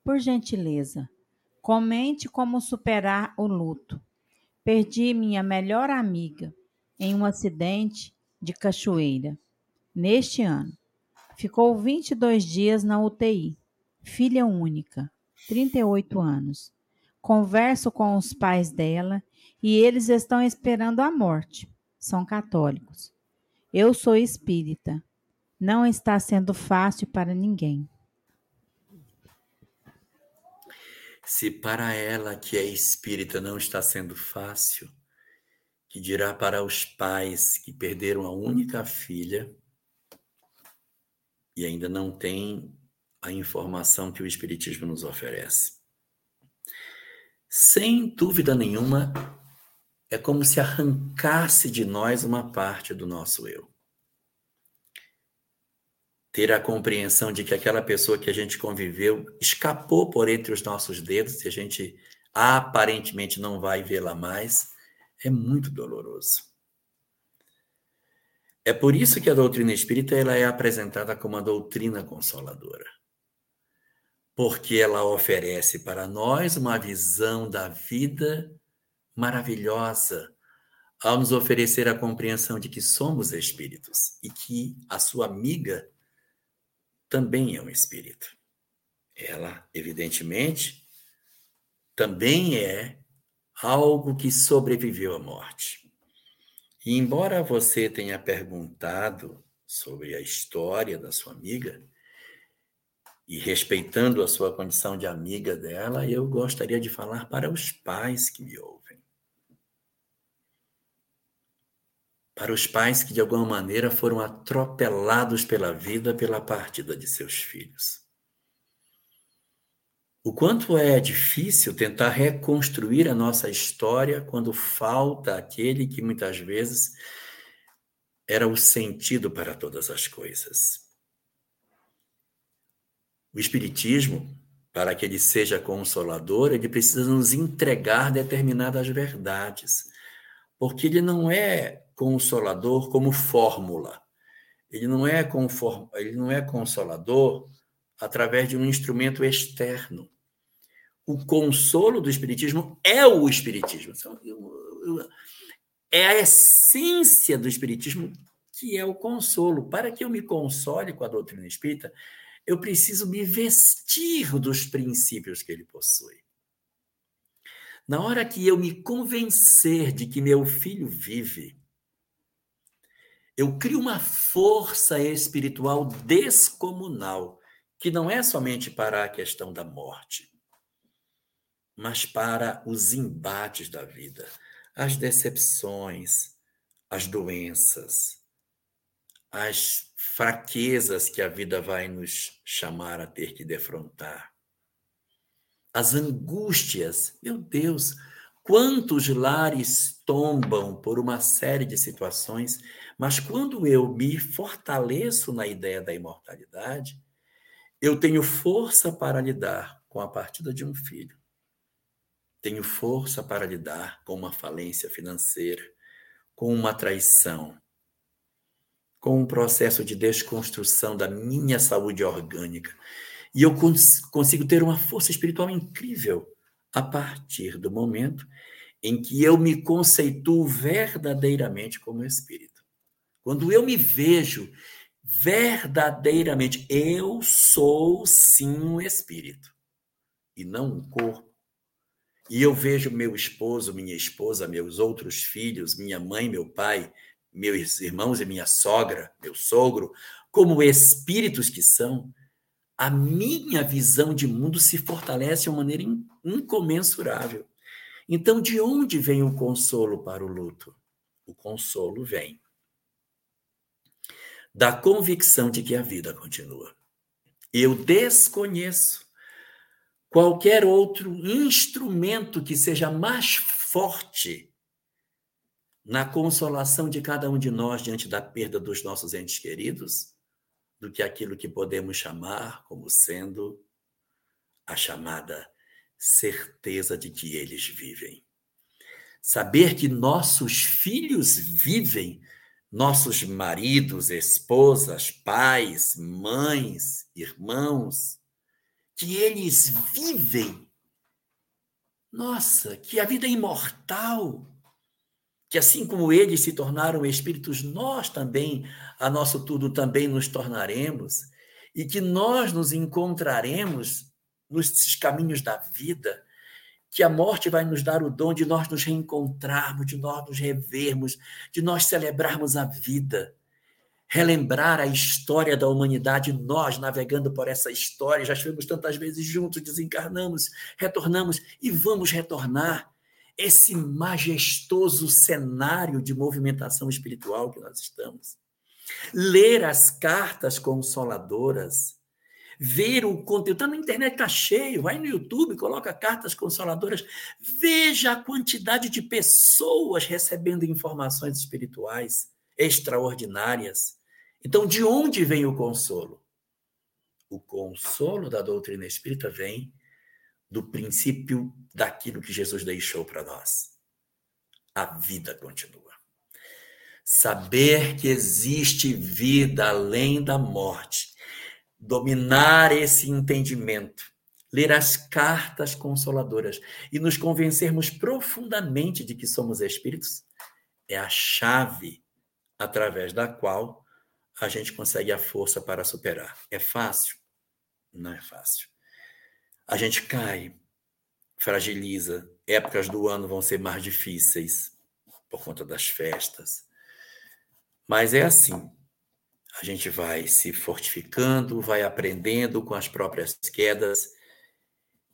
por gentileza, comente como superar o luto. Perdi minha melhor amiga em um acidente de cachoeira neste ano. Ficou 22 dias na UTI. Filha única, 38 anos. Converso com os pais dela e eles estão esperando a morte. São católicos. Eu sou espírita. Não está sendo fácil para ninguém. Se para ela que é espírita não está sendo fácil, que dirá para os pais que perderam a única filha e ainda não têm a informação que o Espiritismo nos oferece. Sem dúvida nenhuma, é como se arrancasse de nós uma parte do nosso eu. Ter a compreensão de que aquela pessoa que a gente conviveu escapou por entre os nossos dedos e a gente aparentemente não vai vê-la mais é muito doloroso. É por isso que a doutrina espírita ela é apresentada como uma doutrina consoladora. Porque ela oferece para nós uma visão da vida maravilhosa, ao nos oferecer a compreensão de que somos espíritos e que a sua amiga também é um espírito. Ela, evidentemente, também é algo que sobreviveu à morte. E embora você tenha perguntado sobre a história da sua amiga, e respeitando a sua condição de amiga dela, eu gostaria de falar para os pais que me ouvem. Para os pais que de alguma maneira foram atropelados pela vida pela partida de seus filhos. O quanto é difícil tentar reconstruir a nossa história quando falta aquele que muitas vezes era o sentido para todas as coisas. O Espiritismo, para que ele seja consolador, ele precisa nos entregar determinadas verdades, porque ele não é consolador como fórmula. Ele não é, conform... ele não é consolador através de um instrumento externo o consolo do Espiritismo é o Espiritismo. Então, é a essência do Espiritismo que é o consolo. Para que eu me console com a doutrina espírita, eu preciso me vestir dos princípios que ele possui. Na hora que eu me convencer de que meu filho vive, eu crio uma força espiritual descomunal, que não é somente para a questão da morte, mas para os embates da vida, as decepções, as doenças, as fraquezas que a vida vai nos chamar a ter que defrontar, as angústias. Meu Deus, quantos lares tombam por uma série de situações, mas quando eu me fortaleço na ideia da imortalidade, eu tenho força para lidar com a partida de um filho tenho força para lidar com uma falência financeira, com uma traição, com um processo de desconstrução da minha saúde orgânica. E eu cons consigo ter uma força espiritual incrível a partir do momento em que eu me conceituo verdadeiramente como espírito. Quando eu me vejo verdadeiramente, eu sou sim um espírito e não um corpo e eu vejo meu esposo, minha esposa, meus outros filhos, minha mãe, meu pai, meus irmãos e minha sogra, meu sogro, como espíritos que são, a minha visão de mundo se fortalece de uma maneira incomensurável. Então, de onde vem o consolo para o luto? O consolo vem da convicção de que a vida continua. Eu desconheço qualquer outro instrumento que seja mais forte na consolação de cada um de nós diante da perda dos nossos entes queridos do que aquilo que podemos chamar como sendo a chamada certeza de que eles vivem. Saber que nossos filhos vivem, nossos maridos, esposas, pais, mães, irmãos, que eles vivem. Nossa, que a vida é imortal, que assim como eles se tornaram espíritos, nós também, a nosso tudo também nos tornaremos, e que nós nos encontraremos nos caminhos da vida, que a morte vai nos dar o dom de nós nos reencontrarmos, de nós nos revermos, de nós celebrarmos a vida, relembrar a história da humanidade, nós navegando por essa história, já estivemos tantas vezes juntos, desencarnamos, retornamos e vamos retornar. Esse majestoso cenário de movimentação espiritual que nós estamos. Ler as cartas consoladoras, ver o conteúdo. Está na internet, está cheio. Vai no YouTube, coloca cartas consoladoras. Veja a quantidade de pessoas recebendo informações espirituais extraordinárias. Então, de onde vem o consolo? O consolo da doutrina espírita vem do princípio daquilo que Jesus deixou para nós. A vida continua. Saber que existe vida além da morte dominar esse entendimento, ler as cartas consoladoras e nos convencermos profundamente de que somos espíritos, é a chave através da qual a gente consegue a força para superar. É fácil? Não é fácil. A gente cai, fragiliza, épocas do ano vão ser mais difíceis por conta das festas. Mas é assim, a gente vai se fortificando, vai aprendendo com as próprias quedas.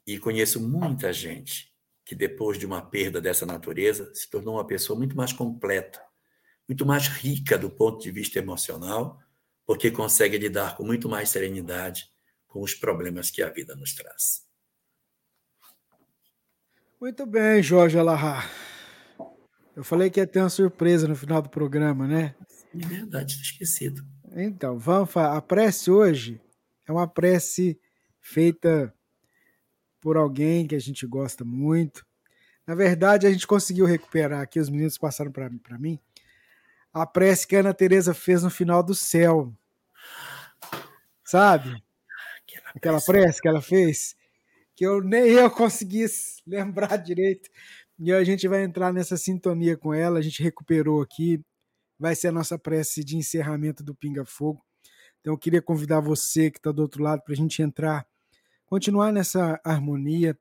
E conheço muita gente que, depois de uma perda dessa natureza, se tornou uma pessoa muito mais completa, muito mais rica do ponto de vista emocional, porque consegue lidar com muito mais serenidade com os problemas que a vida nos traz. Muito bem, Jorge Alahá. Eu falei que ia ter uma surpresa no final do programa, né? É verdade, esquecido. Então, vamos falar. A prece hoje é uma prece feita por alguém que a gente gosta muito. Na verdade, a gente conseguiu recuperar aqui, os meninos passaram para mim, a prece que a Ana Teresa fez no final do céu. Sabe? Aquela, Aquela prece que ela fez, que eu nem eu consegui (laughs) lembrar direito. E a gente vai entrar nessa sintonia com ela, a gente recuperou aqui vai ser a nossa prece de encerramento do Pinga Fogo. Então eu queria convidar você que está do outro lado para a gente entrar, continuar nessa harmonia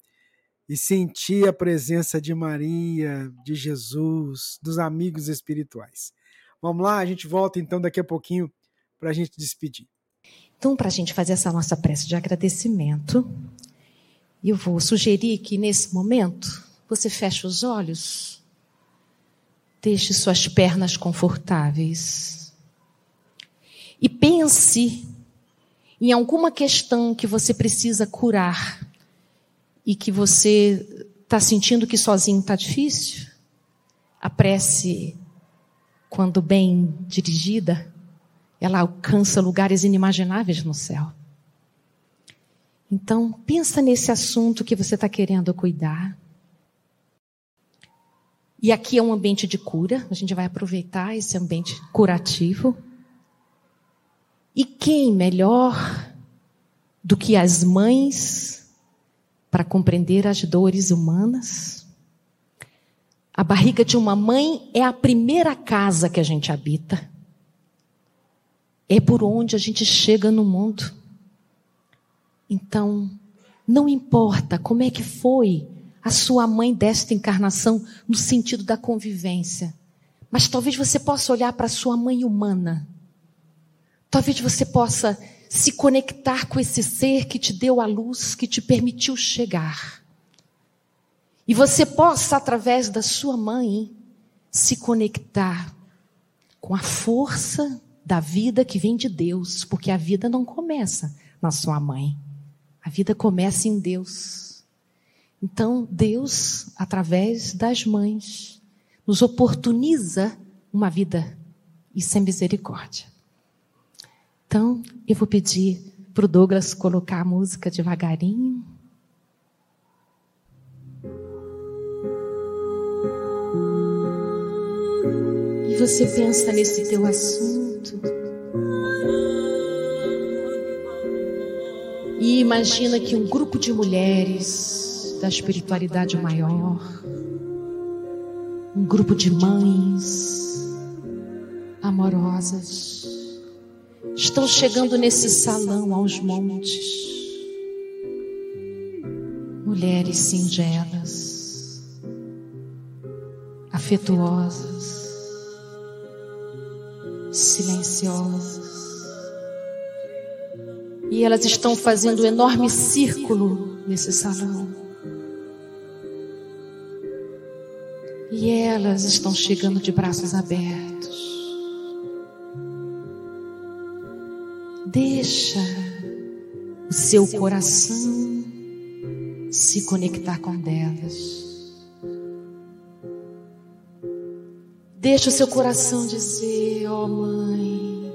e sentir a presença de Maria, de Jesus, dos amigos espirituais. Vamos lá, a gente volta então daqui a pouquinho para a gente despedir. Então, para a gente fazer essa nossa prece de agradecimento, eu vou sugerir que nesse momento você feche os olhos Deixe suas pernas confortáveis. E pense em alguma questão que você precisa curar e que você está sentindo que sozinho está difícil. A prece, quando bem dirigida, ela alcança lugares inimagináveis no céu. Então, pensa nesse assunto que você está querendo cuidar. E aqui é um ambiente de cura, a gente vai aproveitar esse ambiente curativo. E quem melhor do que as mães para compreender as dores humanas? A barriga de uma mãe é a primeira casa que a gente habita. É por onde a gente chega no mundo. Então, não importa como é que foi a sua mãe desta encarnação no sentido da convivência. Mas talvez você possa olhar para a sua mãe humana. Talvez você possa se conectar com esse ser que te deu a luz, que te permitiu chegar. E você possa, através da sua mãe, se conectar com a força da vida que vem de Deus, porque a vida não começa na sua mãe. A vida começa em Deus. Então, Deus, através das mães, nos oportuniza uma vida e sem misericórdia. Então, eu vou pedir para o Douglas colocar a música devagarinho. E você pensa nesse teu assunto. E imagina que um grupo de mulheres da espiritualidade maior, um grupo de mães amorosas, estão chegando nesse salão aos montes. Mulheres singelas, afetuosas, silenciosas. E elas estão fazendo um enorme círculo nesse salão. E elas estão chegando de braços abertos. Deixa o seu coração se conectar com delas. Deixa o seu coração dizer: Ó oh, Mãe,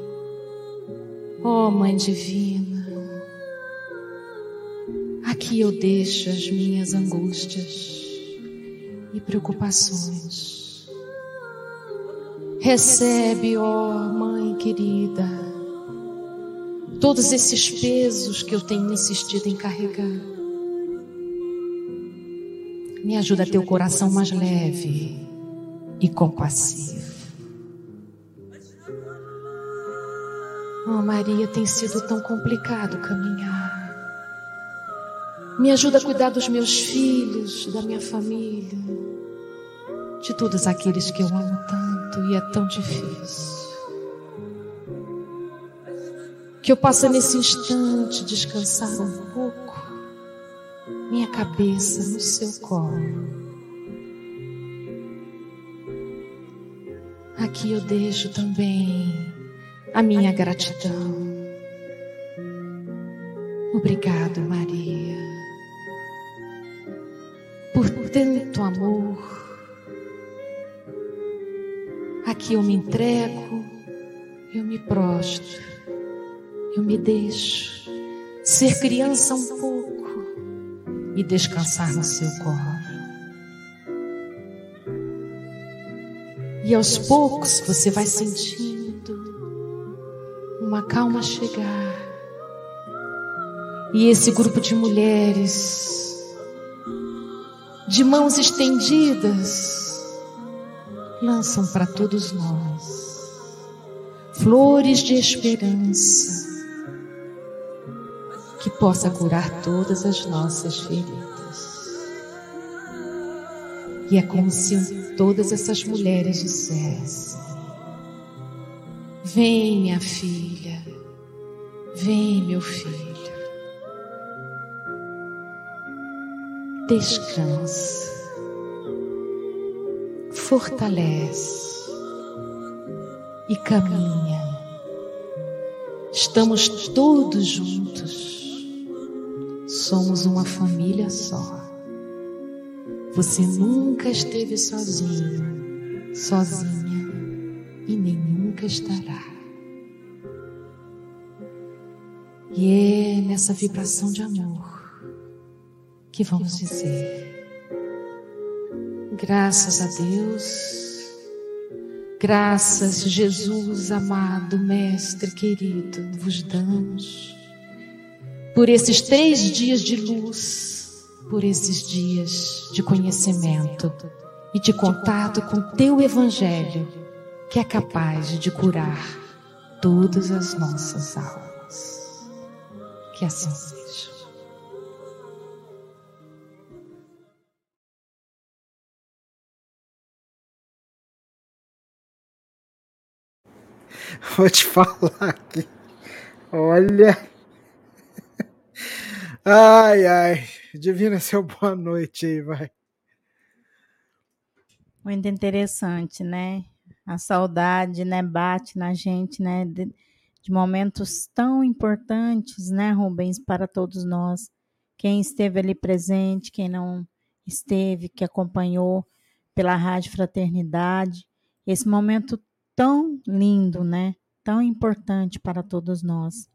ó oh, Mãe Divina, aqui eu deixo as minhas angústias e preocupações. Recebe, ó Mãe querida, todos esses pesos que eu tenho insistido em carregar. Me ajuda a ter o coração mais leve e compassivo. Oh, Maria, tem sido tão complicado caminhar. Me ajuda a cuidar dos meus filhos, da minha família, de todos aqueles que eu amo tanto e é tão difícil. Que eu possa nesse instante descansar um pouco minha cabeça no seu colo. Aqui eu deixo também a minha gratidão. Obrigado, Maria, tanto amor. Aqui eu me entrego, eu me prostro eu me deixo ser criança um pouco e descansar no seu colo. E aos poucos você vai sentindo uma calma chegar. E esse grupo de mulheres, de mãos estendidas, lançam para todos nós flores de esperança que possa curar todas as nossas feridas. E é como se todas essas mulheres dissessem: Vem, minha filha, vem, meu filho, descansa, fortalece e caminha. Estamos todos juntos Somos uma família só. Você nunca esteve sozinho, sozinha e nem nunca estará. E é nessa vibração de amor que vamos dizer: graças a Deus, graças Jesus amado, Mestre querido, vos damos por esses três dias de luz, por esses dias de conhecimento e de contato com teu Evangelho, que é capaz de curar todas as nossas almas. Que assim seja. (laughs) Vou te falar aqui. Olha. Ai, ai. Divina, seu boa noite aí, vai. Muito interessante, né? A saudade, né, bate na gente, né, de, de momentos tão importantes, né, Rubens, para todos nós. Quem esteve ali presente, quem não esteve, que acompanhou pela Rádio Fraternidade, esse momento tão lindo, né, tão importante para todos nós.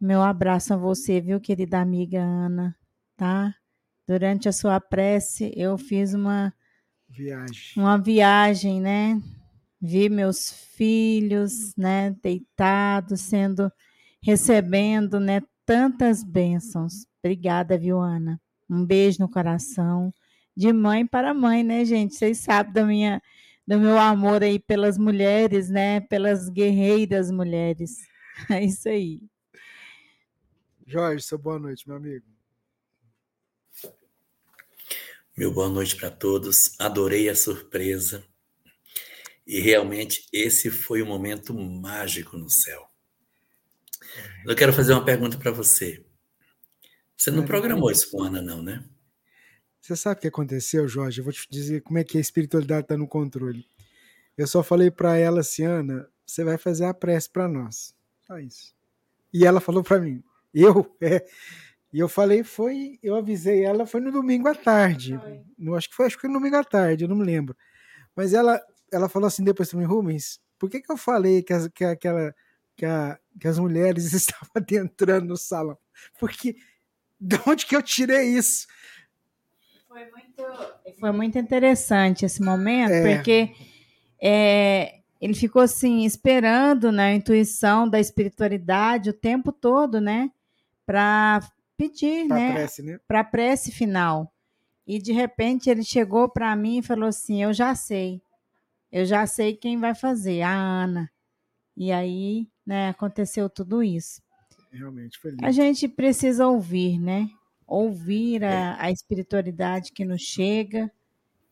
Meu abraço a você, viu, querida amiga Ana, tá? Durante a sua prece, eu fiz uma viagem, uma viagem, né? Vi meus filhos, né, deitados, sendo recebendo, né, tantas bênçãos. Obrigada, viu, Ana? Um beijo no coração. De mãe para mãe, né, gente? Vocês sabem da minha, do meu amor aí pelas mulheres, né? Pelas guerreiras mulheres. (laughs) É isso aí. Jorge, seu boa noite, meu amigo. Meu boa noite para todos. Adorei a surpresa. E realmente esse foi um momento mágico no céu. Eu quero fazer uma pergunta para você. Você não programou isso com a Ana, não, né? Você sabe o que aconteceu, Jorge? Eu vou te dizer como é que a espiritualidade está no controle. Eu só falei para ela assim, Ana, você vai fazer a prece para nós. Só isso. E ela falou para mim, eu? (laughs) É. E eu falei, foi, eu avisei ela, foi no domingo à tarde. Eu acho que foi, acho que foi no domingo à tarde, eu não me lembro. Mas ela, ela falou assim depois para mim, Rubens, por que, que eu falei que, as, que, aquela, que, a, que as mulheres (laughs) estavam adentrando no salão? Porque de onde que eu tirei isso? Foi muito, foi muito interessante esse momento, é. porque é, ele ficou assim, esperando na né, intuição da espiritualidade o tempo todo, né? Para pedir, pra né? Prece, né? Para a prece final. E de repente ele chegou para mim e falou assim: Eu já sei, eu já sei quem vai fazer, a Ana. E aí, né, aconteceu tudo isso. Realmente foi lindo. A gente precisa ouvir, né? Ouvir a, é. a espiritualidade que nos chega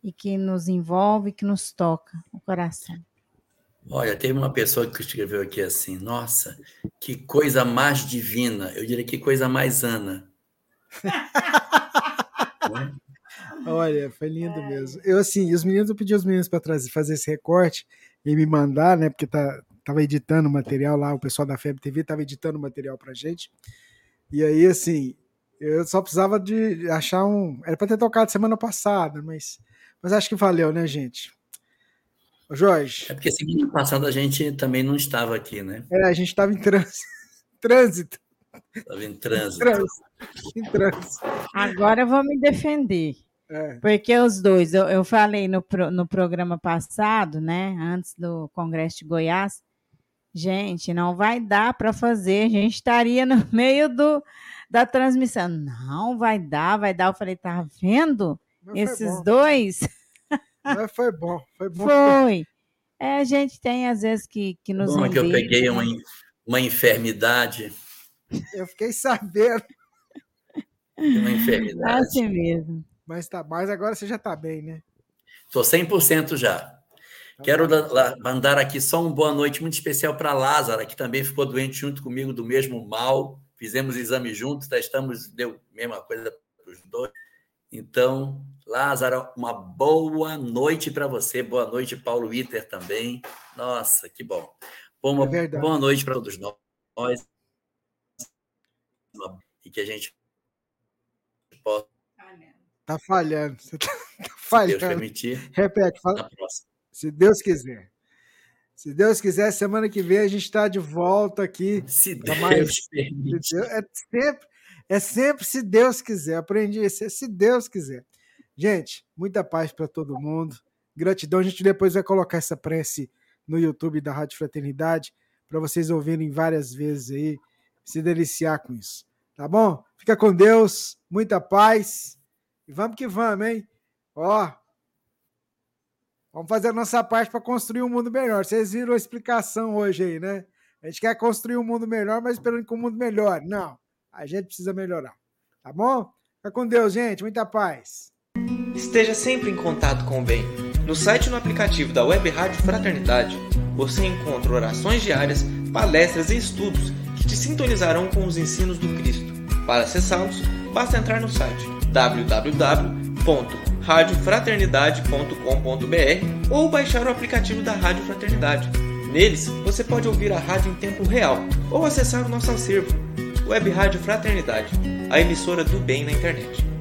e que nos envolve, que nos toca o coração. Olha, teve uma pessoa que escreveu aqui assim: Nossa, que coisa mais divina. Eu diria que coisa mais Ana. (laughs) Olha, foi lindo mesmo. Eu, assim, os meninos, eu pedi aos meninos para fazer esse recorte e me mandar, né? Porque tá, tava editando o material lá, o pessoal da FEB TV tava editando o material pra gente. E aí, assim, eu só precisava de achar um. Era para ter tocado semana passada, mas, mas acho que valeu, né, gente? Jorge. É porque semana passada a gente também não estava aqui, né? É, a gente estava em trânsito. (laughs) Estava em trânsito. trânsito. Em trânsito. Agora eu vou me defender. É. Porque os dois, eu, eu falei no, no programa passado, né? Antes do Congresso de Goiás, gente, não vai dar para fazer. A gente estaria no (laughs) meio do, da transmissão. Não vai dar, vai dar. Eu falei, tá vendo? Mas Esses dois. Mas foi bom, foi bom. Foi. É, a gente tem, às vezes, que, que nos. Bom, que eu peguei uma, uma enfermidade. Eu fiquei sabendo. Uma enfermidade. É assim mesmo. Mas, tá, mas agora você já está bem, né? Estou 100% já. Tá Quero mandar aqui só uma boa noite muito especial para Lázara, que também ficou doente junto comigo do mesmo mal. Fizemos exame juntos, testamos, deu a mesma coisa para os dois. Então, Lázaro, uma boa noite para você. Boa noite, Paulo Witter também. Nossa, que bom. Uma é boa noite para todos nós. E que a gente possa. Tá falhando. Você tá, (laughs) tá falhando. Se Deus permitir. Repete, fala. Se Deus quiser. Se Deus quiser, semana que vem a gente está de volta aqui. Se Deus mais... (laughs) permitir. É sempre, é sempre se Deus quiser. Aprendi isso, é se Deus quiser. Gente, muita paz para todo mundo. Gratidão. A gente depois vai colocar essa prece no YouTube da Rádio Fraternidade para vocês ouvirem várias vezes aí, se deliciar com isso. Tá bom? Fica com Deus, muita paz e vamos que vamos, hein? Ó, vamos fazer a nossa parte para construir um mundo melhor. Vocês viram a explicação hoje aí, né? A gente quer construir um mundo melhor, mas esperando que o mundo melhore. Não, a gente precisa melhorar. Tá bom? Fica com Deus, gente. Muita paz. Esteja sempre em contato com o bem. No site e no aplicativo da Web Rádio Fraternidade, você encontra orações diárias, palestras e estudos que te sintonizarão com os ensinos do Cristo. Para acessá-los, basta entrar no site www.radiofraternidade.com.br ou baixar o aplicativo da Rádio Fraternidade. Neles, você pode ouvir a rádio em tempo real ou acessar o nosso acervo, Web Rádio Fraternidade, a emissora do bem na internet.